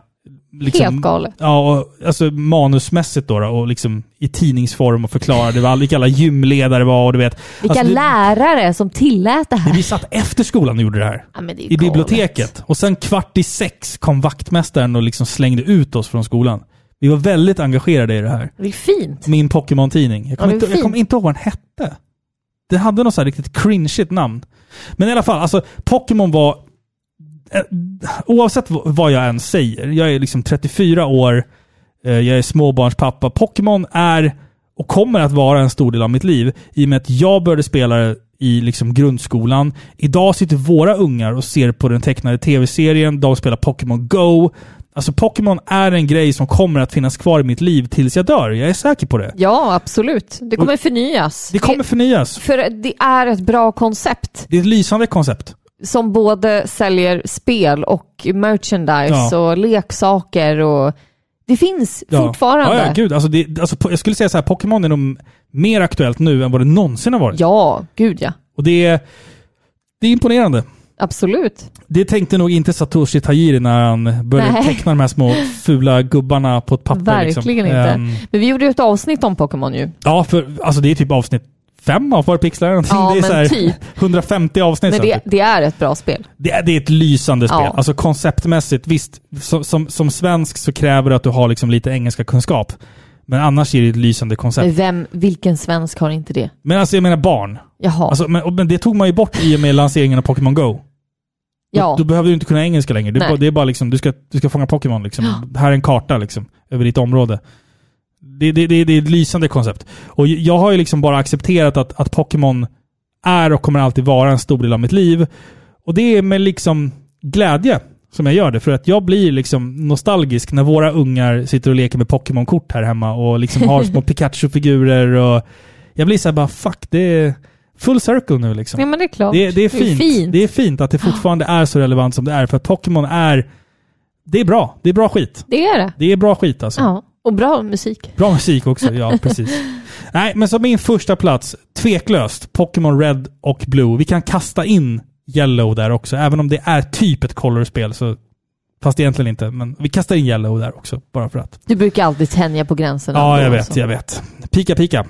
Liksom, Helt galet. Ja, och, alltså manusmässigt då, då och liksom i tidningsform och förklarade vad, vilka alla gymledare var och du vet. Vilka alltså, lärare som tillät det här. Vi satt efter skolan och gjorde det här. Ja, det I galet. biblioteket. Och sen kvart i sex kom vaktmästaren och liksom slängde ut oss från skolan. Vi var väldigt engagerade i det här. Det är fint. Min Pokémon-tidning. Jag kommer Ja, inte, kommer inte ihåg vad den hette. Det hade något så riktigt cringeigt namn. Men i alla fall, alltså Pokémon var... eh, Oavsett vad jag än säger, jag är liksom 34 år, eh, jag är småbarnspappa. Pokémon är och kommer att vara en stor del av mitt liv i och med att jag började spela i liksom grundskolan. Idag sitter våra ungar och ser på den tecknade tv-serien, de spelar Pokémon Go. Alltså Pokémon är en grej som kommer att finnas kvar i mitt liv tills jag dör. Jag är säker på det. Ja, absolut. Det kommer förnyas. Det kommer förnyas. För det är ett bra koncept Det är ett lysande koncept. Som både säljer spel och merchandise Ja. och leksaker och det finns fortfarande. Ja, ja gud. Alltså det, alltså, jag skulle säga så här, Pokémon är nog mer aktuellt nu än vad det någonsin har varit. Ja, gud ja. Och det är, det är imponerande. Absolut. Det tänkte nog inte Satoshi Tajiri när han började Nej. teckna de här små fula gubbarna på ett papper. Verkligen liksom. inte. Ehm, Men vi gjorde ju ett avsnitt om Pokémon ju. ja, för alltså det är typ avsnitt fem av Parapixlar. eller någonting. Ja, det är så här typ. 150 avsnitt. Men det, det är ett bra spel. Det, är, det är ett lysande spel. Ja. Alltså konceptmässigt, visst, som, som, som svensk så kräver det att du har liksom lite engelska kunskap. Men annars är det ett lysande koncept. Men vem, vilken svensk har inte det? Men alltså jag menar barn. Jaha. Alltså, men, men det tog man ju bort i och med lanseringen av Pokémon Go. ja. Då, då behöver du inte kunna engelska längre. Du, bara- det är bara liksom, du ska, du ska fånga Pokémon liksom. Här är en karta liksom, över ditt område. Det, det, det, det är ett lysande koncept. Och jag har ju liksom bara accepterat att, att Pokémon är och kommer alltid vara en stor del av mitt liv. Och det är med liksom glädje som jag gör det. För att jag blir liksom nostalgisk när våra ungar sitter och leker med Pokémon-kort här hemma och liksom har små Pikachu-figurer och... Jag blir så här bara, fuck, det är full circle nu liksom. ja, men det är klart. Det, det, är fint. det är fint att det fortfarande är så relevant som det är. För att Pokémon är... Det är bra. Det är bra skit. Det är det. Det är bra skit alltså. Ja. Och bra musik. Bra musik också, ja precis. Nej, men som min första plats, tveklöst, Pokémon Red och Blue. Vi kan kasta in Yellow där också, även om det är typ ett color-spel. Så, fast egentligen inte, men vi kastar in Yellow där också, bara för att. Du brukar alltid tänja på gränserna. Ja, jag vet, alltså. jag vet. Pika, pika.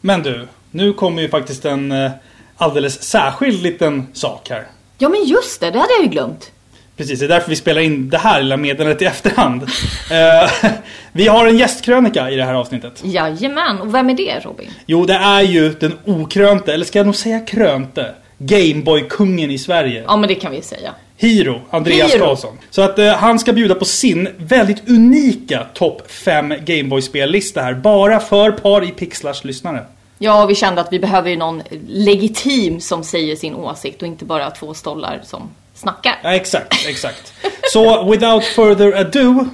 Men du, nu kommer ju faktiskt en eh, alldeles särskild liten sak här. Ja, men just det. Det hade jag ju glömt. Precis, det är därför vi spelar in det här lilla meddelandet i efterhand. Eh, vi har en gästkrönika i det här avsnittet. Jajamän. Och vem är det, Robin? Jo, det är ju den okrönte, eller ska jag nog säga krönte, Gameboy-kungen i Sverige. Ja, men det kan vi säga. Hiro, Andreas Hiro. Karlsson. Så att eh, han ska bjuda på sin väldigt unika topp 5 Gameboy-spellista här. Bara för par i Pixlars lyssnare. Ja, vi kände att vi behöver ju någon legitim som säger sin åsikt och inte bara två stollar som snackar. Ja, exakt, exakt. Så without further ado,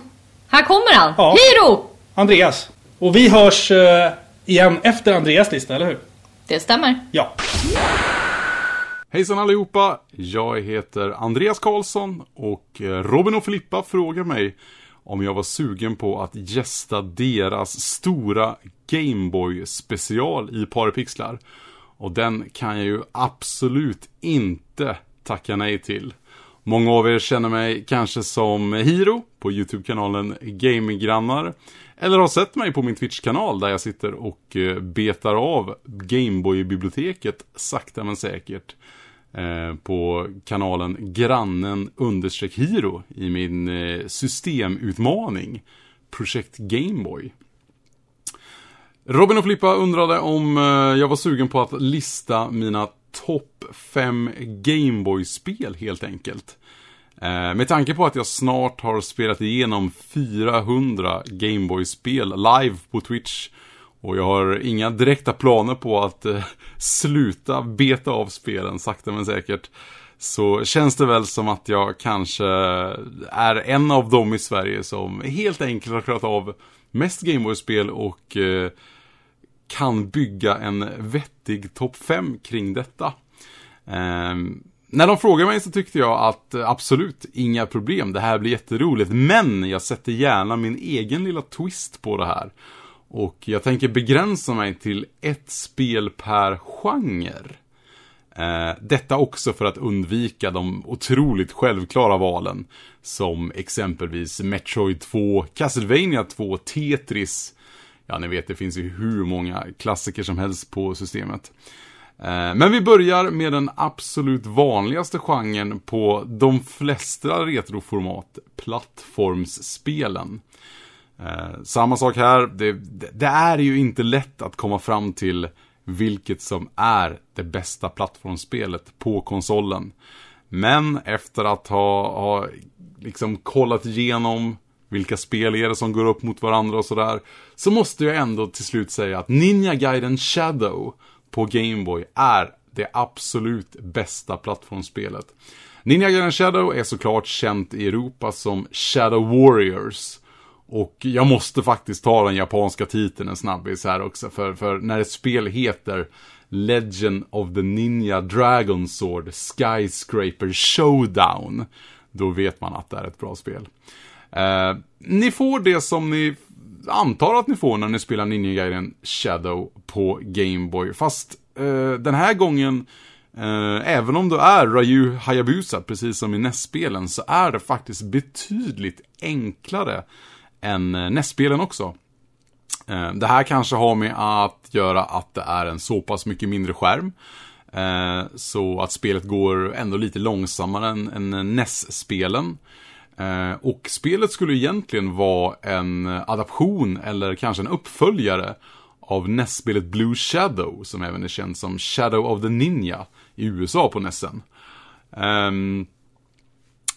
Här kommer han! Ja. Hiro! Andreas. Och vi hörs eh, igen efter Andreas lista, eller hur? Det stämmer. Ja. Hejsan allihopa! Jag heter Andreas Karlsson och eh, Robin och Filippa frågar mig om jag var sugen på att gästa deras stora Gameboy special i Parapixlar. Och den kan jag ju absolut inte tacka nej till. Många av er känner mig kanske som Hiro på YouTube-kanalen Gaminggrannar. Eller har sett mig på min Twitch-kanal där jag sitter och eh, betar av Gameboy-biblioteket sakta men säkert. Eh, på kanalen grannen understreck Hiro i min eh, systemutmaning Projekt Gameboy. Robin och Filippa undrade om eh, jag var sugen på att lista mina topp 5 Gameboy-spel helt enkelt. Eh, med tanke på att jag snart har spelat igenom 400 Gameboy-spel live på Twitch och jag har inga direkta planer på att eh, sluta beta av spelen sakta men säkert. Så känns det väl som att jag kanske är en av dem i Sverige som helt enkelt har klarat av mest Gameboy-spel och eh, kan bygga en vettig topp 5 kring detta. Ehm, när de frågade mig så tyckte jag att eh, absolut, inga problem, det här blir jätteroligt. Men jag sätter gärna min egen lilla twist på det här. Och jag tänker begränsa mig till ett spel per genre. Eh, detta också för att undvika de otroligt självklara valen. Som exempelvis Metroid 2, Castlevania 2, Tetris. Ja, ni vet, det finns ju hur många klassiker som helst på systemet. Eh, men vi börjar med den absolut vanligaste genren på de flesta retroformat, plattformsspelen. Eh, samma sak här, det, det är ju inte lätt att komma fram till vilket som är det bästa plattformsspelet på konsolen. Men efter att ha, ha liksom kollat igenom vilka spel är det som går upp mot varandra och sådär. Så måste jag ändå till slut säga att Ninja Gaiden Shadow på Gameboy är det absolut bästa plattformsspelet. Ninja Gaiden Shadow är såklart känt i Europa som Shadow Warriors. Och jag måste faktiskt ta den japanska titeln en snabbis här också. För, för när ett spel heter Legend of the Ninja Dragon Sword Skyscraper Showdown. Då vet man att det är ett bra spel. Eh, ni får det som ni antar att ni får när ni spelar Ninja Gaiden Shadow på Gameboy. Fast eh, den här gången, eh, även om du är Ryu Hayabusa, precis som i NES-spelen, så är det faktiskt betydligt enklare än eh, NES-spelen också. Eh, det här kanske har med att göra att det är en så pass mycket mindre skärm. Eh, så att spelet går ändå lite långsammare än, än NES-spelen. Eh, och spelet skulle egentligen vara en adaption eller kanske en uppföljare av NES-spelet Blue Shadow, som även är känt som Shadow of the Ninja i USA på NESen. Ehm,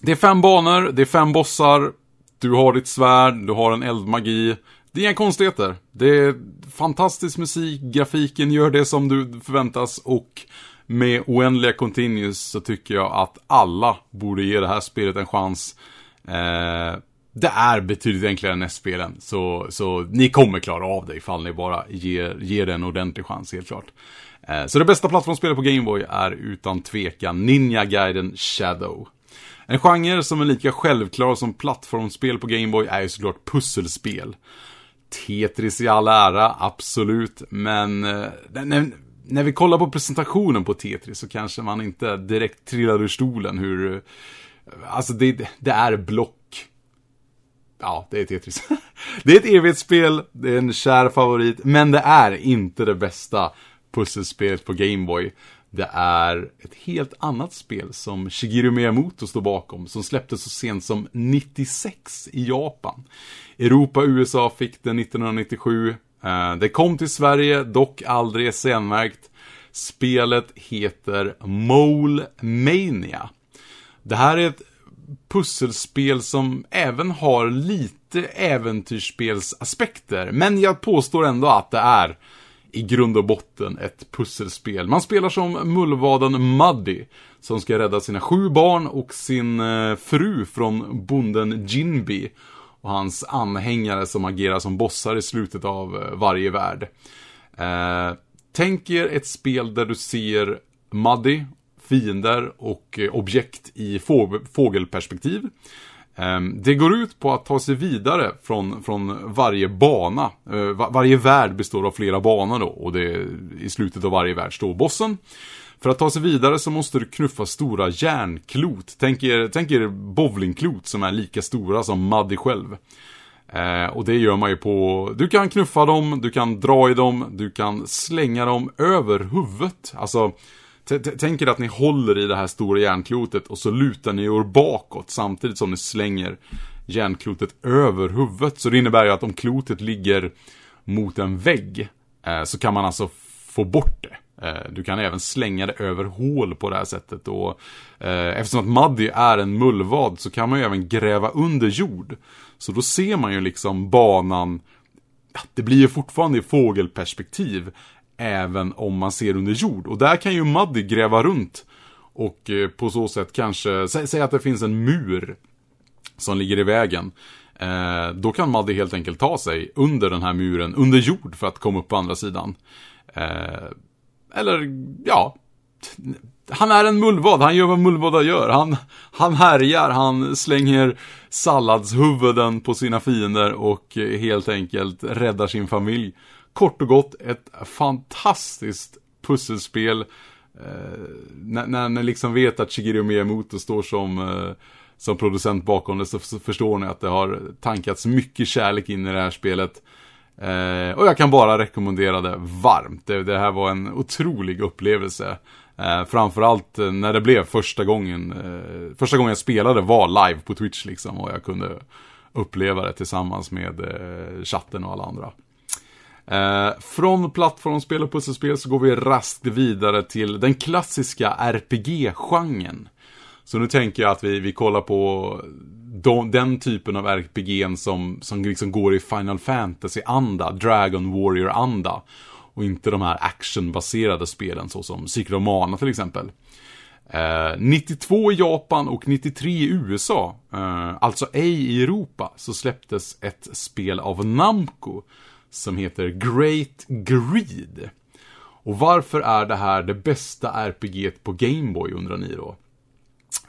det är fem banor, det är fem bossar, du har ditt svärd, du har en eldmagi. Det är inga konstigheter. Det är fantastisk musik, grafiken gör det som du förväntas och med oändliga continues så tycker jag att alla borde ge det här spelet en chans. Eh, det är betydligt enklare än NES-spelen, så, så ni kommer klara av det ifall ni bara ger, ger det en ordentlig chans, helt klart. Eh, så det bästa plattformsspelet på Gameboy är utan tvekan Ninja Gaiden Shadow. En genre som är lika självklar som plattformsspel på Gameboy är ju såklart pusselspel. Tetris i all ära, absolut, men eh, när, när vi kollar på presentationen på Tetris så kanske man inte direkt trillar ur stolen hur... Alltså det, det är block. Ja, det är Tetris. det är ett evighetsspel, det är en kär favorit, men det är inte det bästa pusselspelet på Gameboy. Det är ett helt annat spel som Shigeru Miyamoto står bakom, som släpptes så sent som 96 i Japan. Europa och USA fick det 1997. Eh, det kom till Sverige, dock aldrig senmärkt. Spelet heter Mole Mania. Det här är ett pusselspel som även har lite äventyrsspelsaspekter, men jag påstår ändå att det är i grund och botten ett pusselspel. Man spelar som mullvaden Muddy, som ska rädda sina sju barn och sin eh, fru från bonden Jinbi och hans anhängare som agerar som bossar i slutet av eh, varje värld. Eh, tänk er ett spel där du ser Muddy, fiender och eh, objekt i få- fågelperspektiv. Ehm, det går ut på att ta sig vidare från, från varje bana. Eh, varje värld består av flera banor då och det, i slutet av varje värld står bossen. För att ta sig vidare så måste du knuffa stora järnklot. Tänk er, tänk er bowlingklot som är lika stora som Muddy själv. Eh, och det gör man ju på, du kan knuffa dem, du kan dra i dem, du kan slänga dem över huvudet. Alltså, tänk er att ni håller i det här stora järnklotet och så lutar ni er bakåt samtidigt som ni slänger järnklotet över huvudet. Så det innebär ju att om klotet ligger mot en vägg eh, så kan man alltså få bort det. Eh, Du kan även slänga det över hål på det här sättet. Och, eh, eftersom att Muddy är en mullvad så kan man ju även gräva under jord. Så då ser man ju liksom banan, det blir ju fortfarande i fågelperspektiv. Även om man ser under jord. Och där kan ju Muddy gräva runt. Och eh, på så sätt kanske, sä, säg att det finns en mur som ligger i vägen. Eh, då kan Muddy helt enkelt ta sig under den här muren, under jord för att komma upp på andra sidan. Eh, eller, ja. Han är en mullvad, han gör vad mullvadar gör. Han, han härjar, han slänger salladshuvuden på sina fiender och eh, helt enkelt räddar sin familj. Kort och gott, ett fantastiskt pusselspel. Eh, när, när ni liksom vet att Shigeru Miyamoto står som, eh, som producent bakom det så förstår ni att det har tankats mycket kärlek in i det här spelet. Eh, och jag kan bara rekommendera det varmt. Det, det här var en otrolig upplevelse. Eh, framförallt eh, när det blev första gången, eh, första gången jag spelade var live på Twitch liksom och jag kunde uppleva det tillsammans med eh, chatten och alla andra. Eh, från plattformsspel och pusselspel så går vi raskt vidare till den klassiska RPG-genren. Så nu tänker jag att vi, vi kollar på de, den typen av RPG som, som liksom går i Final Fantasy-anda, Dragon Warrior-anda. Och inte de här actionbaserade spelen såsom Secret of Mana till exempel. Eh, 92 i Japan och 93 i USA, eh, alltså ej i Europa, så släpptes ett spel av Namco som heter Great Greed. Och varför är det här det bästa RPG på Gameboy undrar ni då?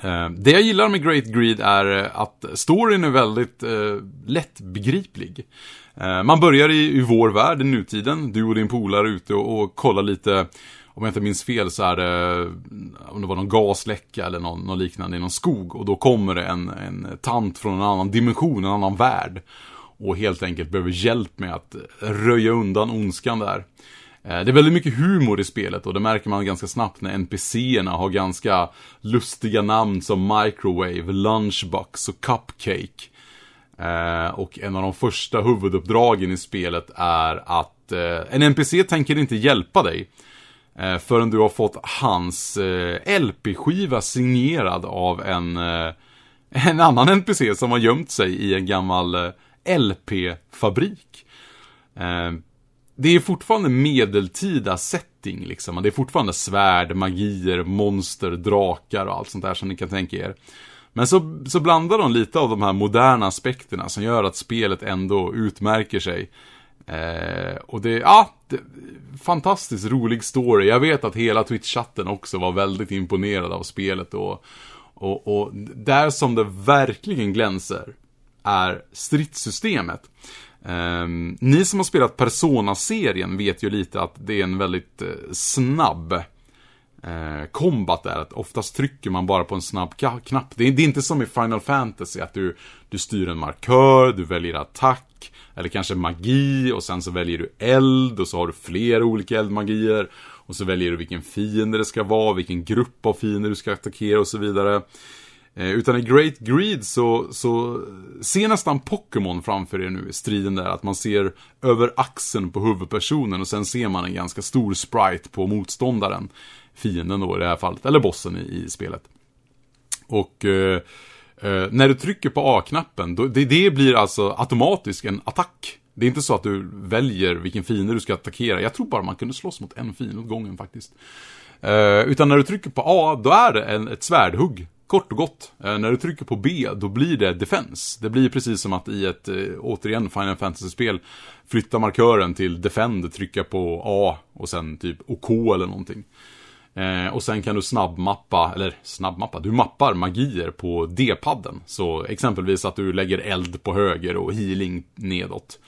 Eh, det jag gillar med Great Greed är eh, att storyn är väldigt eh, lättbegriplig. Eh, man börjar i, i vår värld, i nutiden. Du och din polare är ute och, och kollar lite, om jag inte minns fel så är det, eh, om det var någon gasläcka eller någon, någon liknande i någon skog. Och då kommer det en, en tant från en annan dimension, en annan värld och helt enkelt behöver hjälp med att röja undan ondskan där. Eh, det är väldigt mycket humor i spelet och det märker man ganska snabbt när NPCerna har ganska lustiga namn som Microwave, Lunchbox och Cupcake. Eh, och en av de första huvuduppdragen i spelet är att eh, en NPC tänker inte hjälpa dig. Förrän du har fått hans LP-skiva signerad av en, en annan NPC som har gömt sig i en gammal LP-fabrik. Eh, det är fortfarande medeltida setting liksom. Det är fortfarande svärd, magier, monster, drakar och allt sånt där som ni kan tänka er. Men så, så blandar de lite av de här moderna aspekterna som gör att spelet ändå utmärker sig. Eh, och det, ja, det, fantastiskt rolig story. Jag vet att hela Twitch-chatten också var väldigt imponerad av spelet och, och, och där som det verkligen glänser är stridssystemet. Ehm, ni som har spelat Persona-serien vet ju lite att det är en väldigt eh, snabb ...kombat combat där. Att oftast trycker man bara på en snabb knapp. Det är, det är inte som i Final Fantasy att du, du styr en markör, du väljer attack, eller kanske magi och sen så väljer du eld och så har du flera olika eldmagier. Och så väljer du vilken fiende det ska vara, vilken grupp av fiender du ska attackera och så vidare. Eh, Utan i Great Greed så, så ser nästan Pokémon framför er nu i striden där. Att man ser över axeln på huvudpersonen och sen ser man en ganska stor sprite på motståndaren. Fienden då i det här fallet, eller bossen i, i spelet. Och eh, eh, när du trycker på A-knappen, då, det, det blir alltså automatiskt en attack. Det är inte så att du väljer vilken fiende du ska attackera. Jag tror bara man kunde slåss mot en fiende åt gången faktiskt. Eh, utan när du trycker på A, då är det en, ett svärdhugg. Kort och gott. Eh, när du trycker på B, då blir det defense. Det blir precis som att i ett, eh, återigen, Final Fantasy-spel flytta markören till defend, trycka på A och sen typ OK eller någonting. Eh, och sen kan du snabbmappa, eller snabbmappa, du mappar magier på D-padden. Så exempelvis att du lägger eld på höger och healing nedåt.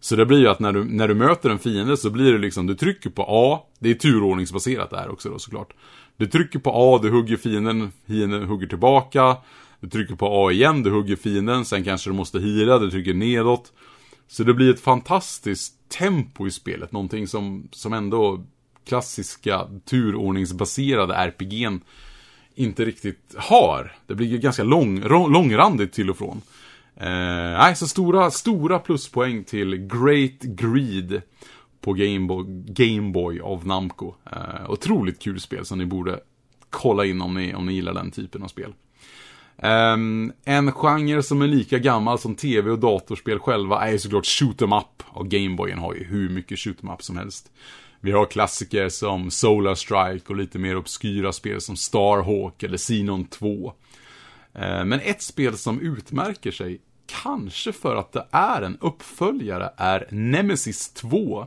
Så det blir ju att när du, när du möter en fiende så blir det liksom, du trycker på A, det är turordningsbaserat där också då såklart. Du trycker på A, du hugger fienden, fienden hugger tillbaka. Du trycker på A igen, du hugger fienden, sen kanske du måste hira, du trycker nedåt. Så det blir ett fantastiskt tempo i spelet, någonting som, som ändå klassiska turordningsbaserade RPG'n inte riktigt har. Det blir ju ganska lång- långrandigt till och från. Eh, nej, så stora, stora pluspoäng till Great Greed på Gameboy, Gameboy av Namco. Eh, otroligt kul spel som ni borde kolla in om ni, om ni gillar den typen av spel. Um, en genre som är lika gammal som tv och datorspel själva är såklart shoot 'em up. Och Gameboyen har ju hur mycket shoot 'em up som helst. Vi har klassiker som Solar Strike och lite mer obskyra spel som Starhawk eller Xenon 2. Uh, ehm, Men ett spel som utmärker sig, kanske för att det är en uppföljare, är Nemesis 2.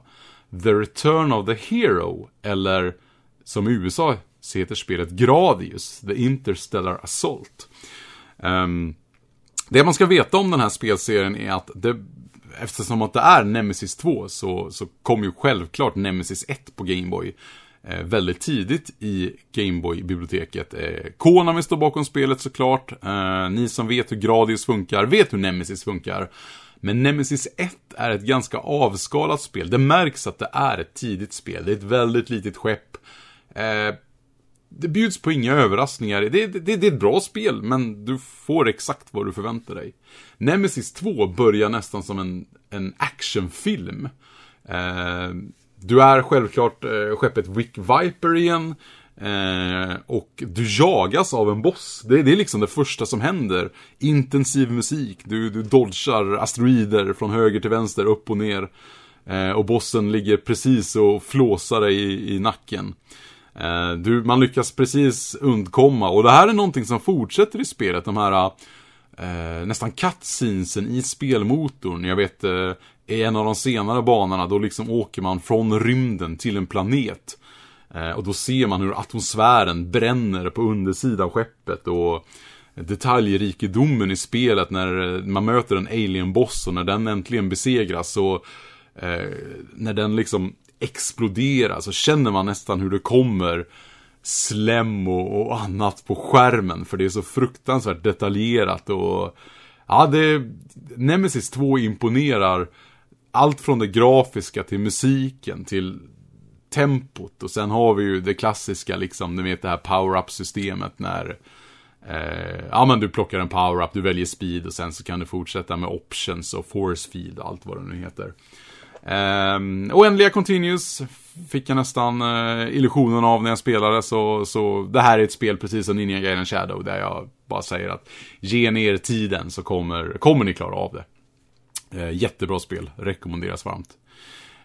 The Return of the Hero, eller som i USA så heter spelet Gradius, The Interstellar Assault. Um, det man ska veta om den här spelserien är att det, eftersom att det är Nemesis 2 så, så kom ju självklart Nemesis 1 på Gameboy Eh, väldigt tidigt i Gameboy-biblioteket. Eh, Konami står bakom spelet såklart. Eh, ni som vet hur Gradius funkar vet hur Nemesis funkar. Men Nemesis 1 är ett ganska avskalat spel. Det märks att det är ett tidigt spel. Det är ett väldigt litet skepp. Eh, det bjuds på inga överraskningar. Det, det, det är ett bra spel, men du får exakt vad du förväntar dig. Nemesis 2 börjar nästan som en, en actionfilm. Eh, du är självklart eh, skeppet Wick Viper igen. Eh, och du jagas av en boss. Det, det är liksom det första som händer. Intensiv musik. Du, du dodgar asteroider från höger till vänster, upp och ner. Eh, och bossen ligger precis och flåsar dig i, i nacken. Eh, du, man lyckas precis undkomma. Och det här är någonting som fortsätter i spelet. De här eh, nästan cutscenesen i spelmotorn. Jag vet, eh, i en av de senare banorna, då liksom åker man från rymden till en planet. Eh, och då ser man hur atmosfären bränner på undersidan av skeppet och detaljrikedomen i spelet när eh, man möter en alien-boss och när den äntligen besegras så eh, när den liksom exploderar så känner man nästan hur det kommer slem och, och annat på skärmen för det är så fruktansvärt detaljerat och ja, det, Nemesis 2 imponerar allt från det grafiska till musiken till tempot och sen har vi ju det klassiska liksom, du vet det här power-up systemet när eh, ja men du plockar en power-up, du väljer speed och sen så kan du fortsätta med options och force field och allt vad det nu heter. Eh, oändliga continues fick jag nästan eh, illusionen av när jag spelade, så, så det här är ett spel precis som Ninja Gaiden Shadow, där jag bara säger att ge ner tiden så kommer, kommer ni klara av det. Eh, jättebra spel, rekommenderas varmt.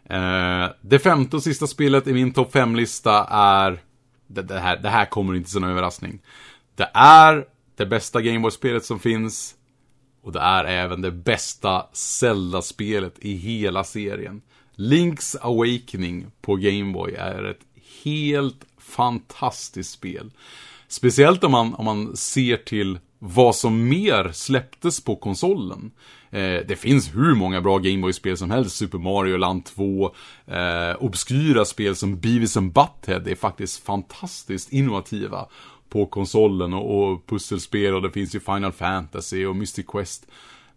Eh, det femte och sista spelet i min topp 5-lista är, det, det, här, det här kommer inte som en överraskning. Det är det bästa Gameboy-spelet som finns, och det är även det bästa Zelda-spelet i hela serien. Link's Awakening på Gameboy är ett helt fantastiskt spel. Speciellt om man, om man ser till vad som mer släpptes på konsolen. Eh, det finns hur många bra Gameboy-spel som helst, Super Mario Land 2, eh, obskyra spel som Beavis and Butthead är faktiskt fantastiskt innovativa på konsolen och, och pusselspel och det finns ju Final Fantasy och Mystic Quest.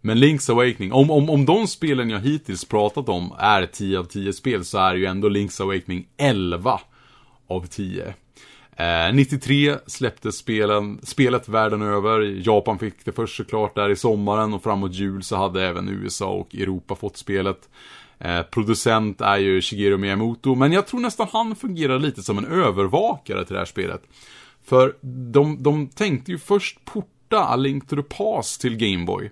Men Link's Awakening, om, om, om de spelen jag hittills pratat om är 10 av 10 spel så är ju ändå Link's Awakening 11 av 10. Eh, 93 släpptes spelen, spelet världen över. Japan fick det först såklart där i sommaren och framåt jul så hade även USA och Europa fått spelet. Eh, producent är ju Shigeru Miyamoto, men jag tror nästan han fungerar lite som en övervakare till det här spelet. För de, de tänkte ju först porta A Link to the Past till Gameboy.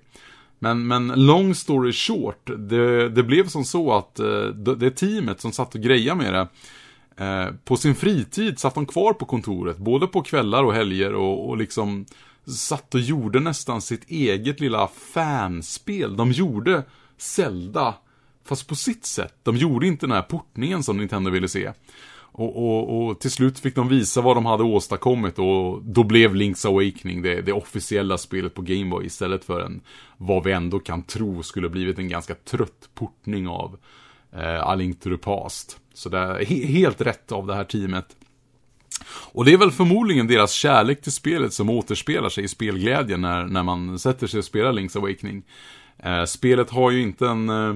Men, men long story short, det, det blev som så att eh, det teamet som satt och grejade med det eh, på sin fritid satt de kvar på kontoret, både på kvällar och helger och, och liksom satt och gjorde nästan sitt eget lilla fanspel. De gjorde Zelda, fast på sitt sätt. De gjorde inte den här portningen som Nintendo ville se. Och, och, och, till slut fick de visa vad de hade åstadkommit och då blev Link's Awakening det, det officiella spelet på Gameboy istället för en, vad vi ändå kan tro skulle blivit en ganska trött portning av eh, A Link to the Past. Så det är helt rätt av det här teamet. Och det är väl förmodligen deras kärlek till spelet som återspelar sig i spelglädjen när, när man sätter sig och spelar Link's Awakening. Eh, spelet har ju inte en... Eh,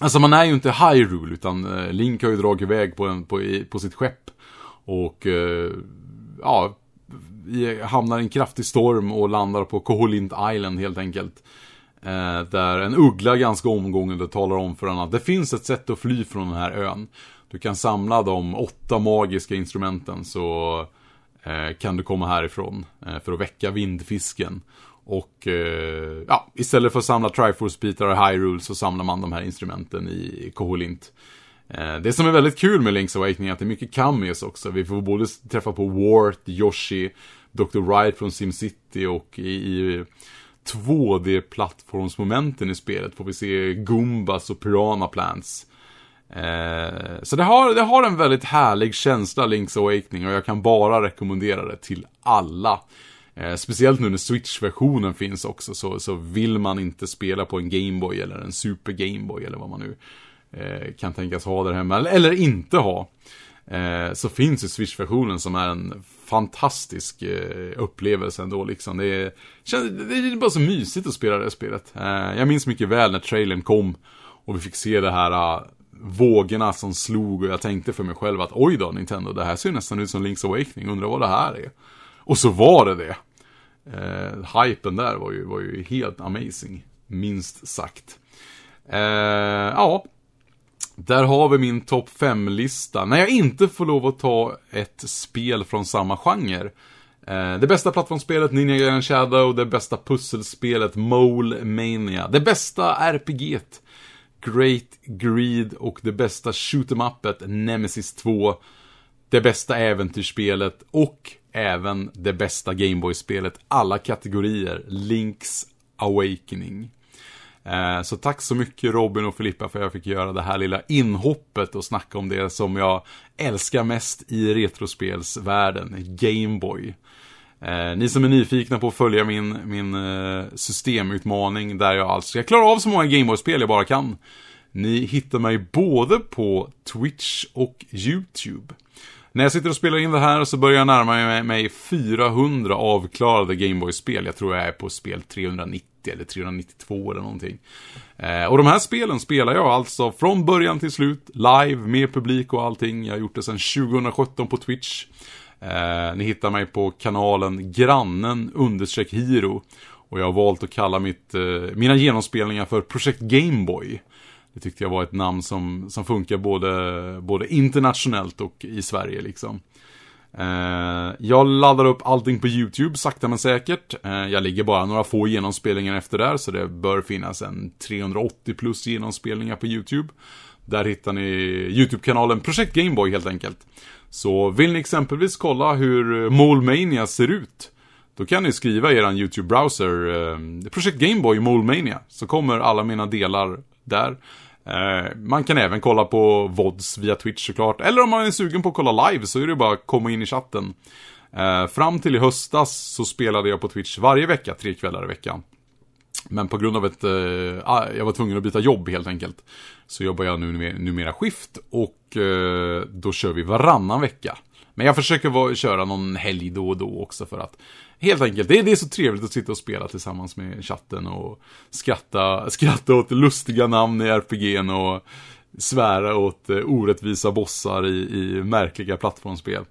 Alltså man är ju inte Hyrule utan eh, Link har ju dragit iväg på, en, på, på sitt skepp. Och eh, ja, hamnar i en kraftig storm och landar på Koholint Island helt enkelt. Eh, där en uggla ganska omgående talar om för honom att det finns ett sätt att fly från den här ön. Du kan samla de åtta magiska instrumenten så eh, kan du komma härifrån eh, för att väcka vindfisken. Och eh, ja, istället för att samla Triforce-bitar och Hyrule så samlar man de här instrumenten i Koholint. Eh, det som är väldigt kul med Link's Awakening är att det är mycket cameos också. Vi får både träffa på Wart, Yoshi, Dr. Wright från SimCity och i, i 2D-plattformsmomenten i spelet får vi se Goombas och Piranha Plants. Eh, så det har, det har en väldigt härlig känsla, Link's Awakening, och jag kan bara rekommendera det till alla. Eh, speciellt nu när Switch-versionen finns också så, så vill man inte spela på en Gameboy eller en Super Gameboy eller vad man nu eh, kan tänkas ha där hemma, eller, eller inte ha. Eh, så finns ju Swish-versionen som är en fantastisk eh, upplevelse ändå liksom. Det är, det är bara så mysigt att spela det här spelet. Eh, jag minns mycket väl när trailern kom och vi fick se det här uh, vågorna som slog och jag tänkte för mig själv att oj då Nintendo, det här ser nästan ut som Link's Awakening, undrar vad det här är. Och så var det det. Eh, hypen där var ju, var ju helt amazing, minst sagt. Eh, ja, där har vi min topp 5-lista. När jag inte får lov att ta ett spel från samma genre. Eh, det bästa plattformsspelet Ninja Gaiden Shadow, det bästa pusselspelet Mole Mania, det bästa RPG Great Greed och det bästa shoot em upet Nemesis 2. Det bästa äventyrsspelet och även det bästa Gameboy-spelet, alla kategorier, Link's Awakening. Eh, så tack så mycket Robin och Filippa för att jag fick göra det här lilla inhoppet och snacka om det som jag älskar mest i retrospelsvärlden, Gameboy. Eh, ni som är nyfikna på att följa min, min eh, systemutmaning där jag alltså ska klara av så många Gameboy-spel jag bara kan. Ni hittar mig både på Twitch och YouTube. När jag sitter och spelar in det här så börjar jag närma mig 400 avklarade Gameboy-spel. Jag tror jag är på spel 390 eller 392 eller någonting. Eh, och de här spelen spelar jag alltså från början till slut, live, med publik och allting. Jag har gjort det sedan 2017 på Twitch. Eh, ni hittar mig på kanalen grannen understreck hiro. Och jag har valt att kalla mitt, eh, mina genomspelningar för Projekt Gameboy. Det tyckte jag var ett namn som, som funkar både, både internationellt och i Sverige liksom. Eh, jag laddar upp allting på YouTube sakta men säkert. Eh, jag ligger bara några få genomspelningar efter där så det bör finnas en 380 plus genomspelningar på YouTube. Där hittar ni YouTube-kanalen Projekt Gameboy helt enkelt. Så vill ni exempelvis kolla hur Molemania ser ut då kan ni skriva i er YouTube-browser eh, Projekt Gameboy Molemania så kommer alla mina delar där. Eh, man kan även kolla på VODs via Twitch såklart. Eller om man är sugen på att kolla live så är det bara att komma in i chatten. Eh, fram till i höstas så spelade jag på Twitch varje vecka, tre kvällar i veckan. Men på grund av att eh, ah, jag var tvungen att byta jobb helt enkelt. Så jobbar jag nu numera skift och eh, då kör vi varannan vecka. Men jag försöker vara, köra någon helg då och då också för att Helt enkelt, det är, det är så trevligt att sitta och spela tillsammans med chatten och skratta, skratta åt lustiga namn i RPG'n och svära åt eh, orättvisa bossar i, i märkliga plattformsspel.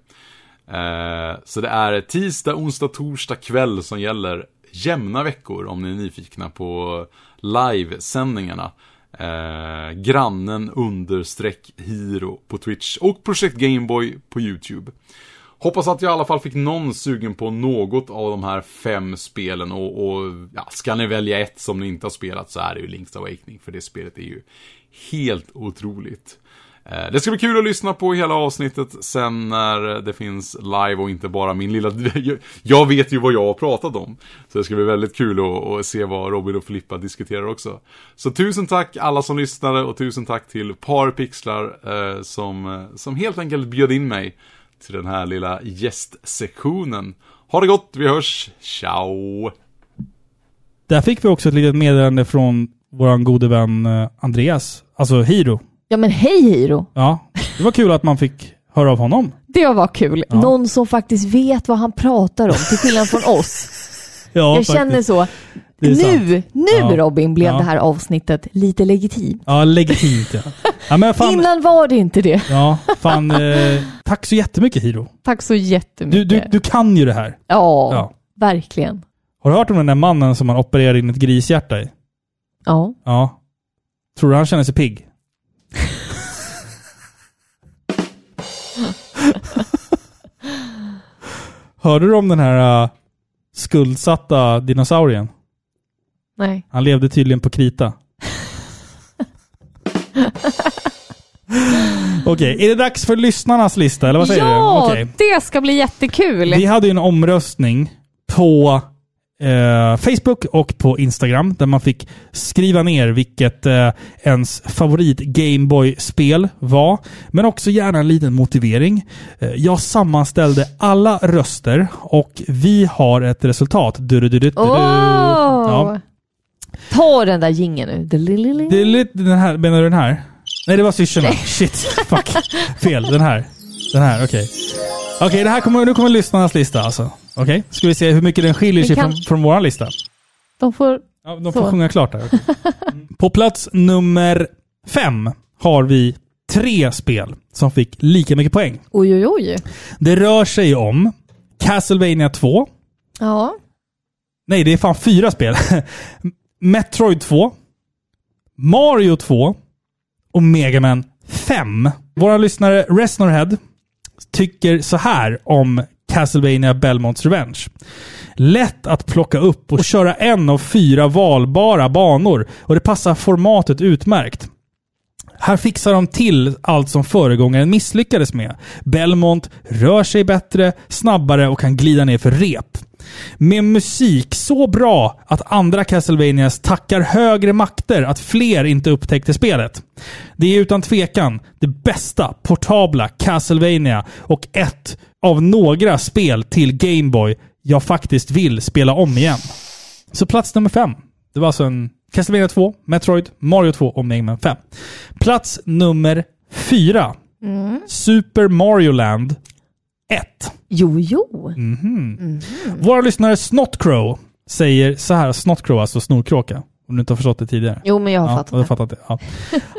Eh, så det är tisdag, onsdag, torsdag kväll som gäller jämna veckor om ni är nyfikna på livesändningarna. Eh, grannen understreck Hiro på Twitch och Projekt Gameboy på YouTube. Hoppas att jag i alla fall fick någon sugen på något av de här fem spelen och, och ja, ska ni välja ett som ni inte har spelat så är det ju Link's Awakening för det spelet är ju helt otroligt. Eh, det ska bli kul att lyssna på hela avsnittet sen när det finns live och inte bara min lilla... Jag vet ju vad jag har pratat om. Så det ska bli väldigt kul att, se vad Robin och Filippa diskuterar också. Så tusen tack alla som lyssnade och tusen tack till Parpixlar eh, som, eh, som helt enkelt bjöd in mig till den här lilla gästsektionen. Ha det gott, vi hörs. Ciao! Där fick vi också ett litet meddelande från vår gode vän Andreas, alltså Hiro. Ja men hej Hiro! Ja, det var kul att man fick höra av honom. Det var kul. Ja. Någon som faktiskt vet vad han pratar om, till skillnad från oss. Ja, Jag faktiskt. känner så. Nu, sant. nu Ja. Robin blev Ja. det här avsnittet lite legitimt. Ja, legitimt ja. fan, Innan var det inte det. Ja, fan. Eh, tack så jättemycket Hiro. Tack så Du, jättemycket. du, du kan ju det här. Ja, Ja. verkligen. Har du hört om den där mannen som man opererade in ett grishjärta i? Ja. Ja. Tror du han känner sig pigg? Hörde du om den här uh, skuldsatta dinosaurien? Nej. Han levde tydligen på krita. Okej, är det dags för lyssnarnas lista? Eller vad säger ja, du? Okej. det ska bli jättekul. Vi hade ju en omröstning på eh, Facebook och på Instagram där man fick skriva ner vilket eh, ens favorit Gameboy-spel var. Men också gärna en liten motivering. Eh, jag sammanställde alla röster och vi har ett resultat. Du, du, du, du, du. Åh! Ja. Ta den där jingeln nu. Det är lite den här, menar du den här? Nej, det var syrsorna. Shit, fuck. Fel, den här. Den här, okej. Okej, det här kommer, nu kommer lyssnarnas lista alltså. Okej, ska vi se hur mycket den skiljer Vi sig kan- från, från våran lista. De får... Ja, de får Så. sjunga klart där. okej. Mm. På plats nummer fem har vi tre spel som fick lika mycket poäng. Oj, oj, oj. Det rör sig om Castlevania 2. Ja. Nej, det är fan fyra spel. Metroid 2. Mario 2. Och Mega Man 5. Våra lyssnare Resnorhead tycker så här om Castlevania Belmonts Revenge. Lätt att plocka upp och köra en av fyra valbara banor och det passar formatet utmärkt. Här fixar de till allt som föregångaren misslyckades med. Belmont rör sig bättre, snabbare och kan glida ner för rep. Med musik så bra att andra Castlevanias tackar högre makter att fler inte upptäckte spelet. Det är utan tvekan det bästa portabla Castlevania och ett av några spel till Gameboy jag faktiskt vill spela om igen. Så plats nummer fem. Det var alltså en Castlevania 2, Metroid, Mario 2 och Mega Man 5. Plats nummer fyra. Super Mario Land 1. Jo, jo. Mhm. Våra lyssnare Snotcrow säger så här, Snottcrow, alltså snorkråka. Om du inte har förstått det tidigare. Jo, men jag har Ja, fattat det. fattat det. Ja.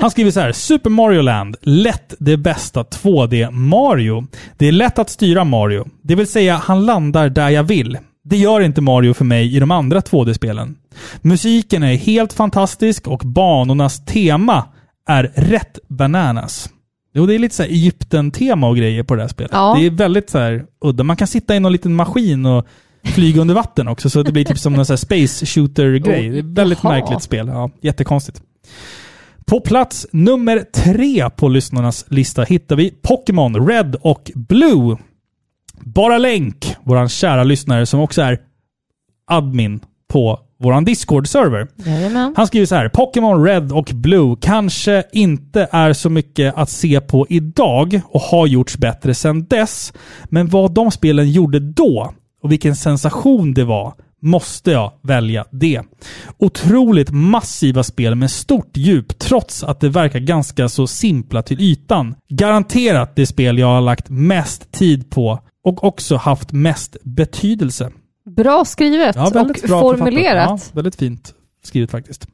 Han skriver så här. Super Mario Land. Lätt det bästa 2D Mario. Det är lätt att styra Mario. Det vill säga, han landar där jag vill. Det gör inte Mario för mig i de andra 2D-spelen. Musiken är helt fantastisk och banornas tema är rätt bananas. Jo, det är lite så här Egypten-tema och grejer på det här spelet. Ja. Det är väldigt så här udda. Man kan sitta i någon liten maskin och flyga under vatten också, så det blir typ som här space shooter-grej. Det är ett väldigt jaha. märkligt spel. Ja, jättekonstigt. På plats nummer tre på lyssnarnas lista hittar vi Pokémon Red och Blue. Bara Länk, våran kära lyssnare som också är admin på våran Discord-server. Han skriver så här. Pokémon Red och Blue kanske inte är så mycket att se på idag och har gjorts bättre sedan dess. Men vad de spelen gjorde då och vilken sensation det var måste jag välja det. Otroligt massiva spel med stort djup trots att det verkar ganska så simpla till ytan. Garanterat det spel jag har lagt mest tid på och också haft mest betydelse. Bra skrivet Ja, och bra formulerat. författat. Ja, väldigt fint skrivet faktiskt.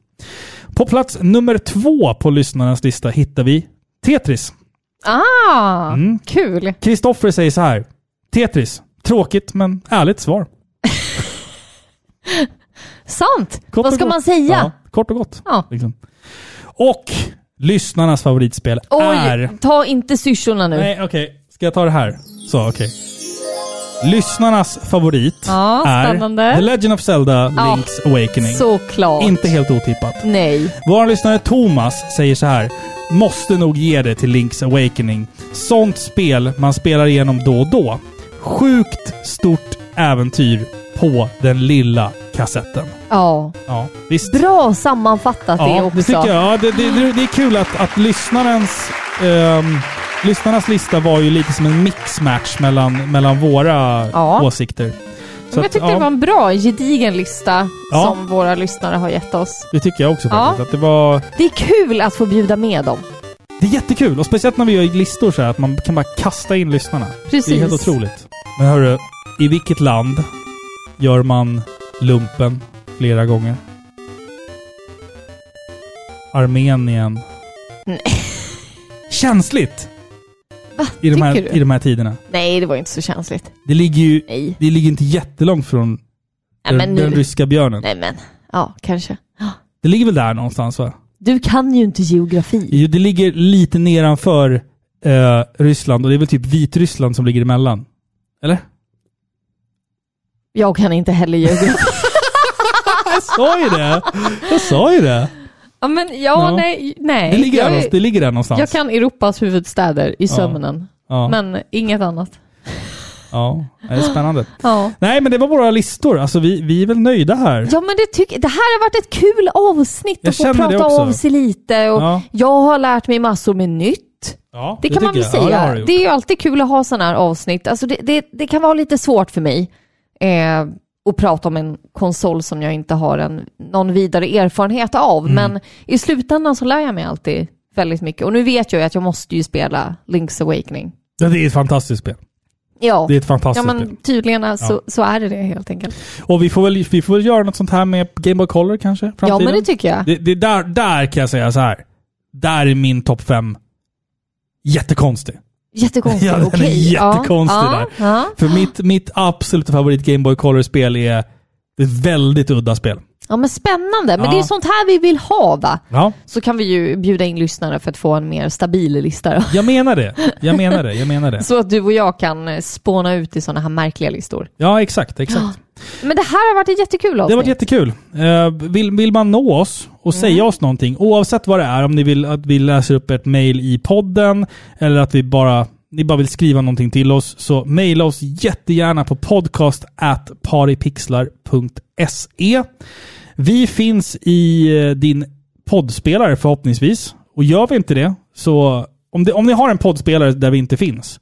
På plats nummer två på lyssnarnas lista hittar vi Tetris. Ah, Mm. kul. Kristoffer säger så här. Tetris. Tråkigt men ärligt svar. Sant. Kort Vad ska gott. man säga? Ja, kort och gott. Ja. Liksom. Och lyssnarnas favoritspel Oj, är... ta inte syrsorna nu. Nej, okej. Ska jag ta det här? Så, okej. Lyssnarnas favorit Ja, är. The Legend of Zelda Ja, Link's Awakening. Såklart. Inte helt otippat. Nej. Vår lyssnare Thomas säger så här. Måste nog ge det till Link's Awakening. Sånt spel man spelar igenom då och då. Sjukt stort äventyr på den lilla kassetten. Ja. Ja, visst. Bra sammanfattat det Ja, också. det tycker jag. Ja, det, det, det är kul att, att lyssnarens, ehm, lyssnarnas lista var ju lite som en mixmatch mellan, mellan våra Ja. åsikter. Så jag att, tyckte ja, det var en bra, gedigen lista Ja. som våra lyssnare har gett oss. det tycker jag också Ja. faktiskt. Att det, var, Det är kul att få bjuda med dem. det är jättekul. Och speciellt när vi gör listor så här, att man kan bara kasta in lyssnarna. Precis. Det är helt otroligt. Men hörru, i vilket land gör man lumpen flera gånger? Armenien. Nej. Känsligt! Va? I de, här, du? I de här tiderna. Nej, det var inte så känsligt. Det ligger ju Nej. det ligger inte jättelångt från Nej, den, den ryska björnen. Nej, men. Ja, kanske. Det ligger väl där någonstans va? Du kan ju inte geografi. Jo, Det ligger lite nedanför eh, Ryssland och det är väl typ Vitryssland som ligger emellan. Eller? Jag kan inte heller geografi. Jag sa ju det! Jag sa ju det! Ja, men ja, Ja. nej. nej. Det ligger, jag, där, det ligger där någonstans. jag kan Europas huvudstäder i sömnen. ja. Men inget annat. ja, det är spännande. Ja. Nej, men det var våra listor. Alltså, vi, vi är väl nöjda här. Ja men det, tycker det här har varit ett kul avsnitt Jag att få det prata av sig lite och Ja. jag har lärt mig massor med nytt. Ja, Det, kan man väl säga. Ja, det det, är ju alltid kul att ha sådana här avsnitt. Alltså det, det, det kan vara lite svårt för mig eh, att prata om en konsol som jag inte har en, någon vidare erfarenhet av. Mm. Men i slutändan så lär jag mig alltid väldigt mycket. Och nu vet jag ju att jag måste ju spela Link's Awakening. Ja, det är ett fantastiskt spel. Ja, Det är ett ja fantastiskt spel. men tydligen så, så är det det helt enkelt. Och vi får, väl, vi får väl göra något sånt här med Game Boy Color kanske? Ja framtiden? men det tycker jag. Det, det där, där kan jag säga så här. Där är min topp fem jättekonstig. Jättekonstigt. Ja, den är okej. jättekonstig ja, där. Ja, För mitt, mitt absoluta favorit Game Boy Color-spel är ett väldigt udda spel. Ja men spännande. Men Ja. det är sånt här vi vill ha va? Ja, Så kan vi ju bjuda in lyssnare för att få en mer stabil lista. jag menar det. Jag menar det. Jag menar det. Så att du och jag kan eh, spåna ut i sådana här märkliga listor. Ja, exakt. exakt. Men det här har varit ett jättekul Det har avsnitt. varit jättekul. Eh, vill, vill man nå oss och säga Mm. oss någonting, oavsett vad det är, om ni vill att vi läser upp ett mail i podden, eller att vi bara, ni bara vill skriva någonting till oss, så mejla oss jättegärna på podcast at paripixlar.se. Vi finns i eh, din poddspelare förhoppningsvis. Och gör vi inte det, så om, det, om ni har en poddspelare där vi inte finns,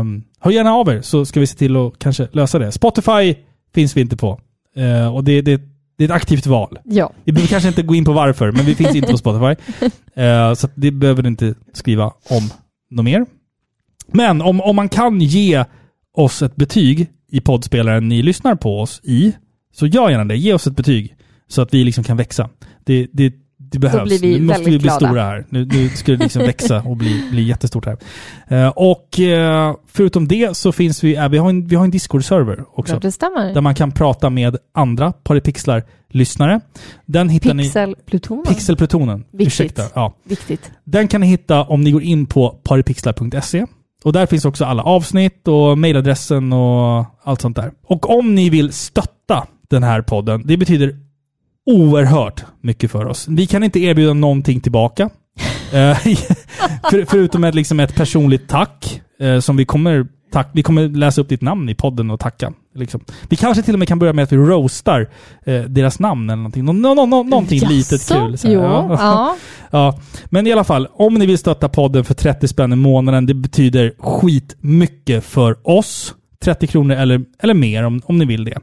um, hör gärna av er så ska vi se till att kanske lösa det. Spotify finns vi inte på. Eh, och det, det, det är ett aktivt val. Ja. Vi behöver kanske inte gå in på varför, men vi finns inte på Spotify. Eh, så det behöver du inte skriva om något mer. Men om, om man kan ge oss ett betyg i poddspelaren ni lyssnar på oss i, Så gör gärna det. Ge oss ett betyg så att vi liksom kan växa. Det, det, det behövs. blir vi nu måste vi bli glada. stora här. Nu, nu ska det liksom växa och bli, bli jättestort här. Eh, och eh, förutom det så finns vi, äh, vi har en, vi har en Discord-server också. Ja, det stämmer. Där man kan prata med andra Paripixlar-lyssnare. Den hittar ni... Pixelplutonen. Pixelplutonen. Viktigt. Ursäkta. Ja. Viktigt. Den kan ni hitta om ni går in på paripixlar.se. Och där finns också alla avsnitt och mailadressen och allt sånt där. Och om ni vill stötta den här podden, det betyder oerhört mycket för oss. Vi kan inte erbjuda någonting tillbaka. Eh, för, förutom ett, liksom ett personligt tack, eh, som vi kommer, tack, vi kommer läsa upp ditt namn i podden och tacka. Liksom. Vi kanske till och med kan börja med att vi roastar eh, deras namn eller någonting. Nå, nå, nå, nå, någonting Jaså? litet kul. så Ja. ja. Ja, men i alla fall, om ni vill stötta podden för 30 spänn i månaden, det betyder skitmycket för oss. 30 kronor eller, eller mer om, om ni vill det.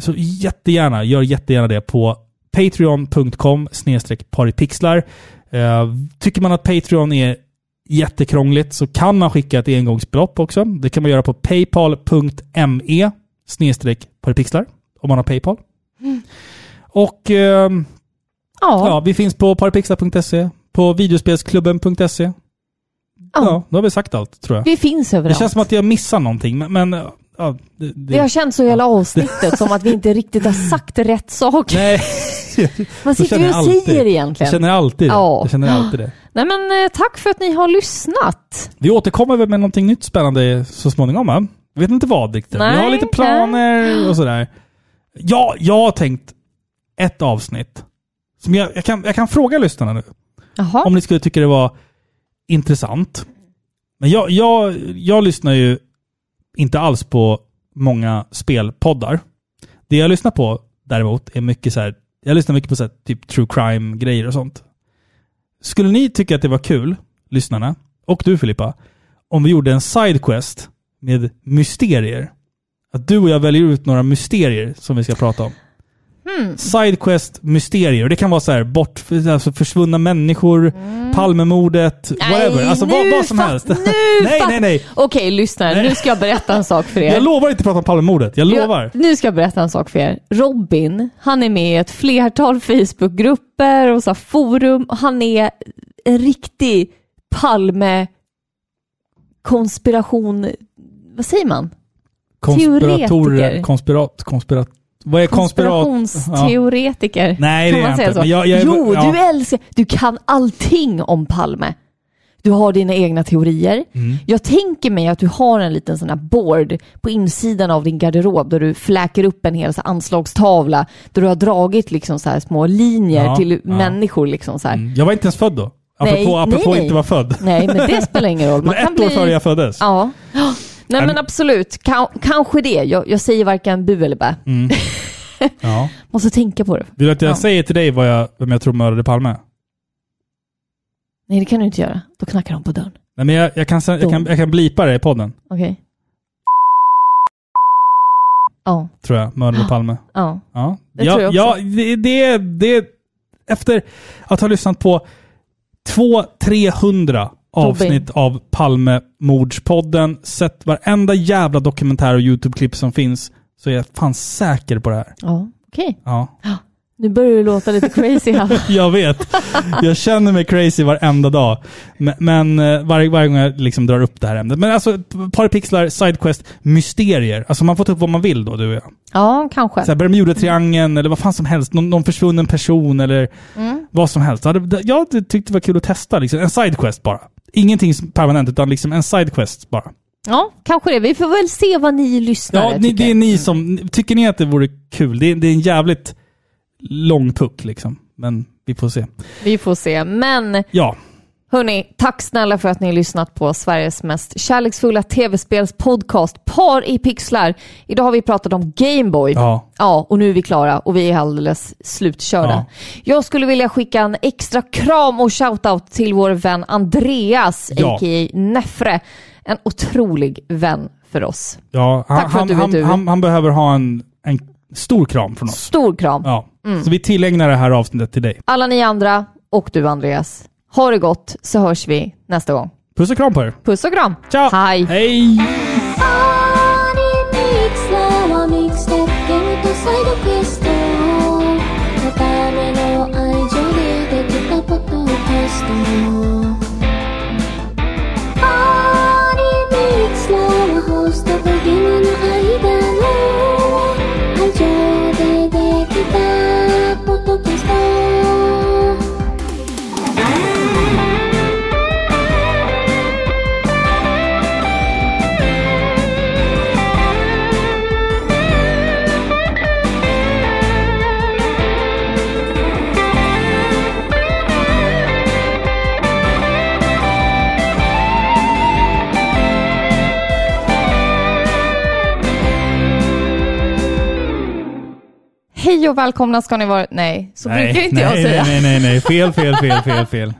Så jättegärna, gör jättegärna det på patreon.com paripixlar. Eh, tycker man att Patreon är jättekrångligt så kan man skicka ett engångsbelopp också. Det kan man göra på paypal.me paripixlar om man har Paypal. Och ehm, Ja. Ja, vi finns på paripixlar.se, på videospelsklubben.se. Ja. Ja. då har vi sagt allt, tror jag. Vi finns Det överallt. känns som att jag missar någonting, men... men ja, det, det, Det har känts så hela avsnittet som att vi inte riktigt har sagt rätt sak. Nej, Vad sitter vi jag och alltid. säger jag egentligen? känner alltid det. Ja. Jag känner alltid det. Nej men eh, tack för att ni har lyssnat. Vi återkommer väl med någonting nytt spännande så småningom, va? Jag vet inte vad riktigt. vi Nej, har lite planer och sådär. Ja, jag har tänkt ett avsnitt. Som jag, jag, kan, jag kan fråga lyssnarna nu. Jaha. om ni skulle tycka det var intressant. Men jag, jag, jag lyssnar ju inte alls på många spelpoddar. Det jag lyssnar på däremot är mycket så här, jag lyssnar mycket på så här, typ true crime-grejer och sånt. Skulle ni tycka att det var kul, lyssnarna, och du Filippa, om vi gjorde en sidequest med mysterier? Att du och jag väljer ut några mysterier som vi ska prata om. Hmm. Sidequest mysterier. Det kan vara så här, bort, alltså försvunna människor, Palmemordet, whatever. Alltså vad, vad som helst. Nu nej, nej, nej. Okej, lyssna. Nej. Nu ska jag berätta en sak för er. Jag lovar inte att prata om Palmemordet. Jag lovar. Jag, nu ska jag berätta en sak för er. Robin, han är med i ett flertal Facebookgrupper och så forum. Han är en riktig Palme konspiration... Vad säger man? Konspiratorer, konspirat, konspirat... Vad är konspirat? Ja. Konspirationsteoretiker. Nej, kan det är man säga inte, så? jag- jag är- jo, ja. du älskar... Du kan allting om Palme. Du har dina egna teorier. Mm. Jag tänker mig att du har en liten sån här board på insidan av din garderob där du fläker upp en hel så anslagstavla där du har dragit liksom så små linjer Ja, till människor. Liksom så. Mm. Jag var inte ens född då. Apropå, Nej, apropå nej. inte vara född. Nej, men det spelar ingen roll. Var ett år före jag föddes. Ja. Nej men- men absolut, Ka- kanske det. Jag, jag säger varken bu eller bä. Mm. Ja. Måste tänka på det. Vill du att jag Ja. säger till dig vad jag, vem jag tror mördade Palme? Nej, det kan du inte göra. Då knackar de på dörren. Nej, men jag, jag, kan, jag, kan, jag kan blipa det i podden, Okej. Ja, tror jag. Mördade Palme. ja. Ja, Det ja, tror jag också. ja det, det, det... Efter att ha lyssnat på 200-300 avsnitt av Palmemordspodden, sett varenda jävla dokumentär och YouTube-klipp som finns, så är jag fan säker på det här. Ja, okej. Ja. Nu börjar du låta lite crazy här. Jag vet. Jag känner mig crazy varenda dag. Men, men eh, varje, varje gång jag liksom drar upp det här ämnet. Men alltså, Parapixlar, Sidequest, mysterier. Alltså man får ta upp vad man vill då, du och jag. Ja, kanske. Så här, Bermuda-triangeln eller vad fan som helst. Någon, någon försvunnen person eller Mm. vad som helst. Jag hade- Jag hade tyckt det var kul att testa. Liksom. En sidequest bara. Ingenting permanent, utan liksom en sidequest bara. Ja, kanske det. Vi får väl se vad ni lyssnare Ja, ni, tycker. det är ni som... Tycker ni att det vore kul? Det är, det är en jävligt lång puck liksom. Men vi får se. Vi får se. Men Ja. Hörni, tack snälla för att ni har lyssnat på Sveriges mest kärleksfulla tv-spelspodcast Par i pixlar. Idag har vi pratat om Gameboy. Ja. Ja, och nu är vi klara och vi är alldeles slutkörda. Ja. Jag skulle vilja skicka en extra kram och shoutout till vår vän Andreas, Ja. a.k.a. Nefre. En otrolig vän för oss. Ja, han, Tack för att du han, du. han, han behöver ha en, en stor kram från oss. Stor kram. Ja. Mm. Så vi tillägnar det här avsnittet till dig. Alla ni andra och du Andreas. Ha det gott så hörs vi nästa gång. Puss och kram på er. Puss och kram. Ciao. Hej. Hej! Hej och välkomna ska ni vara. Nej, så brukar inte jag nej, säga. Nej, nej, nej, nej. Fel, fel, fel, fel, fel.